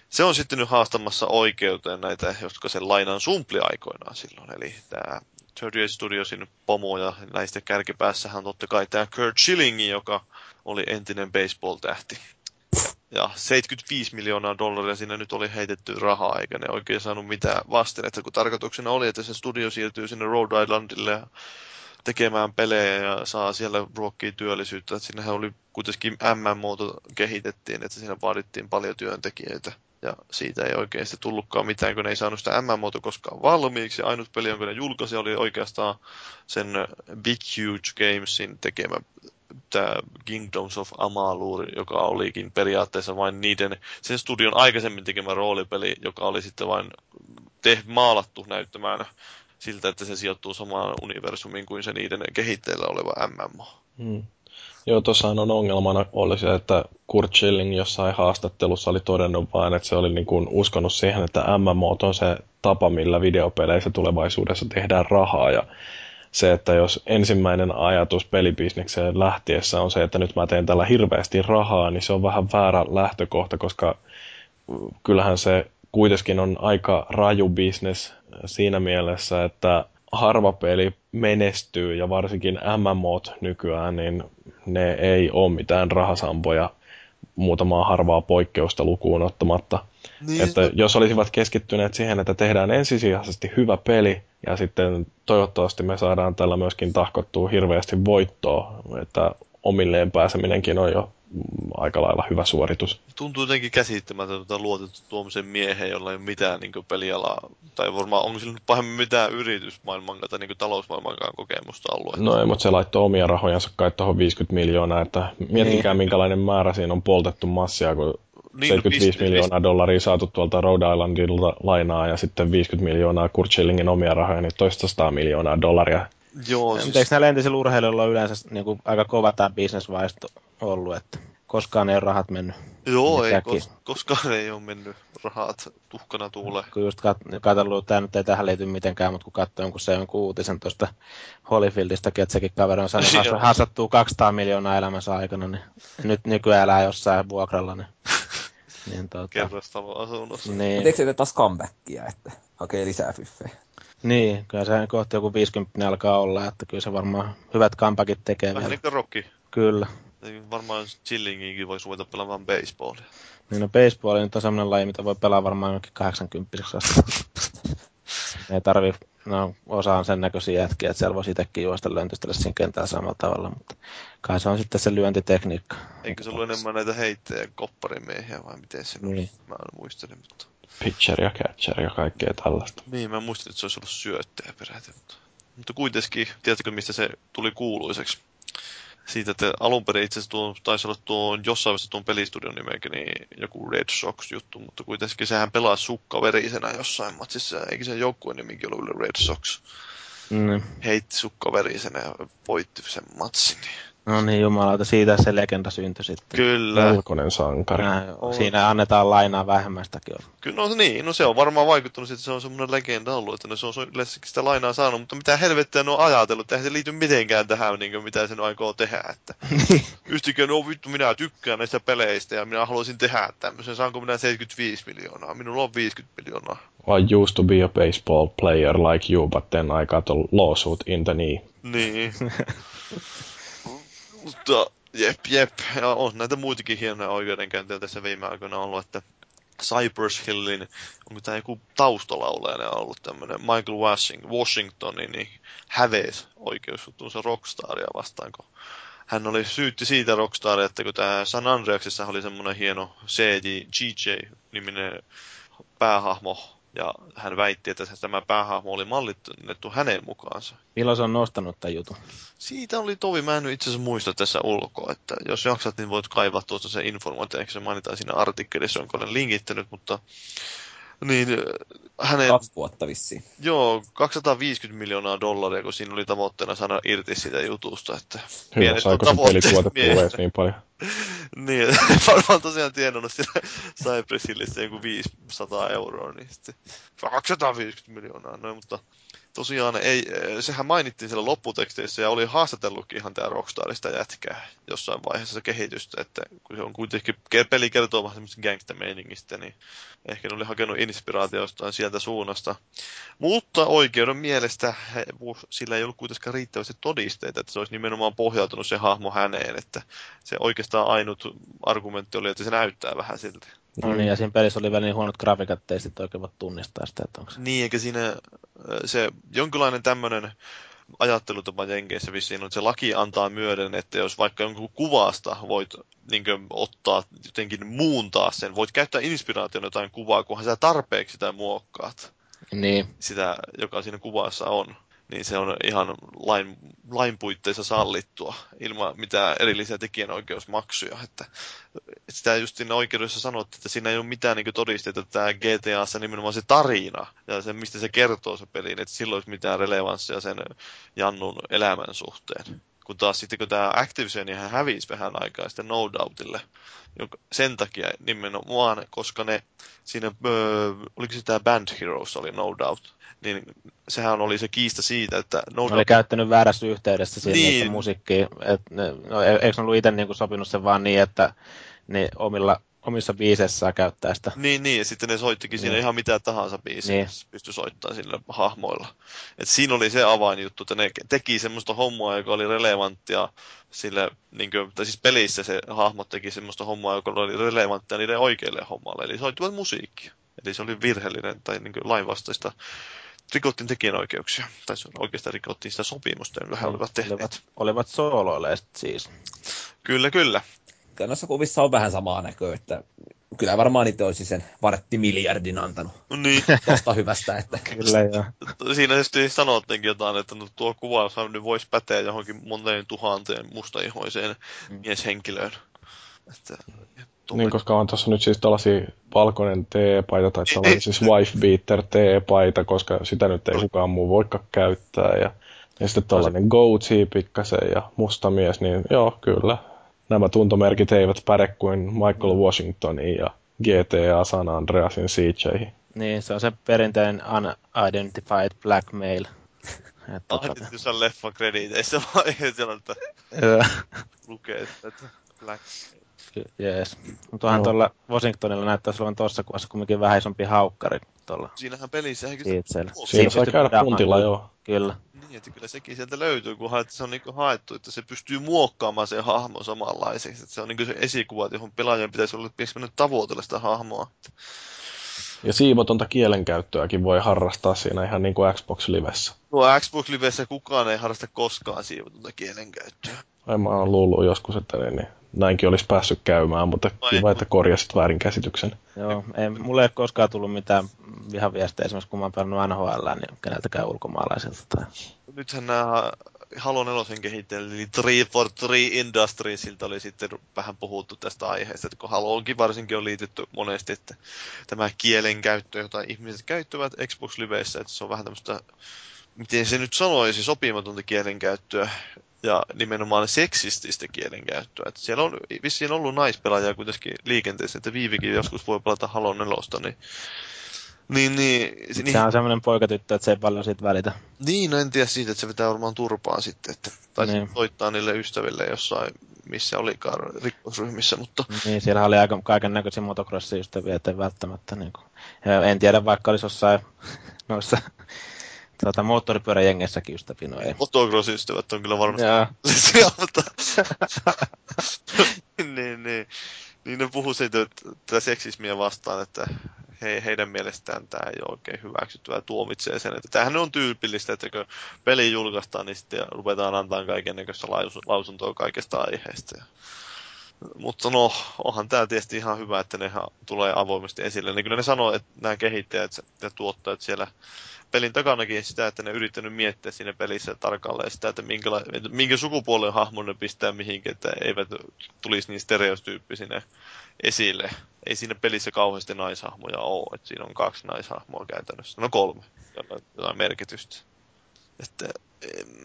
se on sitten nyt haastamassa oikeuteen näitä, jotka sen lainan sumpli aikoinaan silloin. Eli tämä 38 Studiosin pomo ja näistä kärkipäässähän totta kai tämä Kurt Schilling, joka oli entinen baseball-tähti. Ja 75 miljoonaa dollaria siinä nyt oli heitetty rahaa, eikä ne oikein saanut mitään että kun tarkoituksena oli, että se studio siirtyy sinne Rhode Islandille tekemään pelejä ja saa siellä ruokkia työllisyyttä. Että siinähän oli kuitenkin MMOta kehitettiin, että siinä vaadittiin paljon työntekijöitä. Ja siitä ei oikein sitten tullutkaan mitään, kun ne ei saanut sitä MMOta koskaan valmiiksi. Ainut peli, jonka ne julkaisi, oli oikeastaan sen Big Huge Gamesin tekemä tämä Kingdoms of Amalur, joka olikin periaatteessa vain niiden, sen studion aikaisemmin tekemä roolipeli, joka oli sitten vain te- maalattu näyttämään siltä, että se sijoittuu samaan universumiin kuin se niiden kehitteillä oleva MMO. Hmm. Joo, tuossahan on ongelmana oli se, että Kurt Schilling jossain haastattelussa oli todennut vain, että se oli niin kuin uskonut siihen, että MMO on se tapa, millä videopeleissä tulevaisuudessa tehdään rahaa. Ja se, että jos ensimmäinen ajatus pelibisnekseen lähtiessä on se, että nyt mä teen tällä hirveästi rahaa, niin se on vähän väärä lähtökohta, koska kyllähän se kuitenkin on aika raju bisnes siinä mielessä, että harva peli menestyy ja varsinkin MMOt nykyään, niin ne ei ole mitään rahasampoja muutamaa harvaa poikkeusta lukuun ottamatta. Niin, että no... jos olisivat keskittyneet siihen, että tehdään ensisijaisesti hyvä peli ja sitten toivottavasti me saadaan tällä myöskin tahkottua hirveästi voittoa, että omilleen pääseminenkin on jo aika lailla hyvä suoritus. Tuntuu jotenkin käsittämätöntä luotettu tuommoisen miehen, jolla ei ole mitään niin pelialaa, tai varmaan onko sillä nyt pahemmin mitään yritysmaailman tai niin talousmaailmankaan kokemusta ollut. No ei, mutta se laittoi omia rahojansa kai tuohon 50 miljoonaa, että miettikää niin. minkälainen määrä siinä on poltettu massia, kun niin, 75 no, miljoonaa dollaria saatu tuolta Rhode Islandilta lainaa ja sitten 50 miljoonaa Kurt Schillingin omia rahoja, niin toista 100 miljoonaa dollaria Joo, siis... Eikö näillä entisillä urheilijoilla on yleensä niin kuin, aika kova tämä bisnesvaisto ollut, että koskaan ei ole rahat mennyt. Joo, ei, kos- koskaan ei ole mennyt rahat tuhkana tuuleen. Kun just kat- katsellut, tämä nyt ei tähän liity mitenkään, mutta kun katsoin jonkun se jonkun uutisen tuosta Holyfieldistakin, että sekin kaveri on saanut hassattua 200 miljoonaa elämänsä aikana, niin nyt nykyään elää jossain vuokralla, niin niin, tuota... Kerrostalo asunnossa. Niin. Mutta eikö se taas comebackia, että hakee lisää fyffejä? Niin, kyllä se kohta joku 50 alkaa olla, että kyllä se varmaan hyvät kampakit tekee Vähän vielä. niin kuin Rocky. Kyllä. Ei Varmaan chillingiinkin voisi ruveta pelaamaan baseballia. Niin no baseball nyt on semmoinen laji, mitä voi pelaa varmaan jonkin 80 asti. Ei tarvi, no osaan sen näköisiä jätkiä, että siellä voisi itsekin juosta löntystellä siinä kentällä samalla tavalla, mutta kai se on sitten se lyöntitekniikka. Eikö se ollut enemmän näitä heittejä kopparimiehiä vai miten se oli? Niin. Mä en muistele, mutta... Pitcher ja catcher ja kaikkea tällaista. Niin, mä muistin, että se olisi ollut syöttäjä peräti, mutta... Mutta kuitenkin, tiedätkö mistä se tuli kuuluiseksi? Siitä, että alun perin itse asiassa tuo, taisi olla tuo jossain vaiheessa tuon pelistudion nimenkin, niin joku Red Sox-juttu, mutta kuitenkin sehän pelaa sukkaverisenä jossain matsissa, eikä se joukkueen nimikin ollut Red Sox. Mm. Heitti sukkaverisenä ja voitti sen matsin. Niin. No niin, jumalauta, siitä se legenda syntyi sitten. Kyllä. Valkoinen sankari. On. siinä annetaan lainaa vähemmästäkin. Kyllä, no niin, no se on varmaan vaikuttanut siitä, että se on semmoinen legenda ollut, että no se on yleensä sitä lainaa saanut, mutta mitä helvettiä ne on ajatellut, että eihän se liity mitenkään tähän, niin kuin, mitä sen aikoo tehdä, että yhtikä, no vittu, minä tykkään näistä peleistä ja minä haluaisin tehdä tämmöisen, saanko minä 75 miljoonaa, minulla on 50 miljoonaa. I used to be a baseball player like you, but then I got a lawsuit in the knee. Niin. Mutta jep, jep. Ja on näitä muitakin hienoja oikeudenkäyntejä tässä viime aikoina ollut, että Cypress Hillin, onko tämä joku taustalaulaja ollut tämmöinen Michael Washington, Washingtonin, niin hävees oikeusjuttunsa Rockstaria vastaan, kun hän oli syytti siitä Rockstaria, että kun tämä San Andreasissa oli semmoinen hieno CJ, GJ-niminen päähahmo, ja hän väitti, että tämä päähahmo oli mallinnettu hänen mukaansa. Milloin se on nostanut tämän jutun? Siitä oli tovi, mä en nyt itse asiassa muista tässä ulkoa, että jos jaksat, niin voit kaivaa tuosta se informaatio, ehkä se mainitaan siinä artikkelissa, jonka olen linkittänyt, mutta niin äh, hänen, Kaksi vuotta vissiin. joo, 250 miljoonaa dollaria, kun siinä oli tavoitteena saada irti siitä jutusta, että Hyvä, saiko se tavoitteet pelituote niin paljon? Niin, varmaan tosiaan tienannut siellä Cypress Hillissä joku 500 euroa, niin sitten 250 miljoonaa, no mutta tosiaan ei, sehän mainittiin siellä lopputeksteissä ja oli haastatellukin ihan tämä Rockstarista jätkää jossain vaiheessa kehitystä, että kun se on kuitenkin, peli kertoo vähän semmoista gangsta-meiningistä, niin ehkä ne oli hakenut inspiraatio jostain sieltä suunnasta. Mutta oikeuden mielestä he, sillä ei ollut kuitenkaan riittävästi todisteita, että se olisi nimenomaan pohjautunut se hahmo häneen, että se oikeastaan ainut argumentti oli, että se näyttää vähän siltä. No niin, ja siinä pelissä oli vielä niin huonot grafiikat, sitten oikein voi tunnistaa sitä, että onko se... Niin, eikä siinä äh, se jonkinlainen tämmöinen ajattelutapa Jenkeissä vissiin on, että se laki antaa myöden, että jos vaikka jonkun kuvasta voit niin kuin, ottaa jotenkin muuntaa sen, voit käyttää inspiraation jotain kuvaa, kunhan sä tarpeeksi sitä muokkaat, Niin, sitä, joka siinä kuvassa on, niin se on ihan lain, lain puitteissa sallittua ilman mitään erillisiä tekijänoikeusmaksuja. Että sitä just siinä oikeudessa sanottiin, että siinä ei ole mitään niin todisteita, että tämä GTAssa nimenomaan se tarina ja se, mistä se kertoo se peliin, että silloin olisi mitään relevanssia sen Jannun elämän suhteen. Kun taas sitten kun tämä Activision ihan hävisi vähän aikaa sitten No Doubtille, sen takia nimenomaan, koska ne siinä, öö, oliko se tämä Band Heroes oli No Doubt, niin sehän oli se kiista siitä, että No ne oli Doubt käyttänyt väärässä yhteydessä siihen Niin. niin. musiikkiin. Et ne, no, e- eikö ne ollut itse niinku sopinut sen vaan niin, että ne omilla, omissa biiseissään käyttää sitä? Niin, niin, ja sitten ne soittikin siinä Niin. ihan mitä tahansa biisiä, Niin. pystyi soittamaan sillä hahmoilla. Et siinä oli se avainjuttu, että ne teki semmoista hommaa, joka oli relevanttia sille, niin kuin, tai siis pelissä se hahmot teki semmoista hommaa, joka oli relevanttia niiden oikeille hommalle, eli soittivat musiikkia. Eli se oli virheellinen tai niin kuin lainvastaista. Rikottiin tekijänoikeuksia, tai se oikeastaan rikottiin sitä sopimusta, jolla he olivat tehneet. Olivat, olivat sooloileet siis. Kyllä, kyllä. Kyllä noissa kuvissa on vähän samaa näköä, että kyllä varmaan niitä olisi sen vartti miljardin antanut Niin, tosta hyvästä, että Kyllä joo. siinä tietysti sanottiinkin jotain, että no tuo kuvaus nyt voisi päteä johonkin moneen tuhanteen mustaihoiseen Mm. mieshenkilöön. Että, tuo- Niin, koska on tuossa nyt siis tällaisia valkoinen T-paita tai tällainen siis wife beater T-paita, koska sitä nyt ei kukaan muu voikaan käyttää. Ja, ja sitten tällainen goatee pikkasen ja musta mies, niin joo, kyllä. Nämä tuntomerkit eivät päde kuin Michael Washingtonin ja GTA San Andreasin CJ. Niin, se on se perinteinen unidentified blackmail. Et, tota, Ahdit jossain leffan krediteissä vaiheessa, että joo. lukee, että Black Jees. Mutta onhan Joo. tuolla Washingtonilla näyttäisi olevan tuossa kuvassa kumminkin vähän isompi haukkari tuolla Siinähän pelissä ehkä Seatsellä. Siinä pystyy käydä puntilla, joo. Kyllä. Niin, että kyllä sekin sieltä löytyy, kun haet, se on niin haettu, että se pystyy muokkaamaan sen hahmon samanlaiseksi. Että se on niin se esikuva, että johon pelaajan pitäisi olla pitäisi mennä tavoitella sitä hahmoa. Ja siivotonta kielenkäyttöäkin voi harrastaa siinä ihan niin kuin Xbox Livessä. Tuo Xbox Livessä kukaan ei harrasta koskaan siivotonta kielenkäyttöä. Ai mä oon luullut joskus, että niin, niin, näinkin olisi päässyt käymään, mutta Ai. kiva, että korjasit väärinkäsityksen. Joo, ei, mulle ei ole koskaan tullut mitään vihaviestejä esimerkiksi, kun mä oon pelannut NHL, niin keneltäkään ulkomaalaiselta. Tai... Nythän nämä Halo 4 kehittäjät, eli 343 Industriesilta oli sitten vähän puhuttu tästä aiheesta, että kun Haloonkin varsinkin on liitetty monesti, että tämä kielenkäyttö, jota ihmiset käyttävät Xbox Liveissä, että se on vähän tämmöistä, miten se nyt sanoisi, sopimatonta kielenkäyttöä ja nimenomaan seksististä kielenkäyttöä. Että siellä on vissiin ollut naispelaajia kuitenkin liikenteessä, että Viivikin joskus voi pelata Halo 4, niin niin, niin, se, niin, Sehän on semmoinen poikatyttö, että se ei paljon siitä välitä. niin, no en tiedä siitä, että se pitää varmaan turpaan sitten, että tai Niin. soittaa niille ystäville jossain, missä olikaan rikosryhmissä, mutta Niin, siellä oli aika kaiken näköisiä motocross-ystäviä, ettei välttämättä niin kuin. En tiedä, vaikka olisi jossain noissa tuota, moottoripyöräjengessäkin ystäviä, no ei. motocross-ystävät on kyllä varmasti Joo, mutta... niin, niin. Niin ne puhuu siitä, että tätä seksismiä vastaan, että he, heidän mielestään tämä ei ole oikein hyväksyttyä ja tuomitsee sen. Että tämähän on tyypillistä, että kun peli julkaistaan, niin sitten ruvetaan antaa kaiken näköistä lausuntoa kaikesta aiheesta. Mutta no, onhan tämä tietysti ihan hyvä, että ne tulee avoimesti esille. Niin kyllä ne sanoo, että nämä kehittäjät ja tuottajat siellä pelin takanakin sitä, että ne yrittänyt miettiä siinä pelissä tarkalleen sitä, että minkä, että minkä sukupuolen hahmon ne pistää mihinkin, että eivät tulisi niin stereotyyppisinä esille. Ei siinä pelissä kauheasti naishahmoja ole, että siinä on kaksi naishahmoa käytännössä. No kolme, jotain merkitystä. Että,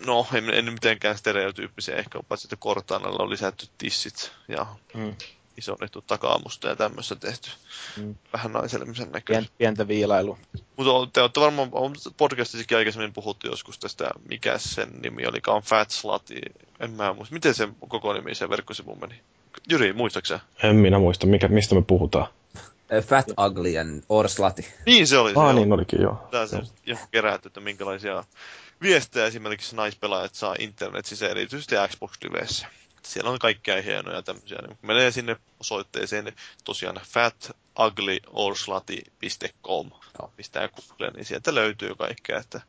no, en, en mitenkään stereotyyppisiä ehkä, paitsi että Cortanalla on lisätty tissit ja mm. isonnettu takaamusta ja tämmöistä tehty. Mm. Vähän naiselemisen näköistä. Pien, pientä viilailu. Mutta te olette varmaan, on podcastissakin aikaisemmin puhuttu joskus tästä, mikä sen nimi oli, on Fat Slut. En mä muista. Miten se koko nimi se verkkosivu meni? Jyri, muistaaksä? En minä muista, mikä, mistä me puhutaan. Fat Ugly and Orslati. Niin se oli se. Ah, joo. niin olikin, joo. Tää se jo kerätty, että minkälaisia viestejä esimerkiksi naispelaajat saa internetissä, erityisesti Xbox Liveissä. Siellä on kaikkia hienoja tämmöisiä. Kun menee sinne osoitteeseen, niin tosiaan fatuglyOrslati.com pistää Googleen, niin sieltä löytyy kaikkea, että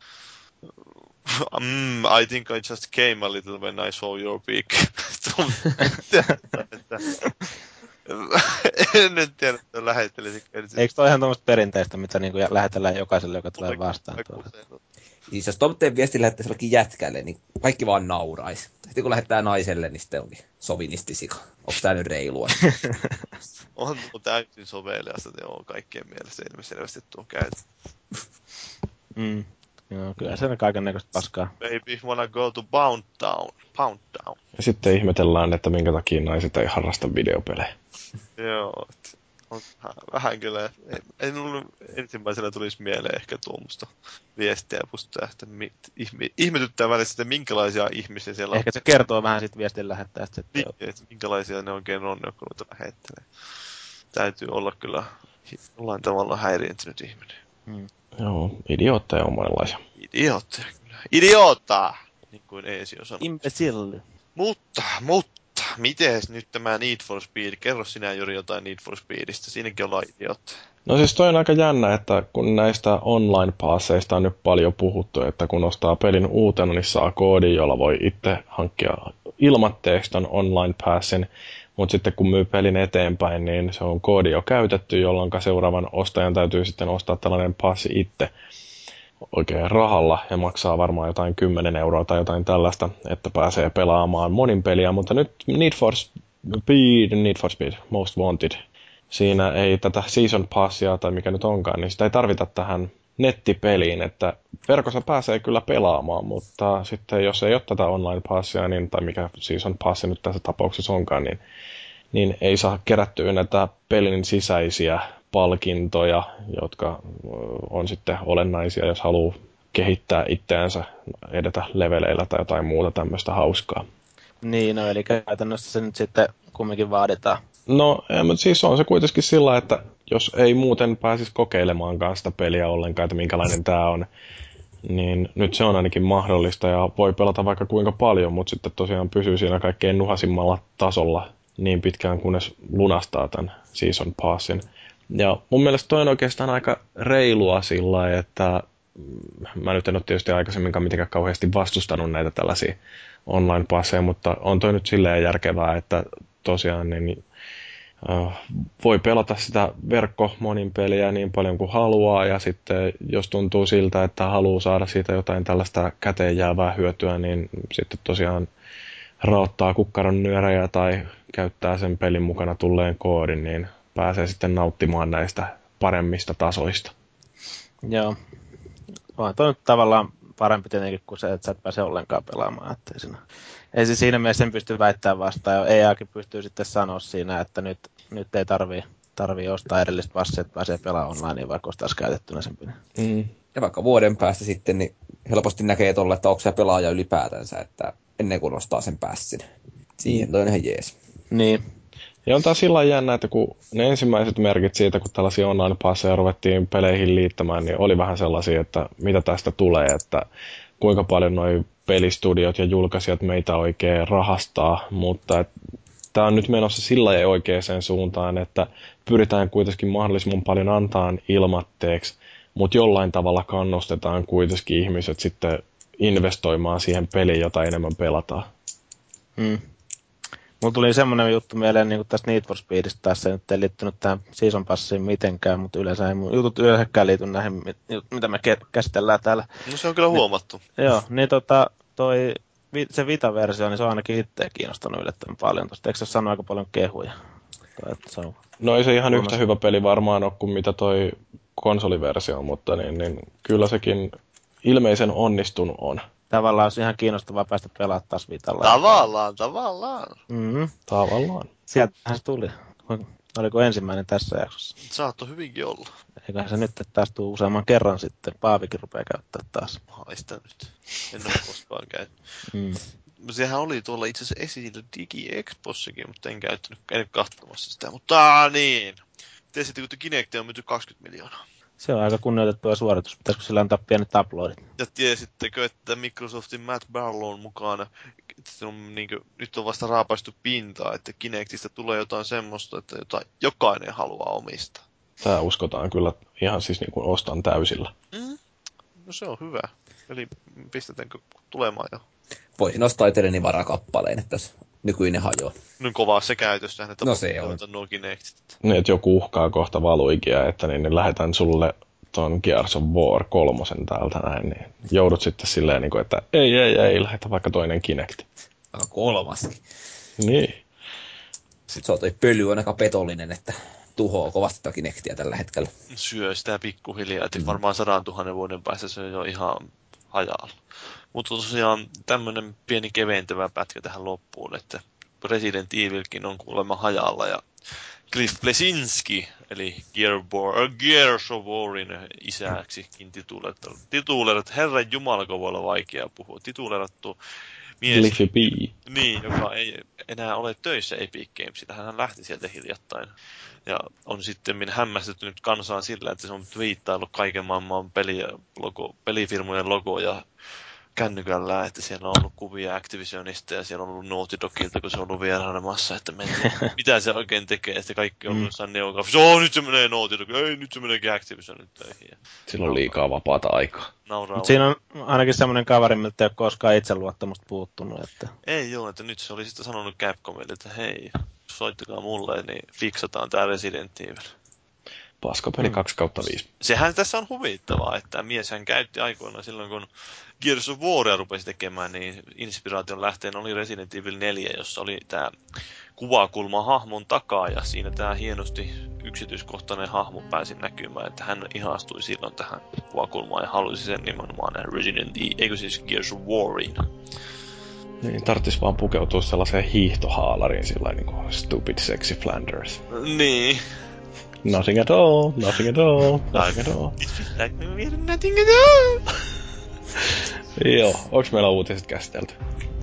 Mm, I think I just came a little when I saw your. Että- en nyt tiedä, että lähettelisikö. Eikö toi ihan tuommoista perinteistä, mitä jä- lähetellään jokaiselle, joka tulee vastaan tuolla? Siis jos tommoitteen viesti lähettäisi jollekin jätkälle, niin kaikki vaan nauraisi. Heti kun lähettää naiselle, niin sitten onkin sovinistisika. Onko tää nyt reilua? On tuo täysin soveliasta, että joo, kaikkien mielestä ilmiselvästi tuo käytä. Mm. Joo, kyllä se on kaiken näköistä paskaa. Baby, wanna go to Pound Town. Pound Town. Ja sitten ihmetellään, että minkä takia naiset ei harrasta videopelejä. Joo, on vähän- kyllä, en, en mulle ensimmäisenä tulisi mieleen ehkä tuommoista viestiä musta, että mi, ihme, ihmetyttää välillä sitten minkälaisia ihmisiä siellä on. Ehkä se kertoo vähän siitä viestin lähettäjästä, että Niin, että minkälaisia ne oikein on, jotka noita lähettelee. Täytyy olla kyllä jollain tavalla häiriintynyt ihminen. mm. Joo, idiootteja on monenlaisia. Idiootteja kyllä. Idioottaa! Niin kuin Eesio sanoi. Imbecille. Mutta, mutta, miten nyt tämä Need for Speed? Kerro sinä Juri jotain Need for Speedistä. Siinäkin ollaan idiootteja. No siis toi on aika jännä, että kun näistä online-passeista on nyt paljon puhuttu, että kun ostaa pelin uutena, niin saa koodin, jolla voi itse hankkia ilmatteeksi ton online-passin, mutta sitten kun myy pelin eteenpäin, niin se on koodi jo käytetty, jolloin seuraavan ostajan täytyy sitten ostaa tällainen passi itse oikein rahalla ja maksaa varmaan jotain 10 euroa tai jotain tällaista, että pääsee pelaamaan monin peliä, mutta nyt Need for Speed, Need for Speed, Most Wanted, siinä ei tätä season passia tai mikä nyt onkaan, niin sitä ei tarvita tähän nettipeliin, että verkossa pääsee kyllä pelaamaan, mutta sitten jos ei ole tätä online passia, niin, tai mikä season passi nyt tässä tapauksessa onkaan, niin, niin ei saa kerättyä näitä pelin sisäisiä palkintoja, jotka on sitten olennaisia, jos haluaa kehittää itseänsä, edetä leveleillä tai jotain muuta tämmöistä hauskaa. Niin, no eli käytännössä se nyt sitten kumminkin vaaditaan No, mutta siis on se kuitenkin sillä, että jos ei muuten pääsisi kokeilemaan sitä peliä ollenkaan, että minkälainen tämä on, niin nyt se on ainakin mahdollista ja voi pelata vaikka kuinka paljon, mutta sitten tosiaan pysyy siinä kaikkein nuhasimmalla tasolla niin pitkään, kunnes lunastaa tämän Season Passin. Ja mun mielestä toi on oikeastaan aika reilua sillä että mm, mä nyt en ole tietysti aikaisemminkaan mitenkään kauheasti vastustanut näitä tällaisia online-passeja, mutta on toi nyt silleen järkevää, että tosiaan niin, uh, voi pelata sitä verkkomonin peliä niin paljon kuin haluaa ja sitten jos tuntuu siltä, että haluaa saada siitä jotain tällaista käteen jäävää hyötyä, niin sitten tosiaan raottaa kukkaron nyörejä tai käyttää sen pelin mukana tulleen koodin, niin pääsee sitten nauttimaan näistä paremmista tasoista. Joo. On toi nyt tavallaan parempi tietenkin kuin se, että sä et pääse ollenkaan pelaamaan. Että ei, siinä, ei se siinä mielessä sen pysty väittämään vastaan. Ja EAkin pystyy sitten sanoa siinä, että nyt, nyt ei tarvii, tarvii ostaa edellistä passia, että pääsee pelaamaan online, vaikka ostaisi käytettynä sen pelin. Mm. Ja vaikka vuoden päästä sitten, niin helposti näkee tuolla, että onko se pelaaja ylipäätänsä, että ennen kuin ostaa sen passin. Siihen toi on ihan jees. Niin, ja on taas sillä jännä, että kun ne ensimmäiset merkit siitä, kun tällaisia online-passeja ruvettiin peleihin liittämään, niin oli vähän sellaisia, että mitä tästä tulee, että kuinka paljon noin pelistudiot ja julkaisijat meitä oikein rahastaa, mutta tämä on nyt menossa sillä ja oikeaan suuntaan, että pyritään kuitenkin mahdollisimman paljon antaa ilmatteeksi, mutta jollain tavalla kannustetaan kuitenkin ihmiset sitten investoimaan siihen peliin, jota enemmän pelataan. Hmm. Mulla tuli semmoinen juttu mieleen niin tästä Need for Speedistä, tässä nyt ei liittynyt tähän Season Passiin mitenkään, mutta yleensä ei mun jutut yleensäkään liity näihin, mitä me käsitellään täällä. No se on kyllä huomattu. Niin, joo, niin tota, toi, se Vita-versio, niin se on ainakin itseä kiinnostanut yllättävän paljon tosta. Eikö se sano aika paljon kehuja? se on no ei se ihan yhtä hyvä peli varmaan ole kuin mitä toi konsoliversio, mutta niin, niin kyllä sekin ilmeisen onnistunut on tavallaan olisi ihan kiinnostavaa päästä pelaamaan taas Vitalla. Tavallaan, tavallaan. Mm-hmm. Tavallaan. Sieltähän se tuli. Oliko ensimmäinen tässä jaksossa? Saattoi hyvinkin olla. Eiköhän se nyt että taas tuu useamman kerran sitten. Paavikin rupeaa käyttää taas. Haista nyt. En ole koskaan käyttänyt. Mm. Sehän oli tuolla itse asiassa esillä Digi Expossakin, mutta en käyttänyt, en katsomassa sitä. Mutta niin. Tiesitte, kun Kinect on myyty 20 miljoonaa. Se on aika kunnioitettua suoritus. Pitäisikö sillä antaa pienet uploadit? Ja tiesittekö, että Microsoftin Matt Barlow on mukana, että on, niin kuin, nyt on vasta raapaistu pintaa, että Kinectistä tulee jotain semmoista, että jota jokainen haluaa omistaa. Tämä uskotaan kyllä ihan siis niin kuin ostan täysillä. Mm. No se on hyvä. Eli pistetäänkö tulemaan jo? Voisin ostaa itselleni varakappaleen, että jos nykyinen hajoaa. No kovaa se käytössä, että no se on. nuo Kinectit. Niin, että joku uhkaa kohta valuikia, että niin, niin lähetän sulle ton Gears of War kolmosen täältä näin, niin joudut sitten silleen, niin kuin, että ei, ei, ei, lähetä vaikka toinen Kinect. Vaikka kolmaskin. Niin. Sitten se on toi pöly on aika petollinen, että tuhoaa kovasti tätä Kinectia tällä hetkellä. Syö sitä pikkuhiljaa, että mm. varmaan sadan tuhannen vuoden päästä se on jo ihan hajalla. Mutta tosiaan tämmöinen pieni keventävä pätkä tähän loppuun, että Resident Evilkin on kuulemma hajalla ja Cliff Plesinski, eli Gearbor, äh, Gears of Warin isäksikin tituleerattu. Tituleerattu, herran jumala, voi olla vaikea puhua. Tituleerattu mies. Cliffy B. Niin, joka ei enää ole töissä Epic Games. Hän lähti sieltä hiljattain. Ja on sitten minä hämmästynyt kansaan sillä, että se on twiittaillut kaiken maailman peli, logo, pelifirmojen logoja kännykällä, että siellä on ollut kuvia Activisionista ja siellä on ollut Naughty Dogilta, kun se on ollut vierailemassa, että men, mitä se oikein tekee, että kaikki on ollut mm. jossain neograafissa, oh, nyt se menee Naughty Dog, ei, nyt se meneekin Activisionin töihin. Sillä on liikaa vapaata aikaa. Nauraa siinä on ainakin semmoinen kaveri, miltä ei ole koskaan itseluottamusta puuttunut. Että... Ei joo, että nyt se oli sitten sanonut Capcomille, että hei, soittakaa mulle, niin fiksataan tää Resident Evil. Paskapeli 2 kautta 5. Sehän tässä on huvittavaa, että mies hän käytti aikoinaan silloin, kun Gears of Waria rupesi tekemään, niin inspiraation lähteen oli Resident Evil 4, jossa oli tämä kuvakulma hahmon takaa ja siinä tämä hienosti yksityiskohtainen hahmo pääsi näkymään, että hän ihastui silloin tähän kuvakulmaan ja halusi sen nimenomaan Resident Evil, eikö siis Gears of Wariin. Niin, tarvitsisi vaan pukeutua sellaiseen hiihtohaalariin sillä niin kuin stupid sexy Flanders. Niin. Nothing at all, nothing at all, nothing at all. It feels like we're nothing at all. Joo, onks meillä uutiset käsitelty?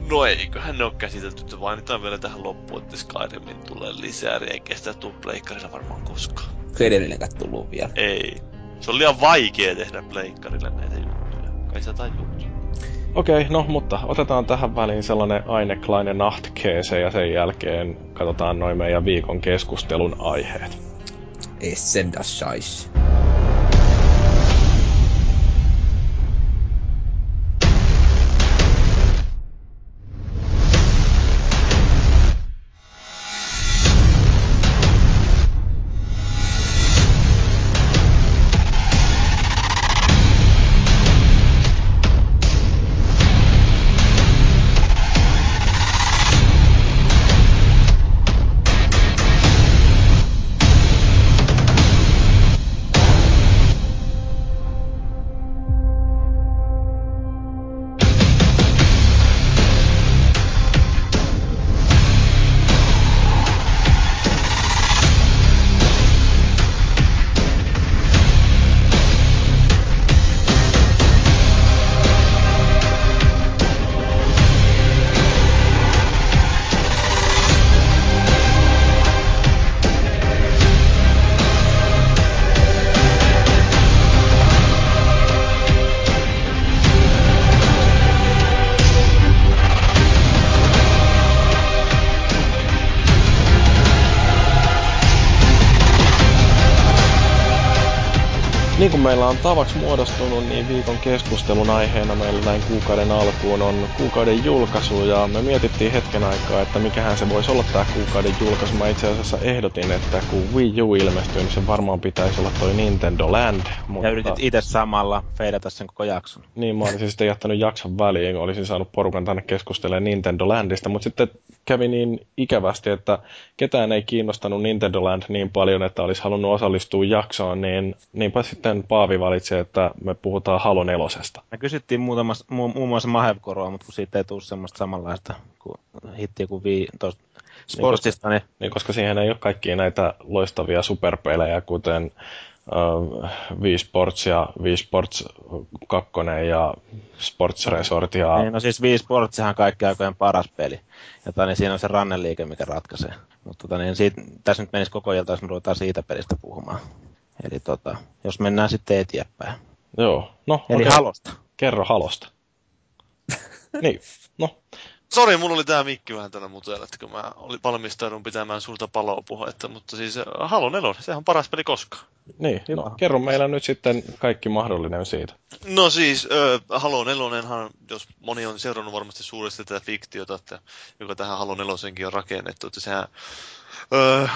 No eiköhän ne ole käsitelty, että mainitaan vielä tähän loppuun, että Skyrimin tulee lisää, eikä kestä tuu pleikkarilla varmaan koskaan. Se edellinenkään tullut vielä. Ei. Se on liian vaikea tehdä pleikkarille näitä juttuja. Kai sä tajuut. Okei, okay, no mutta otetaan tähän väliin sellainen Eine kleine Nachtkäse ja sen jälkeen katsotaan noin meidän viikon keskustelun aiheet. ist denn das Scheiß? Niin kuin meillä on tavaksi muodostunut, niin viikon keskustelun aiheena meillä näin kuukauden alkuun on kuukauden julkaisu ja me mietittiin hetken aikaa, että mikähän se voisi olla tämä kuukauden julkaisu. Mä itse asiassa ehdotin, että kun Wii U ilmestyy, niin se varmaan pitäisi olla toi Nintendo Land. Mutta... Ja yritit itse samalla feidata sen koko jakson. Niin, mä olisin sitten jättänyt jakson väliin, olisin saanut porukan tänne keskustelemaan Nintendo Landista, mutta sitten kävi niin ikävästi, että ketään ei kiinnostanut Nintendo Land niin paljon, että olisi halunnut osallistua jaksoon, niin niinpä sitten Paavi valitsi, että me puhutaan Halo nelosesta. Me kysyttiin muutamassa, mu, muun muassa Mahevkoroa, mutta kun siitä ei tule semmoista samanlaista kuin hittiä kuin vii, tos, Sportsista, niin... niin... koska siihen ei ole kaikkia näitä loistavia superpelejä, kuten uh, Wii Sports ja Wii Sports 2 ja Sports Resort. Ja... Niin, no siis Wii Sports on kaikki aikojen paras peli. Ja tota, niin siinä on se ranneliike, mikä ratkaisee. Mutta tota, niin siitä, tässä nyt menisi koko ilta, jos me ruvetaan siitä pelistä puhumaan. Eli tota, jos mennään sitten eteenpäin. Joo, no Eli okay. halosta. Kerro halosta. niin. Sori, mulla oli tää mikki vähän tänä mutella, että kun mä olin valmistaudun pitämään suurta palopuhetta, mutta siis äh, Halo 4, sehän on paras peli koskaan. Niin, no, kerro meillä nyt sitten kaikki mahdollinen siitä. No siis, äh, Halo 4, jos moni on seurannut varmasti suuresti tätä fiktiota, että, joka tähän Halo 4 on rakennettu, että sehän Öö,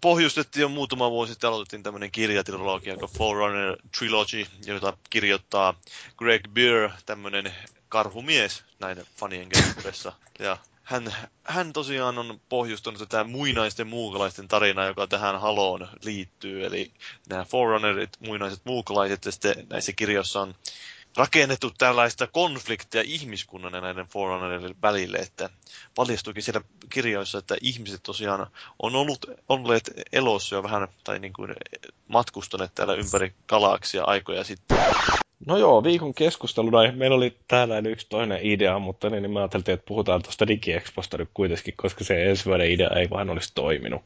pohjustettiin jo muutama vuosi sitten, aloitettiin tämmöinen kirjatrilogia kuin Forerunner Trilogy, jota kirjoittaa Greg Beer, tämmöinen karhumies näiden fanien keskuudessa. Ja hän, hän tosiaan on pohjustanut tätä muinaisten muukalaisten tarinaa, joka tähän haloon liittyy. Eli nämä Forerunnerit, muinaiset muukalaiset, ja sitten näissä kirjoissa on rakennettu tällaista konfliktia ihmiskunnan ja näiden Forerunnerien välille, että paljastuikin siellä kirjoissa, että ihmiset tosiaan on ollut, olleet elossa jo vähän, tai niin kuin matkustaneet täällä ympäri galaksia aikoja sitten. No joo, viikon keskusteluna meillä oli täällä yksi toinen idea, mutta niin, niin mä ajattelin, että puhutaan tuosta DigiExposta nyt kuitenkin, koska se ensi vuoden idea ei vaan olisi toiminut.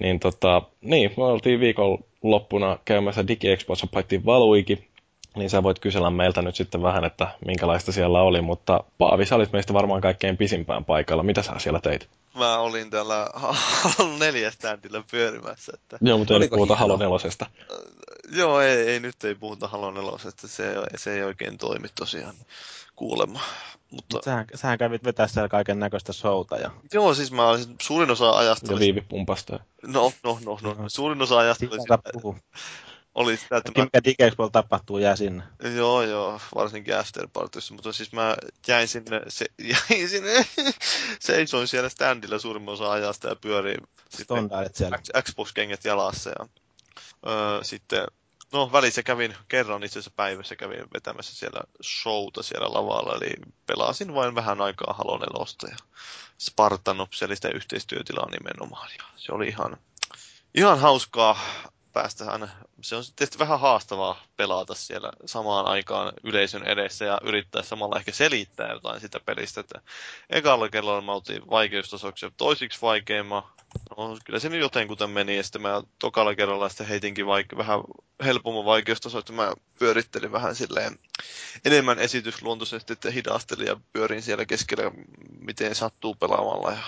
Niin tota, niin, me oltiin viikon loppuna käymässä DigiExpossa, paittiin Valuikin, niin sä voit kysellä meiltä nyt sitten vähän, että minkälaista siellä oli, mutta Paavi, sä olit meistä varmaan kaikkein pisimpään paikalla. Mitä sä siellä teit? Mä olin täällä Halo 4 standilla pyörimässä. Että... Joo, mutta ei nyt puhuta Halo 4. Joo, ei, ei, nyt ei puhuta Halo 4. Se, se ei oikein toimi tosiaan kuulemma. Mutta... Sähän, sähän kävit vetää siellä kaiken näköistä showta. Ja... Joo, siis mä olisin, suurin osa ajasta... Ja viivipumpasta. No, no, no, no. Suurin osa ajasta oli oli sitä, että mä... Mikä tapahtuu, jää sinne. Joo, joo, varsinkin afterpartyssa, mutta siis mä jäin sinne, se, jäin sinne, seisoin siellä standilla suurimman osa ajasta ja pyörin siellä. Xbox-kengät jalassa ja öö, sitten No välissä kävin kerran itse asiassa päivässä kävin vetämässä siellä showta siellä lavalla, eli pelasin vain vähän aikaa Halo 4 ja Spartanopsia, eli sitä yhteistyötilaa nimenomaan. Ja se oli ihan, ihan hauskaa päästä aina, se on tietysti vähän haastavaa pelata siellä samaan aikaan yleisön edessä ja yrittää samalla ehkä selittää jotain sitä pelistä. Että ekalla kerralla mä otin vaikeustasoksi toisiksi vaikeimman. No, kyllä se nyt jotenkuten meni ja sitten mä tokalla kerralla sitten heitinkin vaikka vähän helpomman vaikeustaso, että mä pyörittelin vähän silleen enemmän esitysluontoisesti, että hidastelin ja pyörin siellä keskellä, miten sattuu pelaamalla ja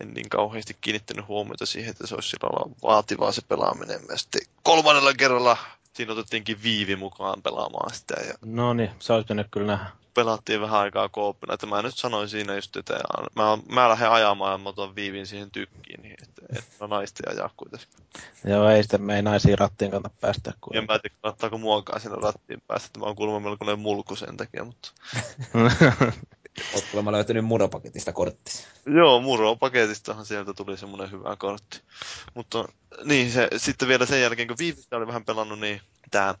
en niin kauheasti kiinnittänyt huomiota siihen, että se olisi sillä lailla vaativaa se pelaaminen. Ja sitten kolmannella kerralla siinä otettiinkin Viivi mukaan pelaamaan sitä. Ja No niin, se olisi pitänyt kyllä nähdä. pelattiin vähän aikaa kooppina. Että mä nyt sanoin siinä just, että mä, mä lähden ajamaan ja mä otan Viivin siihen tykkiin. Niin että, että mä naisten ajaa kuitenkin. Joo, ei sitten me ei naisia rattiin kannata päästä. Kun... Ja mä en tiedä, kannattaako muakaan sinne rattiin päästä. Että mä oon kuulemma melkoinen mulku sen takia. Mutta... Oot kuulemma löytänyt muropaketista korttisi. Joo, Muro paketistahan sieltä tuli semmoinen hyvä kortti. Mutta niin, se, sitten vielä sen jälkeen, kun Viivistä oli vähän pelannut, niin tämä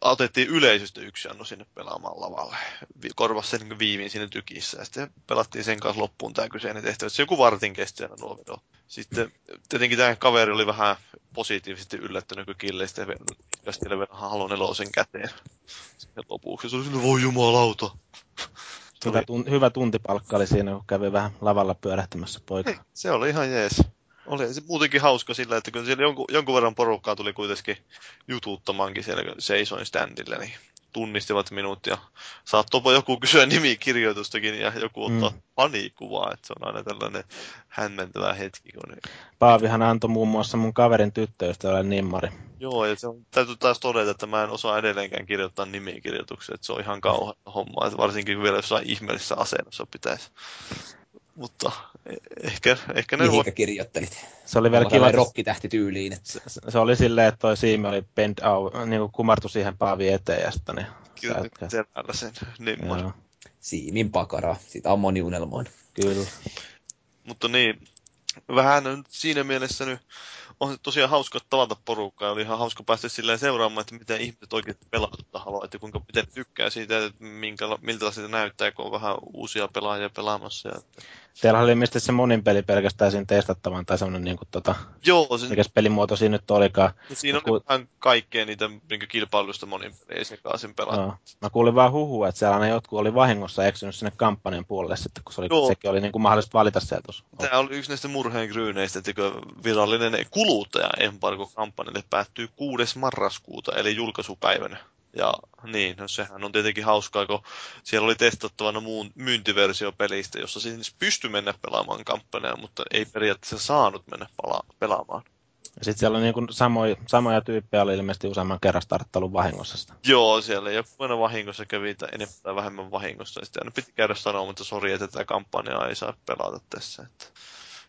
otettiin yleisöstä yksi anno sinne pelaamaan lavalle. Korvasi sen niin viivin sinne tykissä ja sitten pelattiin sen kanssa loppuun tämä kyseinen tehtävä. Se joku vartin kesti aina nuo vedot. Sitten tietenkin tämä kaveri oli vähän positiivisesti yllättynyt, kun killeistä kästille vielä Halo nelosen käteen. Sitten lopuksi se oli sille, voi jumalauta. Hyvä, tun, hyvä tuntipalkka oli siinä, kun kävi vähän lavalla pyörähtämässä poika. Ei, se oli ihan jees. Oli se muutenkin hauska sillä, että kun siellä jonkun, jonkun verran porukkaa tuli kuitenkin jutuuttamaankin siellä, kun seisoin standille, niin tunnistivat minut ja saattoipa joku kysyä nimikirjoitustakin ja joku ottaa mm. panikuvaa, että se on aina tällainen hämmentävä hetki. Kun... Paavihan antoi muun muassa mun kaverin tyttöystä ole nimmari. Joo, ja se on, täytyy taas todeta, että mä en osaa edelleenkään kirjoittaa nimikirjoituksia, että se on ihan kauhean homma, että varsinkin vielä jossain ihmeellisessä asennossa pitäisi. Mutta ehkä, ehkä ne Mihinkä kirjoittelit? Se oli vielä kiva. rokkitähti tyyliin. Että... Se, se, oli silleen, että toi siimi oli bend out, niin kuin kumartu siihen paaviin eteen ja sitten niin selällä sen nimman. Siimin pakara. Sitä on moni unelmoin. Kyllä. Mutta niin, vähän siinä mielessä nyt on tosiaan hauska tavata porukkaa ja oli ihan hauska päästä silleen seuraamaan, että miten ihmiset oikeasti pelaavat haluaa, että kuinka miten tykkää siitä, että minkä, miltä sitä näyttää, kun on vähän uusia pelaajia pelaamassa. Ja, että... Teillä oli mistä se monin peli pelkästään siinä testattavan tai semmoinen niin kuin, tota, Joo, se... mikä pelimuoto siinä nyt olikaan. No, siinä on ku... vähän kaikkea niitä niin kilpailusta monin peliä sekaisin pelata. Joo. Mä kuulin vaan huhua, että siellä ne jotkut oli vahingossa eksynyt sinne kampanjan puolelle sitten, kun se oli, sekin oli niin kuin mahdollista valita sieltä. Tämä oli yksi näistä murheen gryyneistä, että virallinen kuluttaja-embargo-kampanjalle päättyy 6. marraskuuta, eli julkaisupäivänä. Ja niin, no sehän on tietenkin hauskaa, kun siellä oli testattavana muun myyntiversio pelistä, jossa siis pystyi mennä pelaamaan kampanjaa, mutta ei periaatteessa saanut mennä pala- pelaamaan. Ja sitten siellä on niin samoja, samoja tyyppejä oli ilmeisesti useamman kerran starttailun vahingossa sitä. Joo, siellä joku aina vahingossa kävi enemmän tai vähemmän vahingossa. Ja sitten aina piti käydä sanomaan, että sori, että tätä kampanjaa ei saa pelata tässä. Että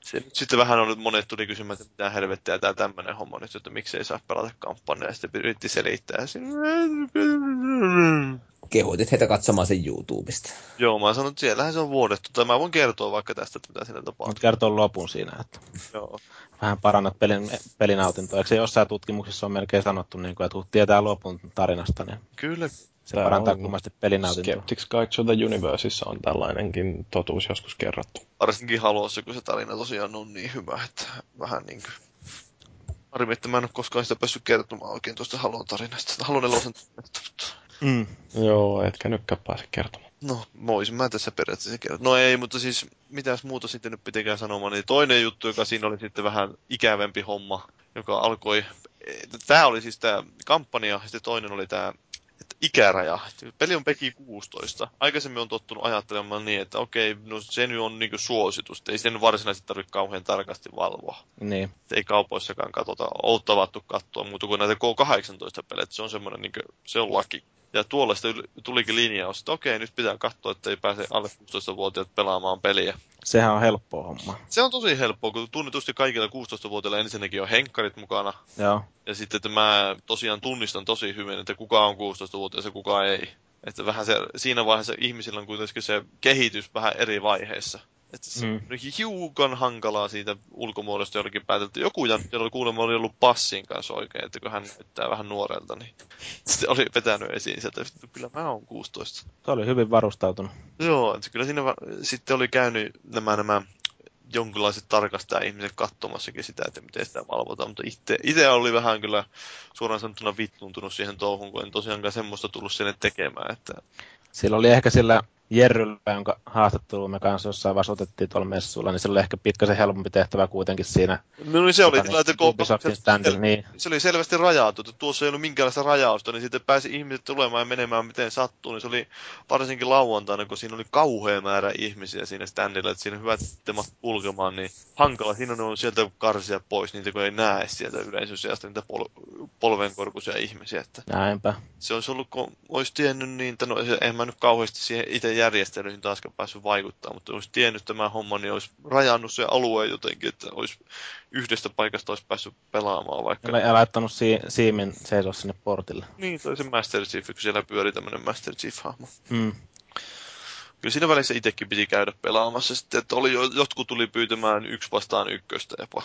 se sitten vähän on nyt monet tuli kysymään, että mitä helvettiä tämä tämmöinen homma nyt, että miksi ei saa pelata kampanjaa, ja sitten yritti selittää. Kehoitit heitä katsomaan sen YouTubesta. Joo, mä sanon, että siellähän se on vuodettu, tai mä voin kertoa vaikka tästä, että mitä siinä tapahtuu. Mutta kertoo lopun siinä, että Joo. vähän parannat pelin, pelinautintoa. Eikö se jossain tutkimuksessa on melkein sanottu, niin kuin, että kun tietää lopun tarinasta, niin Kyllä. Se Tämä parantaa kummasti pelinautintoa. Skeptics Guide to the Universeissa on tällainenkin totuus joskus kerrottu. Varsinkin Halossa, kun se tarina tosiaan on niin hyvä, että vähän niin kuin... Harmi, että mä en ole koskaan sitä päässyt kertomaan oikein tuosta Halon tarinasta. Halon tarinasta, mutta... Mm. Joo, etkä nytkään pääse kertomaan. No, voisin mä tässä periaatteessa kertoa. No ei, mutta siis mitäs muuta sitten nyt pitikään sanomaan, niin toinen juttu, joka siinä oli sitten vähän ikävempi homma, joka alkoi, tämä oli siis tämä kampanja, ja sitten toinen oli tämä ikäraja. Peli on Peki 16. Aikaisemmin on tottunut ajattelemaan niin, että okei, no se nyt on niinku suositus. Ei sen varsinaisesti tarvitse kauhean tarkasti valvoa. Niin. Ei kaupoissakaan katsota, ole tavattu katsoa muuta kuin näitä K18-pelejä. Se on semmoinen, niinku, se on laki. Ja tuolla sitten tulikin linjaus, että okei, nyt pitää katsoa, että ei pääse alle 16-vuotiaat pelaamaan peliä. Sehän on helppoa homma. Se on tosi helppoa, kun tunnetusti kaikilla 16-vuotiailla ensinnäkin on henkkarit mukana. Joo. Ja sitten, että mä tosiaan tunnistan tosi hyvin, että kuka on 16-vuotias ja kuka ei. Että vähän se, siinä vaiheessa ihmisillä on kuitenkin se kehitys vähän eri vaiheissa. Että se mm. on hiukan hankalaa siitä ulkomuodosta jollakin päätelty. Joku jolla oli kuulemma oli ollut passin kanssa oikein, että kun hän näyttää vähän nuorelta, niin sitten oli vetänyt esiin sieltä, että kyllä mä oon 16. Se oli hyvin varustautunut. Joo, että kyllä siinä va- sitten oli käynyt nämä, nämä jonkinlaiset tarkastaja-ihmiset katsomassakin sitä, että miten sitä valvotaan, mutta itse, itse oli vähän kyllä suoraan sanottuna vittuuntunut siihen touhuun, kun en tosiaankaan semmoista tullut sinne tekemään. Että... Sillä oli ehkä sillä Jerryllä, jonka haastattelumme kanssa jossain vaiheessa otettiin tuolla messuilla, niin se oli ehkä pikkasen helpompi tehtävä kuitenkin siinä. No niin se oli, tota, niin, se, se, niin. se oli selvästi rajattu, että tuossa ei ollut minkäänlaista rajausta, niin sitten pääsi ihmiset tulemaan ja menemään miten sattuu, niin se oli varsinkin lauantaina, kun siinä oli kauhea määrä ihmisiä siinä standilla, että siinä hyvät teemat kulkemaan, niin hankala siinä on sieltä karsia pois niitä, kun ei näe sieltä yleisösiasta niitä pol- polvenkorkuisia ihmisiä. Että Näinpä. Se olisi ollut, kun olisi tiennyt niin, että no en mä nyt kauheasti siihen itse järjestelyihin taaskaan päässyt vaikuttaa, mutta olisi tiennyt tämä homma, niin olisi rajannut se alue jotenkin, että olisi yhdestä paikasta olisi päässyt pelaamaan vaikka. Ja laittanut si- siimin seisoa sinne portille. Niin, toi se Master Chief, kun siellä pyöri tämmöinen Master Chief-hahmo. Mm. Kyllä siinä välissä itsekin piti käydä pelaamassa sitten, että oli, jotkut tuli pyytämään yksi vastaan ykköstä jopa.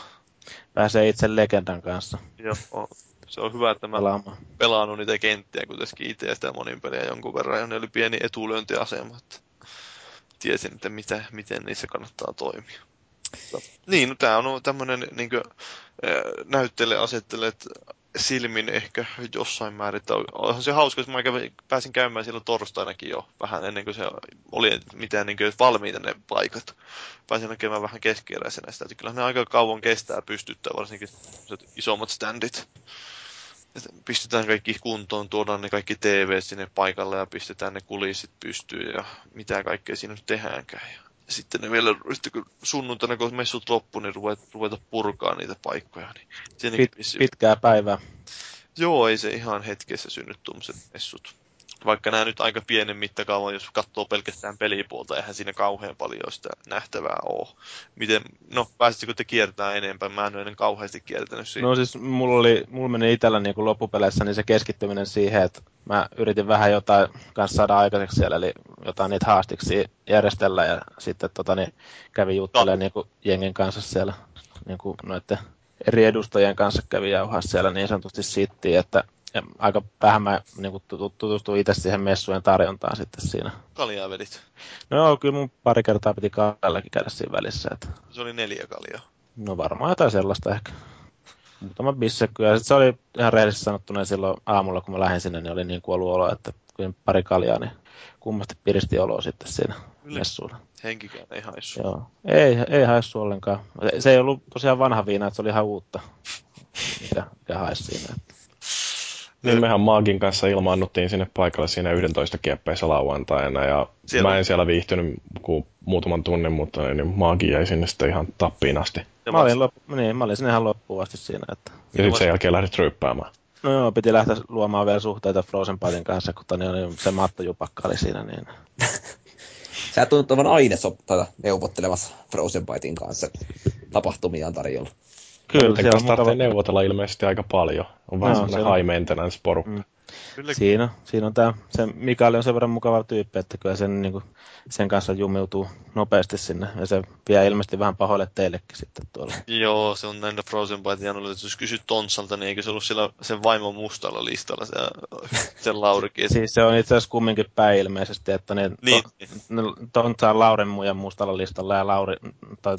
Pääsee itse legendan kanssa. Joo, se on hyvä, että mä Pelaamaan. pelaan niitä kenttiä kuitenkin itse sitä monin peliä jonkun verran, ja ne oli pieni etulyöntiasema, että tiesin, että mitä, miten niissä kannattaa toimia. Niin, no tämä on tämmöinen niin näyttele asettelet silmin ehkä jossain määrin. Että onhan se hauska, että mä kävin, pääsin käymään silloin torstainakin jo vähän ennen kuin se oli mitään niin valmiita ne paikat. Pääsin näkemään vähän keskeeräisenä sitä, että kyllä ne aika kauan kestää pystyttää, varsinkin isommat standit. Pistetään kaikki kuntoon, tuodaan ne kaikki TV sinne paikalle ja pistetään ne kulissit pystyyn ja mitä kaikkea siinä nyt tehdäänkään. Ja sitten ne vielä, sitten kun sunnuntaina, kun messut loppu, niin ruveta, ruveta purkaa niitä paikkoja. Niin Pit, pitkää päivää. Joo, ei se ihan hetkessä synny tuommoiset messut. Vaikka nämä nyt aika pienen mittakaavan, jos katsoo pelkästään pelipuolta, eihän siinä kauhean paljon sitä nähtävää ole. Miten, no, pääsittekö te kiertää enempää? Mä en ole ennen kauheasti kiertänyt siinä. No siis mulla, oli, mulla meni itsellä niin kuin loppupeleissä niin se keskittyminen siihen, että mä yritin vähän jotain kanssa saada aikaiseksi siellä, eli jotain niitä haastiksi järjestellä ja sitten tota, niin kävin juttelemaan niin kuin jengin kanssa siellä niin kuin noiden eri edustajien kanssa kävi jauhaa siellä niin sanotusti sittiin, että aika vähän mä niin tutustuin itse siihen messujen tarjontaan sitten siinä. Kaljaa vedit? No joo, kyllä mun pari kertaa piti kaljallakin käydä siinä välissä. Että... Se oli neljä kaljaa? No varmaan jotain sellaista ehkä. Muutama bisse kyllä. Sitten se oli ihan rehellisesti sanottuna silloin aamulla, kun mä lähdin sinne, niin oli niin kuollut olo, että kyllä pari kaljaa, niin kummasti piristi oloa sitten siinä Yli. messuilla. Henkikään ei haissu. Joo, ei, ei haissu ollenkaan. Se ei ollut tosiaan vanha viina, että se oli ihan uutta, mikä, mikä haisi siinä. Että... Niin mehän Maagin kanssa ilmaannuttiin sinne paikalle siinä 11 kieppeessä lauantaina ja siellä... mä en siellä viihtynyt kuin muutaman tunnin, mutta niin Maagi jäi sinne sitten ihan tappiin asti. Mä olin, lop... niin, mä olin sinne ihan loppuun asti siinä. Että... Ja sitten sen jälkeen lähdit ryyppäämään. No joo, piti lähteä luomaan vielä suhteita Frozen Bytein kanssa, kun tani oli, se Matto Jupakka oli siinä. Niin... Sä tunnut olevan aina so- neuvottelemassa Frozen Bytein kanssa tapahtumiaan tarjolla. Kyllä, se on mukava. neuvotella ilmeisesti aika paljon. On vähän no, semmoinen high maintenance porukka. Mm. Siinä, siinä on tämä, se Mikael on sen verran mukava tyyppi, että kyllä sen, niin kuin, sen kanssa jumiutuu nopeasti sinne. Ja se vie ilmeisesti vähän pahoille teillekin sitten tuolla. Joo, se on näin Frozen Byte Janolle, että jos kysyt Tonsalta, niin eikö se ollut siellä sen vaimon mustalla listalla se, sen Laurikin? siis se on itse asiassa kumminkin päin ilmeisesti, että ne, niin. to, Tontsa on Lauren mujan mustalla listalla ja Lauri, tai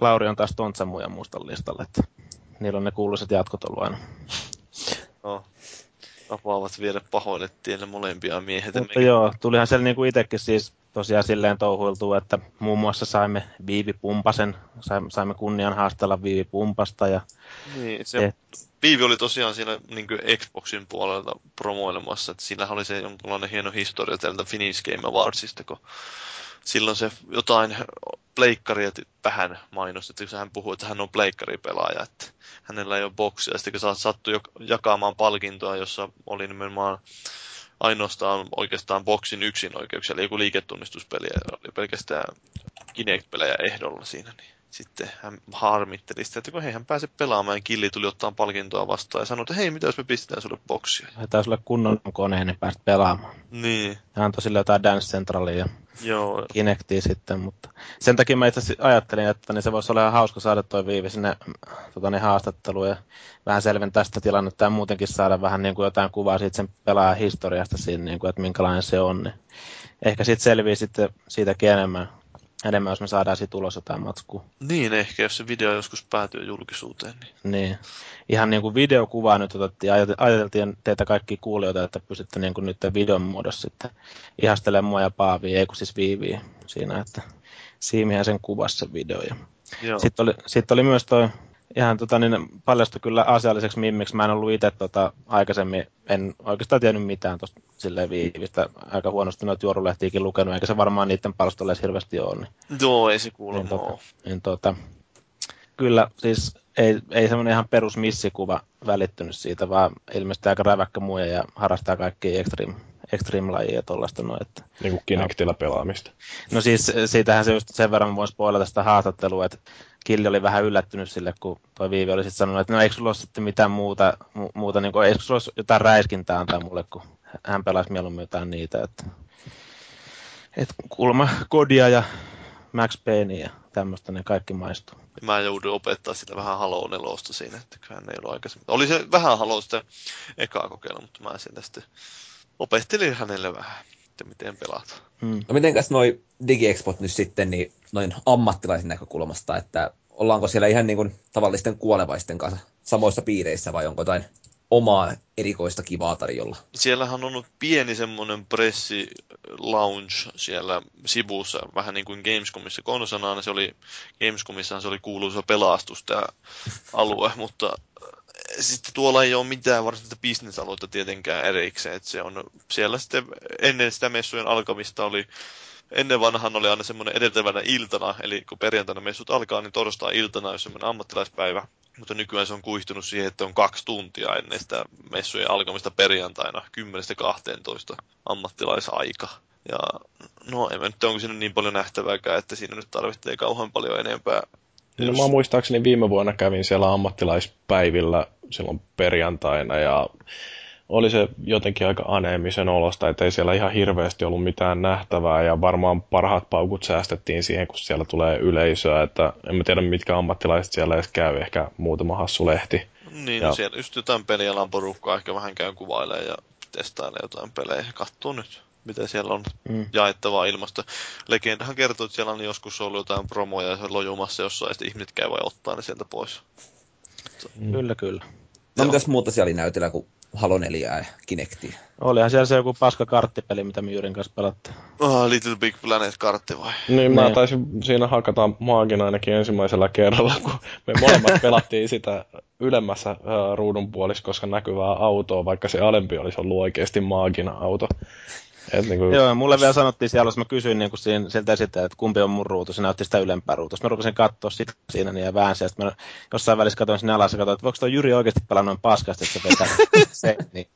Lauri on taas Tontsan mujan mustalla listalla, että niillä on ne kuuluisat jatkot ollut aina. No, tapaavat viedä pahoille tielle molempia miehet. Mutta mekin... joo, tulihan siellä niinku itsekin siis tosiaan silleen touhuiltua, että muun muassa saimme Viivi Pumpasen, saimme kunnian haastella Viivi Pumpasta. Ja niin, se, et... Viivi oli tosiaan siinä niin Xboxin puolelta promoilemassa, että sillä oli se jonkunlainen hieno historia tältä Finnish Game Awardsista, kun silloin se jotain pleikkaria vähän mainosti, että hän puhuu, että hän on pleikkaripelaaja, että hänellä ei ole boksia. Sitten kun sattui jakamaan palkintoa, jossa oli nimenomaan ainoastaan oikeastaan boksin yksin oikeuksia, eli joku liiketunnistuspeli, oli pelkästään Kinect-pelejä ehdolla siinä, niin sitten hän harmitteli sitä, että kun hei, hän pääse pelaamaan, ja Killi tuli ottaa palkintoa vastaan ja sanoi, että hei, mitä jos me pistetään sulle boksia? Lähetään sulle kunnon koneen, niin pääset pelaamaan. Niin. Hän antoi sille jotain Dance Centralia ja Joo. Kinectia sitten, mutta sen takia mä itse ajattelin, että niin se voisi olla ihan hauska saada toi Viivi sinne tota, niin haastatteluun ja vähän selventää sitä tilannetta ja muutenkin saada vähän niin kuin jotain kuvaa siitä sen pelaajan historiasta siinä, niin kuin, että minkälainen se on. Niin ehkä sitten selvii sitten siitäkin enemmän enemmän, jos me saadaan siitä ulos jotain matskua. Niin ehkä, jos se video joskus päätyy julkisuuteen. Niin. Niin. Ihan niin kuin videokuvaa nyt otettiin, ajate- ajateltiin teitä kaikki kuulijoita, että pystytte niin kuin nyt videon muodossa sitten ihastelemaan mua ja Paavia, ei kun siis Viiviä siinä, että Siimihän sen kuvasi sen video. Ja sitten oli, sitten oli myös toi ihan tota, niin paljastui kyllä asialliseksi mimmiksi. Mä en ollut itse tota, aikaisemmin, en oikeastaan tiennyt mitään tuosta silleen viivistä. Aika huonosti noita juorulehtiäkin lukenut, eikä se varmaan niiden palstoilla edes hirveästi ole. Niin, Joo, ei se kuulemma niin, tota, niin, tota, kyllä, siis ei, ei semmoinen ihan perus missikuva välittynyt siitä, vaan ilmeisesti aika räväkkä muija ja harrastaa kaikki extreme, extreme-lajia ja tuollaista. No, että Niin kuin Kinectillä pelaamista. No siis siitähän se just sen verran voin spoilata sitä haastattelua, että Killi oli vähän yllättynyt sille, kun toi Viivi oli sitten sanonut, että no eikö sulla ole sitten mitään muuta, mu- muuta niin kuin, eikö sulla olisi jotain räiskintää antaa mulle, kun hän pelasi mieluummin jotain niitä, että, että kulma kodia ja Max Payne ja tämmöistä ne kaikki maistuu. Mä joudun opettaa sitä vähän Halo siinä, että hän ei ollut aikaisemmin. Oli se vähän Halo sitä ekaa kokeilla, mutta mä sieltä sitten opettelin hänelle vähän, että miten pelataan. Hmm. No mitenkäs noi DigiExpot nyt sitten, niin noin ammattilaisen näkökulmasta, että ollaanko siellä ihan niin kuin tavallisten kuolevaisten kanssa samoissa piireissä vai onko jotain omaa erikoista kivaa tarjolla? Siellähän on ollut pieni semmoinen pressi lounge siellä sivussa, vähän niin kuin Gamescomissa konsanaan. Se oli, Gamescomissahan se oli kuuluisa pelastus tämä alue, mutta sitten tuolla ei ole mitään varsinaista bisnesaluetta tietenkään erikseen. Että se on siellä sitten ennen sitä messujen alkamista oli Ennen vanhan oli aina semmoinen edeltävänä iltana, eli kun perjantaina messut alkaa, niin torstai-iltana on semmoinen ammattilaispäivä. Mutta nykyään se on kuihtunut siihen, että on kaksi tuntia ennen sitä messujen alkamista perjantaina, 10-12 ammattilaisaika. Ja no en mä nyt onko siinä niin paljon nähtävääkään, että siinä nyt tarvitsee kauhean paljon enempää. No mä muistaakseni viime vuonna kävin siellä ammattilaispäivillä silloin perjantaina ja oli se jotenkin aika aneemisen olosta, että ei siellä ihan hirveästi ollut mitään nähtävää ja varmaan parhaat paukut säästettiin siihen, kun siellä tulee yleisöä, että en mä tiedä mitkä ammattilaiset siellä edes käy, ehkä muutama hassu lehti. Niin, Ja- no siellä just jotain pelialan porukkaa ehkä vähän käy kuvailemaan ja testailee jotain pelejä. Katsoo nyt, mitä siellä on Mm. jaettavaa ilmasta. Legendahan kertoo, että siellä on joskus ollut jotain promoja lojumassa jossain, ja sitten ihmiset käy vai ottaa ne sieltä pois. Mm. Kyllä, kyllä. No mitäs muuta siellä oli näytellä kuin Halo 4 ja Kinectia? Olihan siellä se joku paska karttipeli, mitä me Jyrin kanssa pelattiin. Oh, Little Big Planet-kartti vai? Niin, mä Niin. taisin siinä hakata maagin ainakin ensimmäisellä kerralla, kun me molemmat pelattiin sitä ylemmässä äh, ruudun puolissa, koska näkyvää autoa, vaikka se alempi olisi ollut oikeasti maagin auto. Et niin kuin, Joo, mulle vielä sanottiin siellä, jos mä kysyin niin siinä, sieltä esittää, että kumpi on mun ruutu, se näytti sitä ylempää ruutua. Sitten mä rupesin katsoa sitä siinä niin ja väänsin, ja sitten mä jossain välissä katsoin sinne alas ja katsoin, että voiko tuo Jyri oikeasti pelaa noin paskasti, että se vetää se, niin.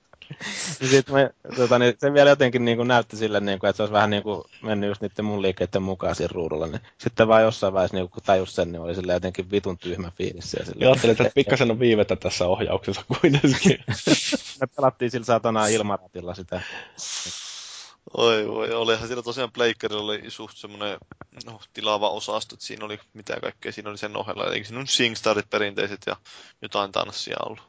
Ja sit mä, tota, niin, se vielä jotenkin niin kuin näytti sille, niin kuin, että se olisi vähän niin kuin mennyt just niiden mun liikkeiden mukaan siinä ruudulla. Niin. Sitten vaan jossain vaiheessa, niin kun tajus sen, niin oli sille jotenkin vitun tyhmä fiilis. Ja sille, ja ajattelin, että pikkasen on viivettä tässä ohjauksessa kuitenkin. me pelattiin sillä saatana ilmaratilla sitä. Oi voi, olihan siinä tosiaan Pleikkarilla oli suht semmoinen no, tilaava osasto, että siinä oli mitä kaikkea, siinä oli sen ohella. Eli siinä on Singstarit perinteiset ja jotain tanssia ollut.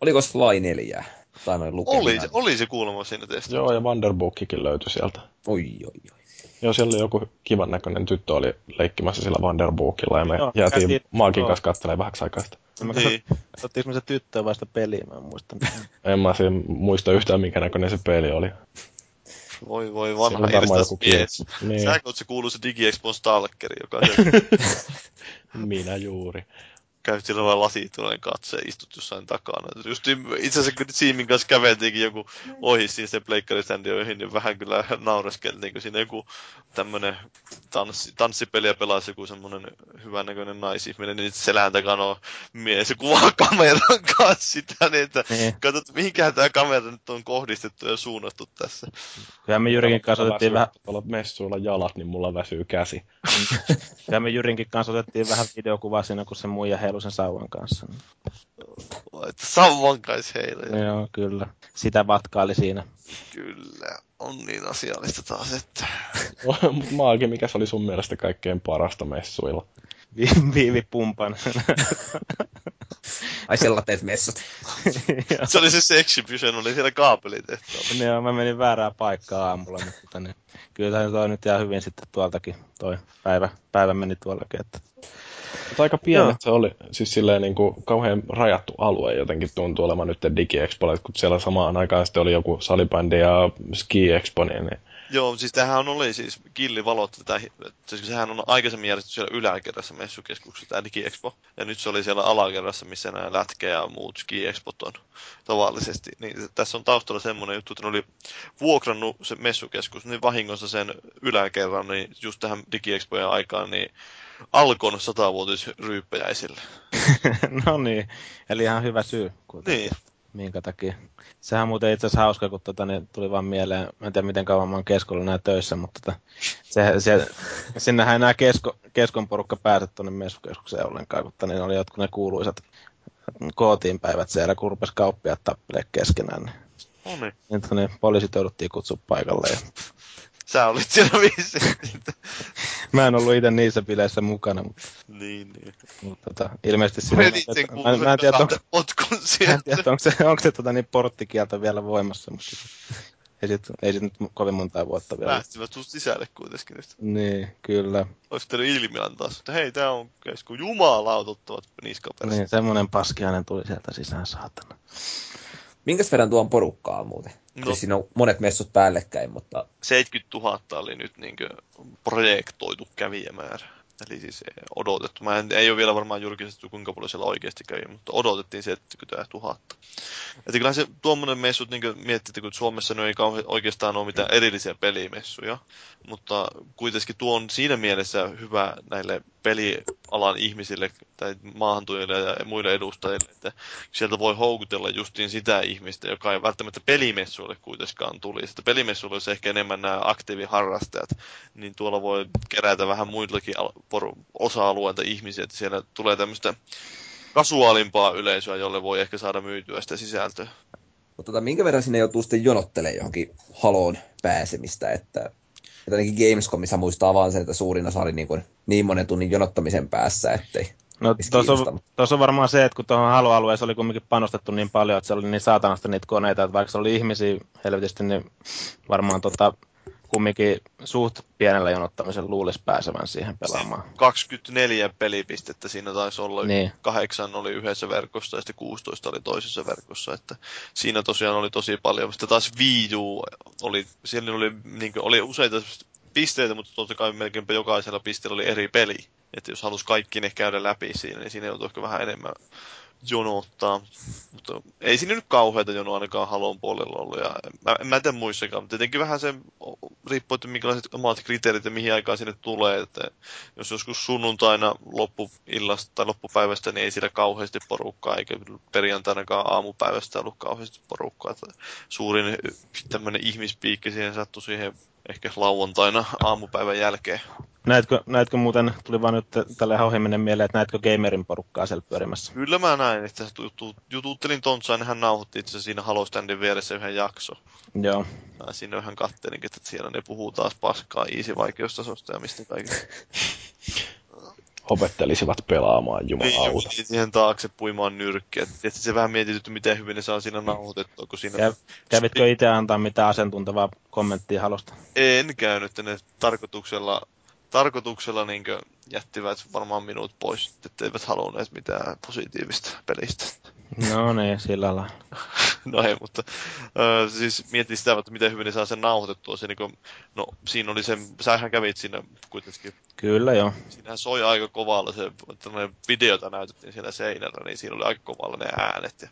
Oliko Fly 4? Tai? Oli, se- oli se kuulemma siinä testillä. Joo, ja Vanderbookikin löytyi sieltä. Oi, oi, oi. Joo, siellä oli joku kivan näköinen tyttö oli leikkimässä sillä Vanderbookilla ja me Joo, jäätiin joo. kanssa katselemaan vähäksi aikaa sitä. Mä Niin. Katsottiinko me se tyttöä vai sitä peliä, mä en muista. En mä siinä muista yhtään, minkä näköinen se peli oli. Voi voi, vanha joku mies. Niin, Säkö oot se kuuluu se DigiExpon Stalkeri, joka minä juuri. Käyt sillä vaan lasitunnelin katse ja istut jossain takana. Just itse asiassa kun Siimin kanssa käveltiinkin joku ohi siinä se pleikkariständi ohi, niin vähän kyllä naureskeltiin, kun siinä joku tämmönen tanssi, tanssipeliä pelasi joku semmonen hyvännäköinen naisihminen, niin selän takana on mies ja kuvaa kameran kanssa sitä, niin että Niin. katsot, mihinkähän tämä kamera nyt on kohdistettu ja suunnattu tässä. Kyllä me Jyrinkin kanssa otettiin vähän, Tuolla messuilla jalat, niin mulla väsyy käsi. kyllä me Jyrinkin kanssa otettiin vähän videokuvaa siinä, kun se muija heilui sen sauvan kanssa. Että sauvan kais heille. Joo, kyllä. Sitä vatkaili siinä. Kyllä, on niin asiallista taas, että... Mutta Maagi, mikä se oli sun mielestä kaikkein parasta messuilla? Vi- Viivi pumpan. Ai siellä teet messut. se oli se Sexibition, oli siellä kaapelitehtaalla. niin joo, mä menin väärään paikkaan aamulla, mutta tota, niin, kyllä toi nyt ihan hyvin sitten tuoltakin toi päivä, päivä meni tuollakin. Että... Mutta aika pienet se oli, siis silleen niin kuin kauhean rajattu alue jotenkin tuntuu olevan nyt DigiExpo, kun siellä samaan aikaan sitten oli joku salibändi ja Ski Expo, niin, niin Joo, siis tämähän oli siis Killi valotti tätä, siis sehän on aikaisemmin järjestetty siellä yläkerrassa messukeskuksessa tämä DigiExpo, ja nyt se oli siellä alakerrassa, missä nämä lätkä ja muut ski-expot on tavallisesti. Niin tässä on taustalla semmoinen juttu, että ne oli vuokrannut se messukeskus niin vahingossa sen yläkerran, niin just tähän DigiExpojen aikaan, niin Alkon satavuotisryyppäjäisille. no niin, eli ihan hyvä syy. Kuitenkin. Niin, minkä takia. Sehän on muuten itse asiassa hauska, kun tota, niin tuli vaan mieleen, mä en tiedä miten kauan mä oon keskolla näin töissä, mutta tota, se, se, sinnehän ei enää kesko, keskon porukka pääse tuonne messukeskukseen ollenkaan, mutta niin oli jotkut ne kuuluisat kootiin päivät siellä, kun rupesi kauppiaat tappelee keskenään. Niin, no niin. niin, niin poliisit jouduttiin kutsua paikalle. Ja... Sä olit siellä vissiin. mä en ollut itse niissä bileissä mukana. Mutta... Niin, niin. Mutta tota, ilmeisesti siinä... Että, mä, mä, en tiedä, onko, mä en tiedä, onko se, onko se tota, niin porttikielto vielä voimassa, mutta ei sit, ei sit nyt kovin montaa vuotta vielä. Päästivät susta sisälle kuitenkin nyt. Niin, kyllä. Olisi pitänyt ilmi antaa, että hei, tää on kesku jumalaututtavat niskaperät. Niin, semmonen paskiainen tuli sieltä sisään, saatana. Minkäs verran tuon porukkaa muuten? No. Siis siinä on monet messut päällekkäin, mutta... 70 000 oli nyt niin projektoitu kävijämäärä. Eli siis odotettu. Mä en, ei ole vielä varmaan julkistettu, kuinka paljon siellä oikeasti kävi, mutta odotettiin 70 000. Että kyllä se tuommoinen messut, niin miettii, että kun Suomessa ei kauhean, oikeastaan ole mitään erillisiä pelimessuja, mutta kuitenkin tuo on siinä mielessä hyvä näille pelialan ihmisille tai maahantujille ja muille edustajille, että sieltä voi houkutella justiin sitä ihmistä, joka ei välttämättä pelimessuille kuitenkaan tuli. Että pelimessuille olisi ehkä enemmän nämä aktiiviharrastajat, niin tuolla voi kerätä vähän muillakin osa-alueilta ihmisiä, että siellä tulee tämmöistä kasuaalimpaa yleisöä, jolle voi ehkä saada myytyä sitä sisältöä. Mutta tota, minkä verran sinne joutuu sitten jonottelemaan johonkin haloon pääsemistä, että että ainakin Gamescomissa muistaa vaan sen, että suurin osa oli niin, kuin niin monen tunnin jonottamisen päässä, ettei No tuossa on, on varmaan se, että kun tuohon Halo-alueessa oli kumminkin panostettu niin paljon, että se oli niin saatanasta niitä koneita, että vaikka se oli ihmisiä helvetisti, niin varmaan tota, kumminkin suht pienellä jonottamisella luulisi pääsevän siihen pelaamaan. 24 pelipistettä siinä taisi olla. Niin. Kahdeksan oli yhdessä verkossa ja sitten 16 oli toisessa verkossa. Että siinä tosiaan oli tosi paljon. Sitten taas Wii U oli, siellä oli, niin kuin, oli useita pisteitä, mutta totta kai melkeinpä jokaisella pisteellä oli eri peli. Että jos halusi kaikki ne käydä läpi siinä, niin siinä joutui ehkä vähän enemmän jonottaa. Mutta ei siinä nyt kauheita jonoa ainakaan Halon puolella ollut. Ja mä, mä en tiedä muissakaan, mutta tietenkin vähän se riippuu, että minkälaiset omat kriteerit ja mihin aikaan sinne tulee. Että jos joskus sunnuntaina loppuillasta tai loppupäivästä, niin ei siellä kauheasti porukkaa, eikä perjantainakaan aamupäivästä ollut kauheasti porukkaa. Että suurin tämmöinen ihmispiikki siihen sattui siihen ehkä lauantaina aamupäivän jälkeen. Näetkö, näetkö muuten, tuli vaan nyt tälle hauhemminen mieleen, että näetkö gamerin porukkaa siellä pyörimässä? Kyllä mä näin, että jututtelin Tontsaa, niin hän nauhoitti itse siinä Halo-standin vieressä yhden jakso. Joo. Mä siinä yhden kattelin, että siellä ne puhuu taas paskaa easy vaikeustasosta ja mistä kaikista. opettelisivat pelaamaan jumalauta. Niin, siihen taakse puimaan nyrkkiä. että se vähän mietitytty, miten hyvin ne saa siinä nauhoitettua. Kun siinä... Käv, kävitkö itse antaa mitään asiantuntevaa kommenttia halosta? En käynyt, ne tarkoituksella, tarkoituksella niin jättivät varmaan minut pois, että eivät halunneet mitään positiivista pelistä. No niin, sillä lailla. no ei, mutta äh, siis mietin sitä, että miten hyvin ne saa sen nauhoitettua. Se, niin kuin, no siinä oli se, sähän kävit siinä kuitenkin. Kyllä joo. Siinähän soi aika kovalla se, että videota näytettiin siellä seinällä, niin siinä oli aika kovalla ne äänet. Ja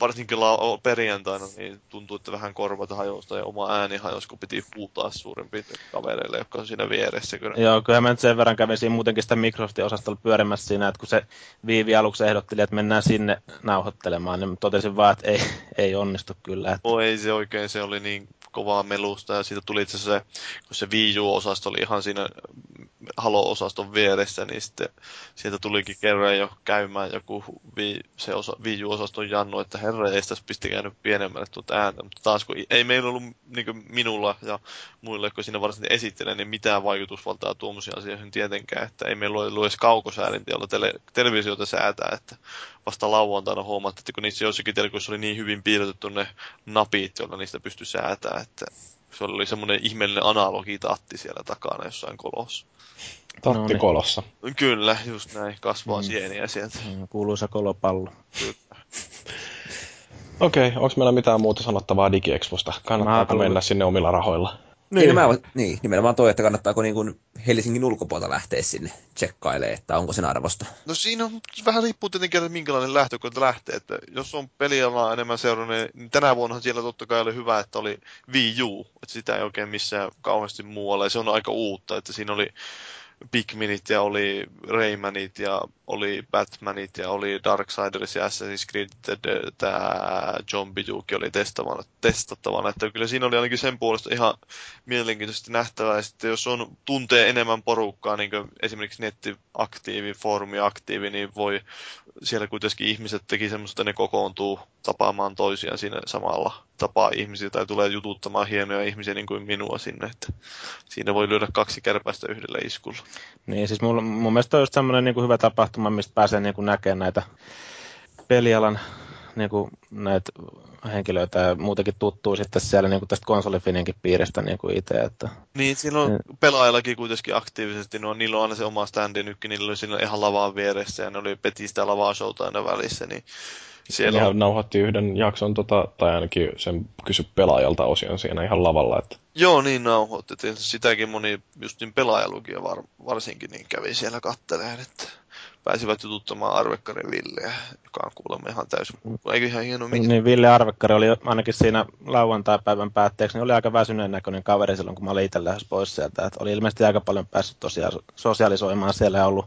varsinkin la- perjantaina niin tuntuu, että vähän korvat hajosta ja oma ääni hajosi, kun piti huutaa suurin piirtein kavereille, jotka on siinä vieressä. Kyllä. Joo, kyllä mä nyt sen verran kävin siinä muutenkin sitä Microsoftin osastolla pyörimässä siinä, että kun se Viivi aluksi ehdotteli, että mennään sinne nauhoittelemaan, niin totesin vaan, että ei, ei onnistu kyllä. Että... No ei se oikein, se oli niin kovaa melusta ja siitä tuli itse asiassa se, kun se Wii U-osasto oli ihan siinä Halo-osaston vieressä, niin sitten sieltä tulikin kerran jo käymään joku vi, se osa, Wii U-osaston Jannu, että herra ei tässä pisti käynyt pienemmälle tuota ääntä, mutta taas kun ei meillä ollut niin minulla ja muille, kun siinä varsinaisesti esittelen, niin mitään vaikutusvaltaa tuommoisiin asioihin tietenkään, että ei meillä ollut edes kaukosäädintä, jolla tele, televisiota säätää, että vasta lauantaina huomattiin, että kun niissä joissakin telkoissa oli niin hyvin piirretty ne napit, joilla niistä pystyi säätämään, että se oli semmoinen ihmeellinen analogitatti siellä takana jossain kolossa. Tatti no, niin. kolossa. Kyllä, just näin. Kasvaa mm. sieniä sieltä. Mm, kuuluisa kolopallo. Kyllä. Okei, okay, onko meillä mitään muuta sanottavaa DigiExposta? Kannattaako mennä sinne omilla rahoilla? Niin. Nimenomaan, niin, nimenomaan toi, että kannattaako niin kuin Helsingin ulkopuolta lähteä sinne tsekkailemaan, että onko sen arvosta. No siinä on, vähän riippuu tietenkin, että minkälainen lähtökohta lähtee. Että jos on pelialaa enemmän seurannut, niin tänä vuonna siellä totta kai oli hyvä, että oli Wii U. Että sitä ei oikein missään kauheasti muualla. Ja se on aika uutta, että siinä oli Pikminit ja oli Raymanit ja oli Batmanit ja oli Darksiders ja Assassin's Creed tämä John Bijuki oli testattavana, testattavana. Että kyllä siinä oli ainakin sen puolesta ihan mielenkiintoisesti nähtävää. Ja sitten jos on tuntee enemmän porukkaa, niin kuin esimerkiksi nettiaktiivi, foorumiaktiivi, niin voi siellä kuitenkin ihmiset teki semmoista, että ne kokoontuu tapaamaan toisiaan siinä samalla tapaa ihmisiä tai tulee jututtamaan hienoja ihmisiä niin kuin minua sinne. Että siinä voi lyödä kaksi kärpästä yhdellä iskulla. Niin, siis mun, mun mielestä on just semmoinen niin kuin hyvä tapahtuma, mistä pääsee niin kuin näkemään näitä pelialan niin kuin näitä henkilöitä ja muutenkin tuttuu sitten siellä niin kuin tästä konsolifininkin piiristä niin kuin itse. Että... Niin, siinä on niin. pelaajallakin kuitenkin aktiivisesti, no, niillä on aina se oma standi nytkin, niillä oli siinä ihan lavaan vieressä ja ne oli peti sitä lavaa showta aina välissä, niin siellä on... nauhoitti yhden jakson, tota, tai ainakin sen kysy pelaajalta osion siinä ihan lavalla. Että... Joo, niin nauhoitti. Sitäkin moni just niin pelaajalukia var, varsinkin niin kävi siellä katteleen, että pääsivät jututtamaan Arvekkarin Villeä, joka on kuulemma ihan täysin, eikö ihan hieno mikä? Niin, Ville Arvekkari oli ainakin siinä lauantai-päivän päätteeksi, niin oli aika väsyneen näköinen kaveri silloin, kun mä olin itse lähes pois sieltä. Että oli ilmeisesti aika paljon päässyt tosiaan sosiaalisoimaan siellä ja ollut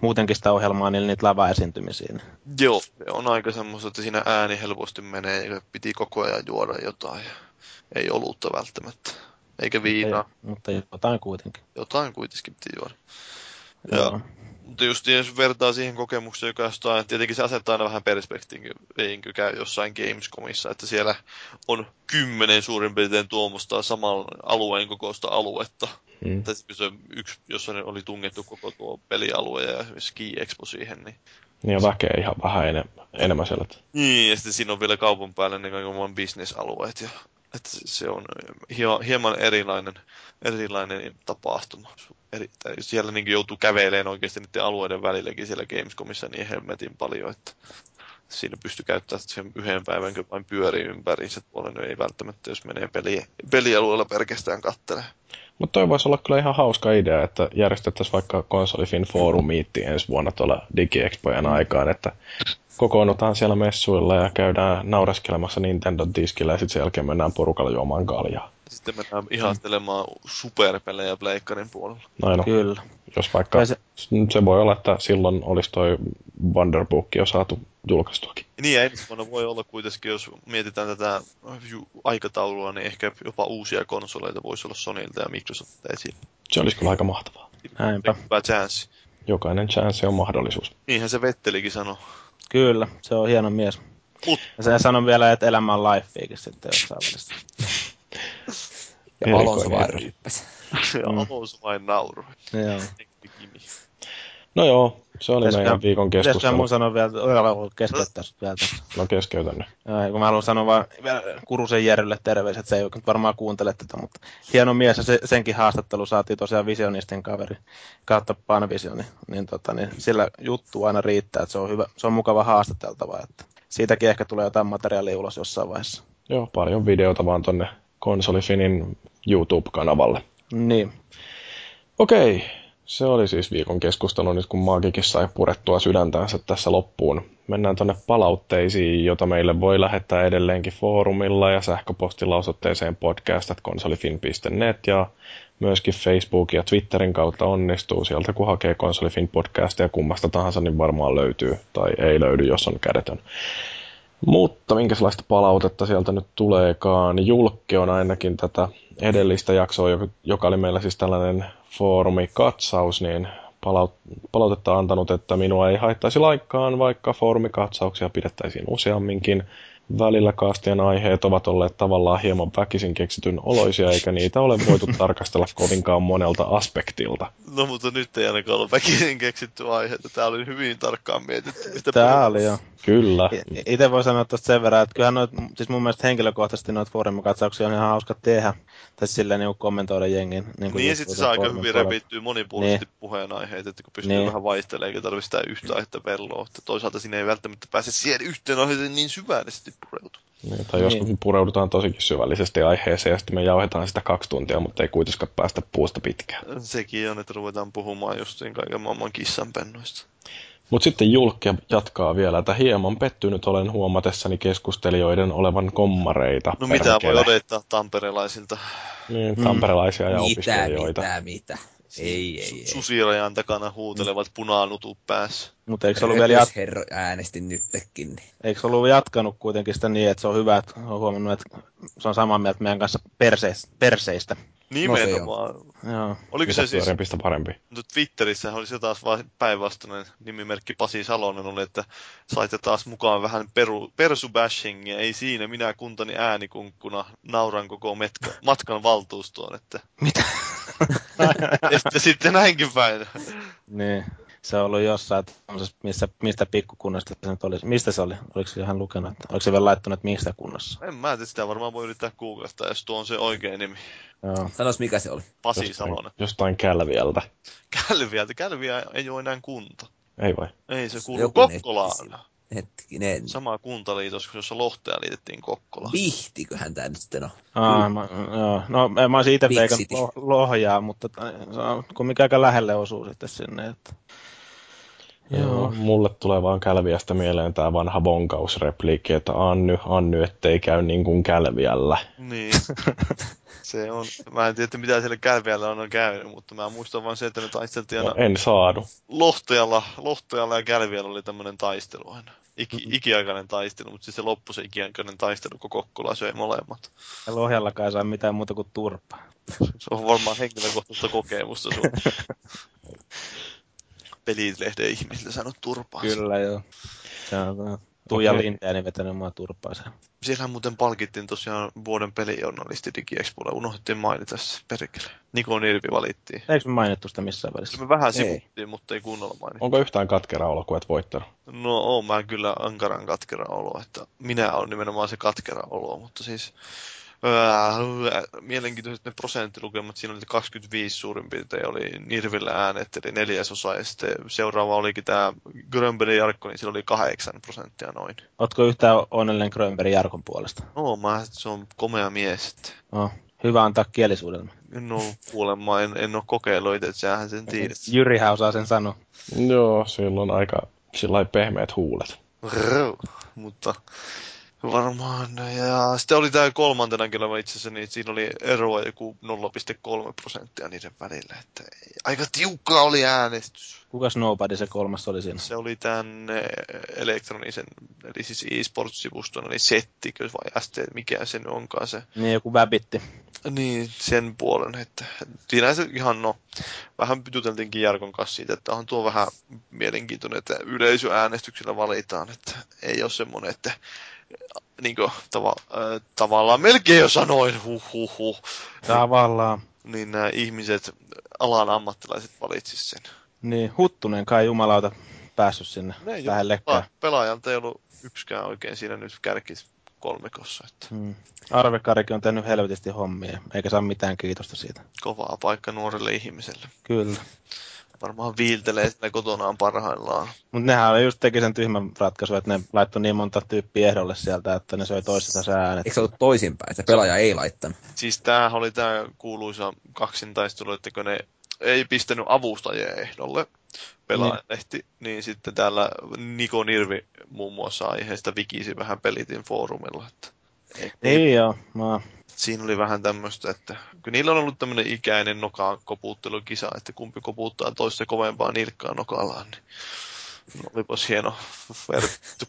muutenkin sitä ohjelmaa, niin niitä lava-esiintymisiä. Joo, on aika semmoista, että siinä ääni helposti menee ja piti koko ajan juoda jotain. Ei olutta välttämättä. Eikä viinaa. Mutta, mutta jotain kuitenkin. Jotain kuitenkin piti juoda. Joo. Mutta just jos vertaa siihen kokemukseen, joka jostain, tietenkin se asettaa aina vähän perspektiiviin, kun käy jossain Gamescomissa, että siellä on kymmenen suurin piirtein tuomusta saman alueen kokoista aluetta. Mm. Tai se yksi, jossa oli tungettu koko tuo pelialue ja Ski Expo siihen, niin niin ja väkeä ihan vähän enemmän, enemmän siellä. Niin, ja sitten siinä on vielä kaupan päällä niin kuin bisnesalueet. Ja, että se on hieman erilainen, erilainen tapahtuma eri, siellä niin joutuu kävelemään oikeasti niiden alueiden välilläkin siellä Gamescomissa niin hemmetin paljon, että siinä pystyy käyttämään sen yhden päivän, kun vain pyörii ympäriinsä. Tuolla ei välttämättä, jos menee peli, pelialueella pelkästään kattelee. Mutta toi voisi olla kyllä ihan hauska idea, että järjestettäisiin vaikka konsolifin foorumiitti ensi vuonna tuolla DigiExpojen aikaan, että kokoonnutaan siellä messuilla ja käydään naureskelemassa Nintendo-diskillä ja sitten sen jälkeen mennään porukalla juomaan kaljaa. Sitten mennään ihastelemaan superpelejä Pleikkarin puolella. Näin on. Kyllä. Jos vaikka, se... se voi olla, että silloin olisi toi Wonderbook jo saatu julkaistuakin. Niin, ja ensi vuonna voi olla kuitenkin, jos mietitään tätä aikataulua, niin ehkä jopa uusia konsoleita voisi olla Sonylta ja Microsoftilta esillä. Se olisi kyllä aika mahtavaa. Näinpä. Hyvä chance. Jokainen chance on mahdollisuus. Niinhän se Vettelikin sanoi. Kyllä, se on hieno mies. Mut. Ja se sanoi vielä, että elämä on lifeikin sitten jossain välissä. ja Alonso vain ryppäsi. ja Alonso vain nauroi. Joo. No joo, se oli Pitäis meidän viikon keskustelu. Pitäisikö mun sanoa vielä, keskeyttää vielä tässä. No keskeytän nyt. Ja, kun mä haluan sanoa vaan Kurusen Jerrylle terveiset, se ei varmaan kuuntele tätä, mutta hieno mies ja se, senkin haastattelu saatiin tosiaan visionistin kaveri kautta Panvisioni, niin, tota, niin sillä juttu aina riittää, että se on, hyvä, se on mukava haastateltava, että siitäkin ehkä tulee jotain materiaalia ulos jossain vaiheessa. Joo, paljon videota vaan tonne Konsolifinin YouTube-kanavalle. Niin. Okei, se oli siis viikon keskustelu nyt, kun Maagikin sai purettua sydäntänsä tässä loppuun. Mennään tuonne palautteisiin, jota meille voi lähettää edelleenkin foorumilla ja sähköpostilla osoitteeseen podcast.konsolifin.net ja myöskin Facebook ja Twitterin kautta onnistuu. Sieltä kun hakee Konsolifin podcastia kummasta tahansa, niin varmaan löytyy tai ei löydy, jos on kädetön. Mutta minkälaista palautetta sieltä nyt tuleekaan? Julkki on ainakin tätä edellistä jaksoa, joka oli meillä siis tällainen foorumikatsaus, niin palautetta antanut, että minua ei haittaisi laikkaan, vaikka foorumikatsauksia pidettäisiin useamminkin. Välillä kaastien aiheet ovat olleet tavallaan hieman väkisin keksityn oloisia, eikä niitä ole voitu tarkastella kovinkaan monelta aspektilta. No mutta nyt ei ainakaan ole väkisin keksitty aihe, Tämä oli hyvin tarkkaan mietitty. Mistä Tämä oli jo. Kyllä. Itse voi sanoa tuosta sen verran, että kyllähän noit, siis mun mielestä henkilökohtaisesti noita foorumikatsauksia on ihan hauska tehdä. Tai silleen niin kommentoida jengin. Niin, niin ja sitten saa aika hyvin repittyä monipuolisesti niin. puheenaiheet, että kun pystyy niin. vähän vaihtelemaan, eikä tarvitse sitä yhtä aihetta velloa. Että toisaalta siinä ei välttämättä pääse siihen yhteen aiheeseen niin syvällisesti pureutua. Niin, tai jos niin. pureudutaan tosikin syvällisesti aiheeseen ja sitten me jauhetaan sitä kaksi tuntia, mutta ei kuitenkaan päästä puusta pitkään. Sekin on, että ruvetaan puhumaan justiin kaiken maailman kissanpennoista. Mutta sitten Julkki jatkaa vielä, että hieman pettynyt olen huomatessani keskustelijoiden olevan kommareita. No mitä voi odottaa tamperelaisilta? Niin, tamperelaisia mm. ja mitä, opiskelijoita. Mitä, mitä, ei, ei, ei. Susirajan takana huutelevat mm. punaanutut päässä. Mutta eikö se ollut vielä jat... herro äänesti nytkin. Niin. Eikö se ollut jatkanut kuitenkin sitä niin, että se on hyvä, että on huomannut, että se on samaa mieltä meidän kanssa perseistä. perseistä. Nimenomaan. No Joo. Oliko se siis... Parempi, parempi. Mutta Twitterissä oli se taas päinvastainen nimimerkki Pasi Salonen oli, että saitte taas mukaan vähän peru, persubashingia. Ei siinä, minä kuntani äänikunkkuna nauran koko metka, matkan valtuustoon. Että... Mitä? ja sitten näinkin päin. niin se on ollut jossain, missä, mistä pikkukunnasta se nyt oli. Mistä se oli? Oliko se ihan lukenut? Oliko se vielä laittanut, että mistä kunnassa? En mä tiedä, sitä varmaan voi yrittää googlettaa, jos tuo on se oikea nimi. Joo. Sanois mikä se oli? Pasi jostain, Salonen. Jostain Kälviältä. Kälviältä? Kälviä ei ole enää kunta. Ei vai? Ei, se kuuluu Kokkolaan. Hetkinen. Sama kuntaliitos, jossa Lohtea liitettiin Kokkola. Vihtiköhän tämä nyt sitten on? Aa, mä, joo. No, mä olisin itse veikannut Lohjaa, mutta se on kumminkin aika lähelle osuu sitten sinne. Että... Joo. Mulle tulee vaan Kälviästä mieleen tämä vanha vonkausrepliikki, että Anny, Anny, ettei käy niin kuin Kälviällä. Niin. se on, mä en tiedä, mitä siellä Kälviällä on, on käynyt, mutta mä muistan vaan se, että ne taisteltiin aina... No, en saadu. Lohtajalla, Lohtajalla ja Kälviällä oli tämmöinen taistelu aina. Iki, mm-hmm. ikiaikainen taistelu, mutta siis se loppui se ikiaikainen taistelu, kun Kokkola söi molemmat. Ja Lohjallakaan ei saa mitään muuta kuin turpaa. se on varmaan henkilökohtaista kokemusta sun. pelilehden ihmisille saanut turpaa. Kyllä joo. Se on Tuija okay. Lindääni vetänyt mua turpaansa. Siellähän muuten palkittiin tosiaan vuoden pelijournalisti DigiExpolla. Unohdettiin mainita se perkele. Niko Nirvi valittiin. Eikö me mainittu sitä missään välissä? Me vähän sivuttiin, mutta ei kunnolla mainittu. Onko yhtään katkera olo, kun et voittanut? No oon mä kyllä ankaran katkera olo, että minä olen nimenomaan se katkera olo, mutta siis mielenkiintoiset ne prosenttilukemat, siinä oli 25 suurin piirtein oli Nirvillä äänet, eli neljäsosa, ja sitten seuraava olikin tämä Grönberg Jarkko, niin sillä oli 8 prosenttia noin. Ootko yhtään onnellinen Grönberg Jarkon puolesta? No, mä, se on komea mies. Oh, hyvä antaa kielisuudelma. No, kuulemma en, en ole kokeillut itse, että sähän sen tiedät. Jyrihän osaa sen sanoa. Joo, sillä on aika sillä pehmeät huulet. Rrr, mutta Varmaan. Ja sitten oli tämä kolmantena kyllä itse asiassa, niin siinä oli eroa joku 0,3 prosenttia niiden välillä. Että aika tiukka oli äänestys. Kukas Nobody se kolmas oli siinä? Se oli tämän eh, elektronisen, eli siis e-sports-sivuston, eli settikö vai ST, mikä sen onkaan se. Niin, joku väbitti. Niin, sen puolen, että siinä se ihan no, vähän pytyteltiinkin Jarkon kanssa siitä, että on tuo vähän mielenkiintoinen, että yleisöäänestyksellä valitaan, että ei ole semmoinen, että niin kuin, tava, äh, tavallaan melkein jo sanoin, huh, huh, huh. Tavallaan. Niin nämä ihmiset, alan ammattilaiset valitsis sen. Niin, Huttunen kai jumalauta päässyt sinne ne lähellekään. Pelaajalta ei ollut yksikään oikein siinä nyt kärkis kolmikossa. Että. Hmm. Arve Karikin on tehnyt helvetisti hommia, eikä saa mitään kiitosta siitä. Kovaa paikka nuorelle ihmiselle. Kyllä varmaan viiltelee sitä kotonaan parhaillaan. Mutta nehän oli just teki sen tyhmän ratkaisun, että ne laittoi niin monta tyyppiä ehdolle sieltä, että ne söi toisesta se äänet. Eikö se ollut toisinpäin, että pelaaja ei laittanut? Siis tämähän oli tämä kuuluisa kaksintaistelu, että kun ne ei pistänyt avustajia ehdolle, pelaajalehti, niin. niin sitten täällä Niko Nirvi muun muassa aiheesta vikisi vähän pelitin foorumilla. Että niin joo, mä siinä oli vähän tämmöistä, että kun niillä on ollut tämmöinen ikäinen nokaan koputtelukisa, että kumpi koputtaa toista kovempaa nilkkaa nokallaan, niin No, olipas hieno.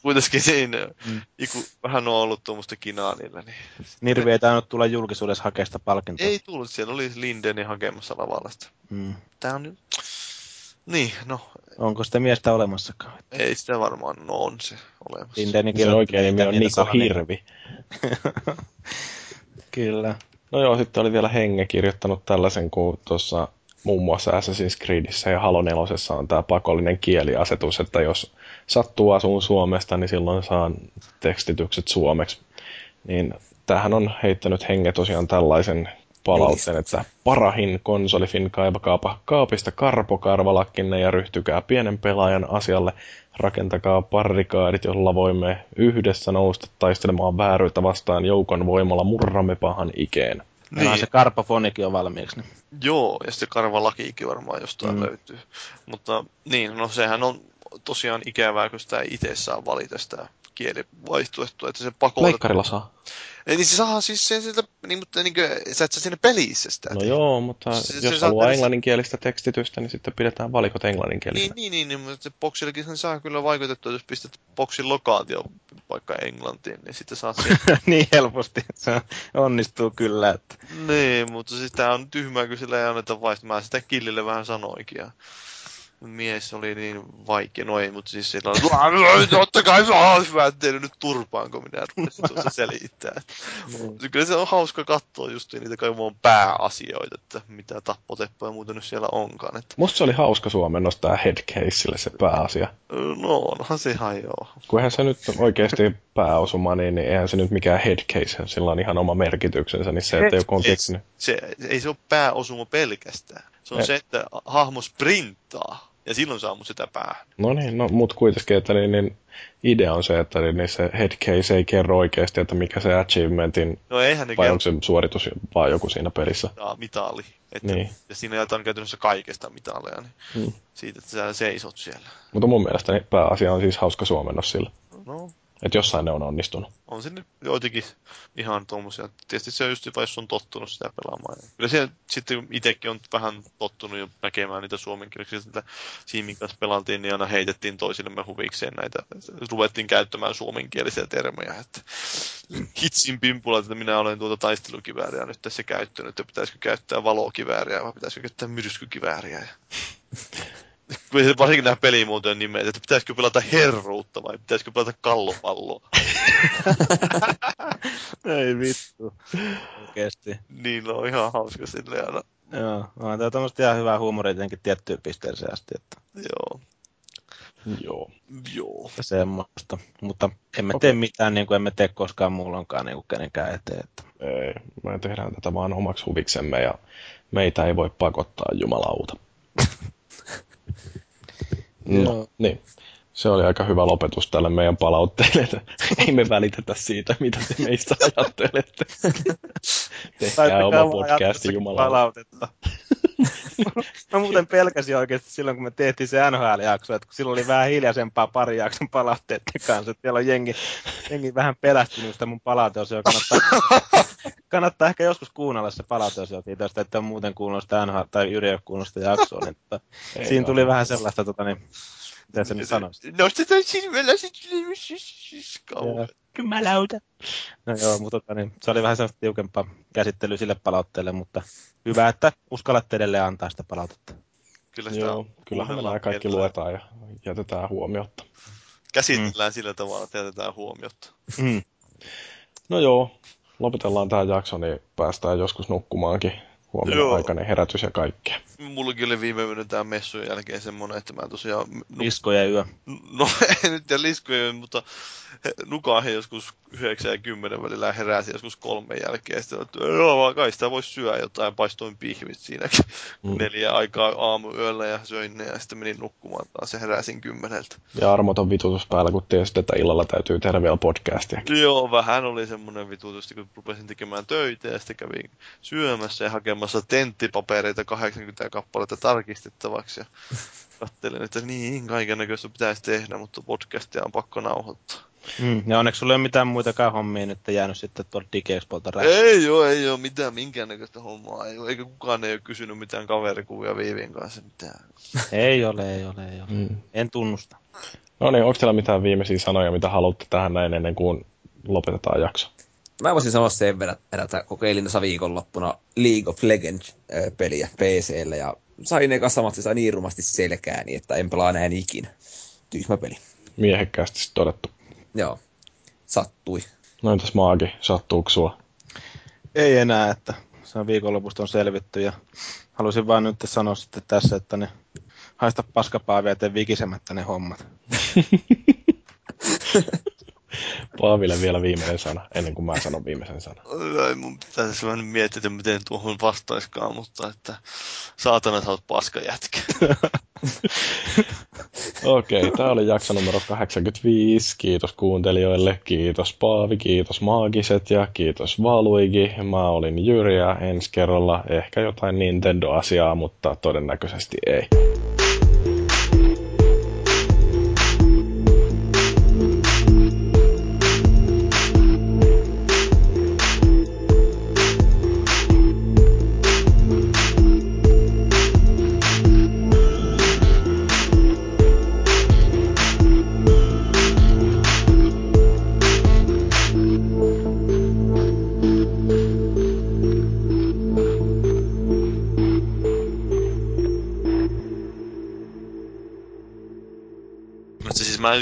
Kuitenkin siinä mm. iku, vähän on ollut tuommoista kinaa niillä. Niin. Nirvi ei tainnut tulla julkisuudessa hakea sitä palkintoa. Ei tullut, siellä oli Lindeni hakemassa lavalla sitä. Mm. Tää on Niin, no. Onko sitä miestä olemassakaan? Ei sitä varmaan, no on se olemassa. Lindenikin se oikein nimi on Niko Hirvi. Kyllä. No joo, sitten oli vielä Henge kirjoittanut tällaisen, kun tuossa muun muassa Assassin's Creedissä ja Halo 4 on tämä pakollinen kieliasetus, että jos sattuu asuun Suomesta, niin silloin saan tekstitykset suomeksi. Niin tähän on heittänyt Henge tosiaan tällaisen palautteen, että parahin konsolifin kaivakaapa kaapista karpokarvalakkinne ja ryhtykää pienen pelaajan asialle. Rakentakaa parrikaadit, jolla voimme yhdessä nousta taistelemaan vääryyttä vastaan joukon voimalla murramme pahan ikeen. Niin. se karpafonikin on valmiiksi. Niin. Joo, ja sitten karvalakiikin varmaan jostain mm. löytyy. Mutta niin, no sehän on tosiaan ikävää, kun sitä ei itse saa valita sitä kielivaihtoehtoa, että se pakotetaan. Leikkarilla saa. Ei, niin se saa siis sen sieltä, niin, mutta niin kuin, sä et sä siinä pelissä sitä. No joo, mutta se, jos se haluaa englanninkielistä tekstitystä, niin sitten pidetään valikot englanninkielistä. Niin, niin, niin, niin mutta boksillekin sen saa kyllä vaikutettua, jos pistät boksin lokaatio vaikka englantiin, niin sitten saa niin helposti, se onnistuu kyllä. Että... Niin, mutta siis tää on tyhmää, kun sillä ei anneta vaihtaa. Mä sitä killille vähän sanoikin. Ja mies oli niin vaikea, no ei, mutta siis sillä on, totta kai se on hyvä, ettei nyt turpaanko minä rupesin tuossa selittää. Mm. Kyllä se on hauska katsoa just niitä kaikki pääasioita, että mitä tappoteppoja muuten nyt siellä onkaan. Että... Musta se oli hauska suomennos tää headcaseille se pääasia. No onhan se ihan joo. Kun eihän se nyt oikeasti pääosuma, niin, niin eihän se nyt mikään headcase, sillä on ihan oma merkityksensä, niin se, että joku on keksinyt. Se, se, ei se ole pääosuma pelkästään. Se on ei. se, että hahmo sprinttaa ja silloin saa mun sitä päähän. No niin, no, mutta kuitenkin, että niin, niin, idea on se, että niin, niin se headcase ei kerro oikeasti, että mikä se achievementin, no eihän ne vai onko se suoritus vai joku siinä pelissä. Jaa, mitali. Että, niin. Ja siinä jaetaan käytännössä kaikesta mitaleja, niin hmm. siitä, että sä seisot siellä. Mutta mun mielestä niin pääasia on siis hauska suomennos sillä. No, että jossain ne on onnistunut. On sinne joitakin ihan tuommoisia. Tietysti se on just vai jos on tottunut sitä pelaamaan. Kyllä siellä sitten itsekin on vähän tottunut jo näkemään niitä suomenkielisiä. Että Siimin kanssa pelattiin, niin aina heitettiin toisillemme huvikseen näitä. Ruvettiin käyttämään suomenkielisiä termejä. Että hitsin pimpulla, että minä olen tuota taistelukivääriä nyt tässä käyttänyt, että pitäisikö käyttää valokivääriä vai pitäisikö käyttää myrskykivääriä. varsinkin nämä pelimuotojen nimet, että pitäisikö pelata herruutta vai pitäisikö pelata kallopalloa. Ei vittu. Oikeesti. Niin, no ihan hauska silleen aina. Joo, on tämä tämmöistä ihan hyvää huumoria tietenkin tiettyyn pisteeseen asti. Että... Joo. Joo. Joo. Semmoista. Mutta emme okay. tee mitään, niin kuin emme tee koskaan muulloinkaan niin kuin kenenkään eteen. Että... Ei, me tehdään tätä vaan omaksi huviksemme ja meitä ei voi pakottaa jumalauta. No, niin. Se oli aika hyvä lopetus tälle meidän palautteelle, että ei me välitetä siitä, mitä te meistä ajattelette. Tehkää oma podcasti, jumala. Palautetta. mä muuten pelkäsin oikeasti silloin, kun me tehtiin se NHL-jakso, että kun silloin oli vähän hiljaisempaa pari jakson palautteiden kanssa, että siellä on jengi, jengi vähän pelästynyt sitä mun palauteosio. Kannattaa, kannattaa ehkä joskus kuunnella se palauteosio siitä, että on muuten kuunnellut sitä NHL, tai Jyri ei ole sitä jaksoa, niin että, siinä tuli vähän sellaista, tota, niin, mitä se nyt sanoisi? Nostetaan silmällä sitten Kymmälauta. No joo, mutta tota, niin, se oli vähän sellaista tiukempaa käsittelyä sille palautteelle, mutta hyvä, että uskallatte edelleen antaa sitä palautetta. Kyllä sitä Joo, kyllähän nämä kaikki luetaan ja jätetään huomiota. Käsitellään mm. sillä tavalla, että jätetään huomiota. Mm. No joo, lopetellaan tämä jakso, niin päästään joskus nukkumaankin huomenna aikainen herätys ja kaikkea. Mullakin oli viime yönä tämä messujen jälkeen semmonen, että mä tosiaan... Liskoja yö. No, en nyt tiedä liskoja yö, mutta nukahin joskus 9 ja 10 välillä ja heräsin joskus kolmen jälkeen. Ja sitten, että joo, kai sitä voisi syödä jotain, paistoin pihvit siinäkin mm. neljä aikaa aamuyöllä ja söin ne ja sitten menin nukkumaan taas ja heräsin kymmeneltä. Ja armoton vitutus päällä, kun tiesit, että illalla täytyy tehdä vielä podcastia. Joo, vähän oli semmoinen vitutus, kun rupesin tekemään töitä ja sitten kävin syömässä ja hakemassa tenttipapereita 80 kappaletta tarkistettavaksi. Ja kattelin, että niin, kaiken näköistä pitäisi tehdä, mutta podcastia on pakko nauhoittaa. Mm, ja onneksi sulla ei ole mitään muitakaan hommia nyt jäänyt sitten tuolta DigiExpolta Ei oo, ei oo mitään minkäännäköistä hommaa. Ei oo, eikä kukaan ei ole kysynyt mitään kaverikuvia Viivin kanssa mitään. ei ole, ei ole, ei ole. Mm. En tunnusta. No niin, onko teillä mitään viimeisiä sanoja, mitä haluatte tähän näin ennen kuin lopetetaan jakso? Mä voisin sanoa sen verran, että kokeilin tässä viikonloppuna League of Legends-peliä PCllä ja sain eka samat sai niin rumasti selkääni, että en pelaa enää ikinä. Tyhmä peli. Miehekkäästi todettu. Joo, sattui. No entäs Maagi, sattuuko sua? Ei enää, että se on viikonlopusta on selvitty ja halusin vaan nyt sanoa sitten tässä, että ne haista paskapaavia ja tee vikisemättä ne hommat. Paaville vielä viimeinen sana, ennen kuin mä sanon viimeisen sanan. Ei mun pitäisi vähän miettiä, että miten tuohon vastaiskaan, mutta että saatana sä oot paska jätkä. Okei, okay, tämä oli jakso numero 85. Kiitos kuuntelijoille, kiitos Paavi, kiitos Maagiset ja kiitos Valuigi. Mä olin Jyri ja ensi kerralla ehkä jotain Nintendo-asiaa, mutta todennäköisesti ei.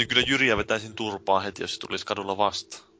Kyllä Jyriä vetäisin turpaa heti, jos se tulisi kadulla vastaan.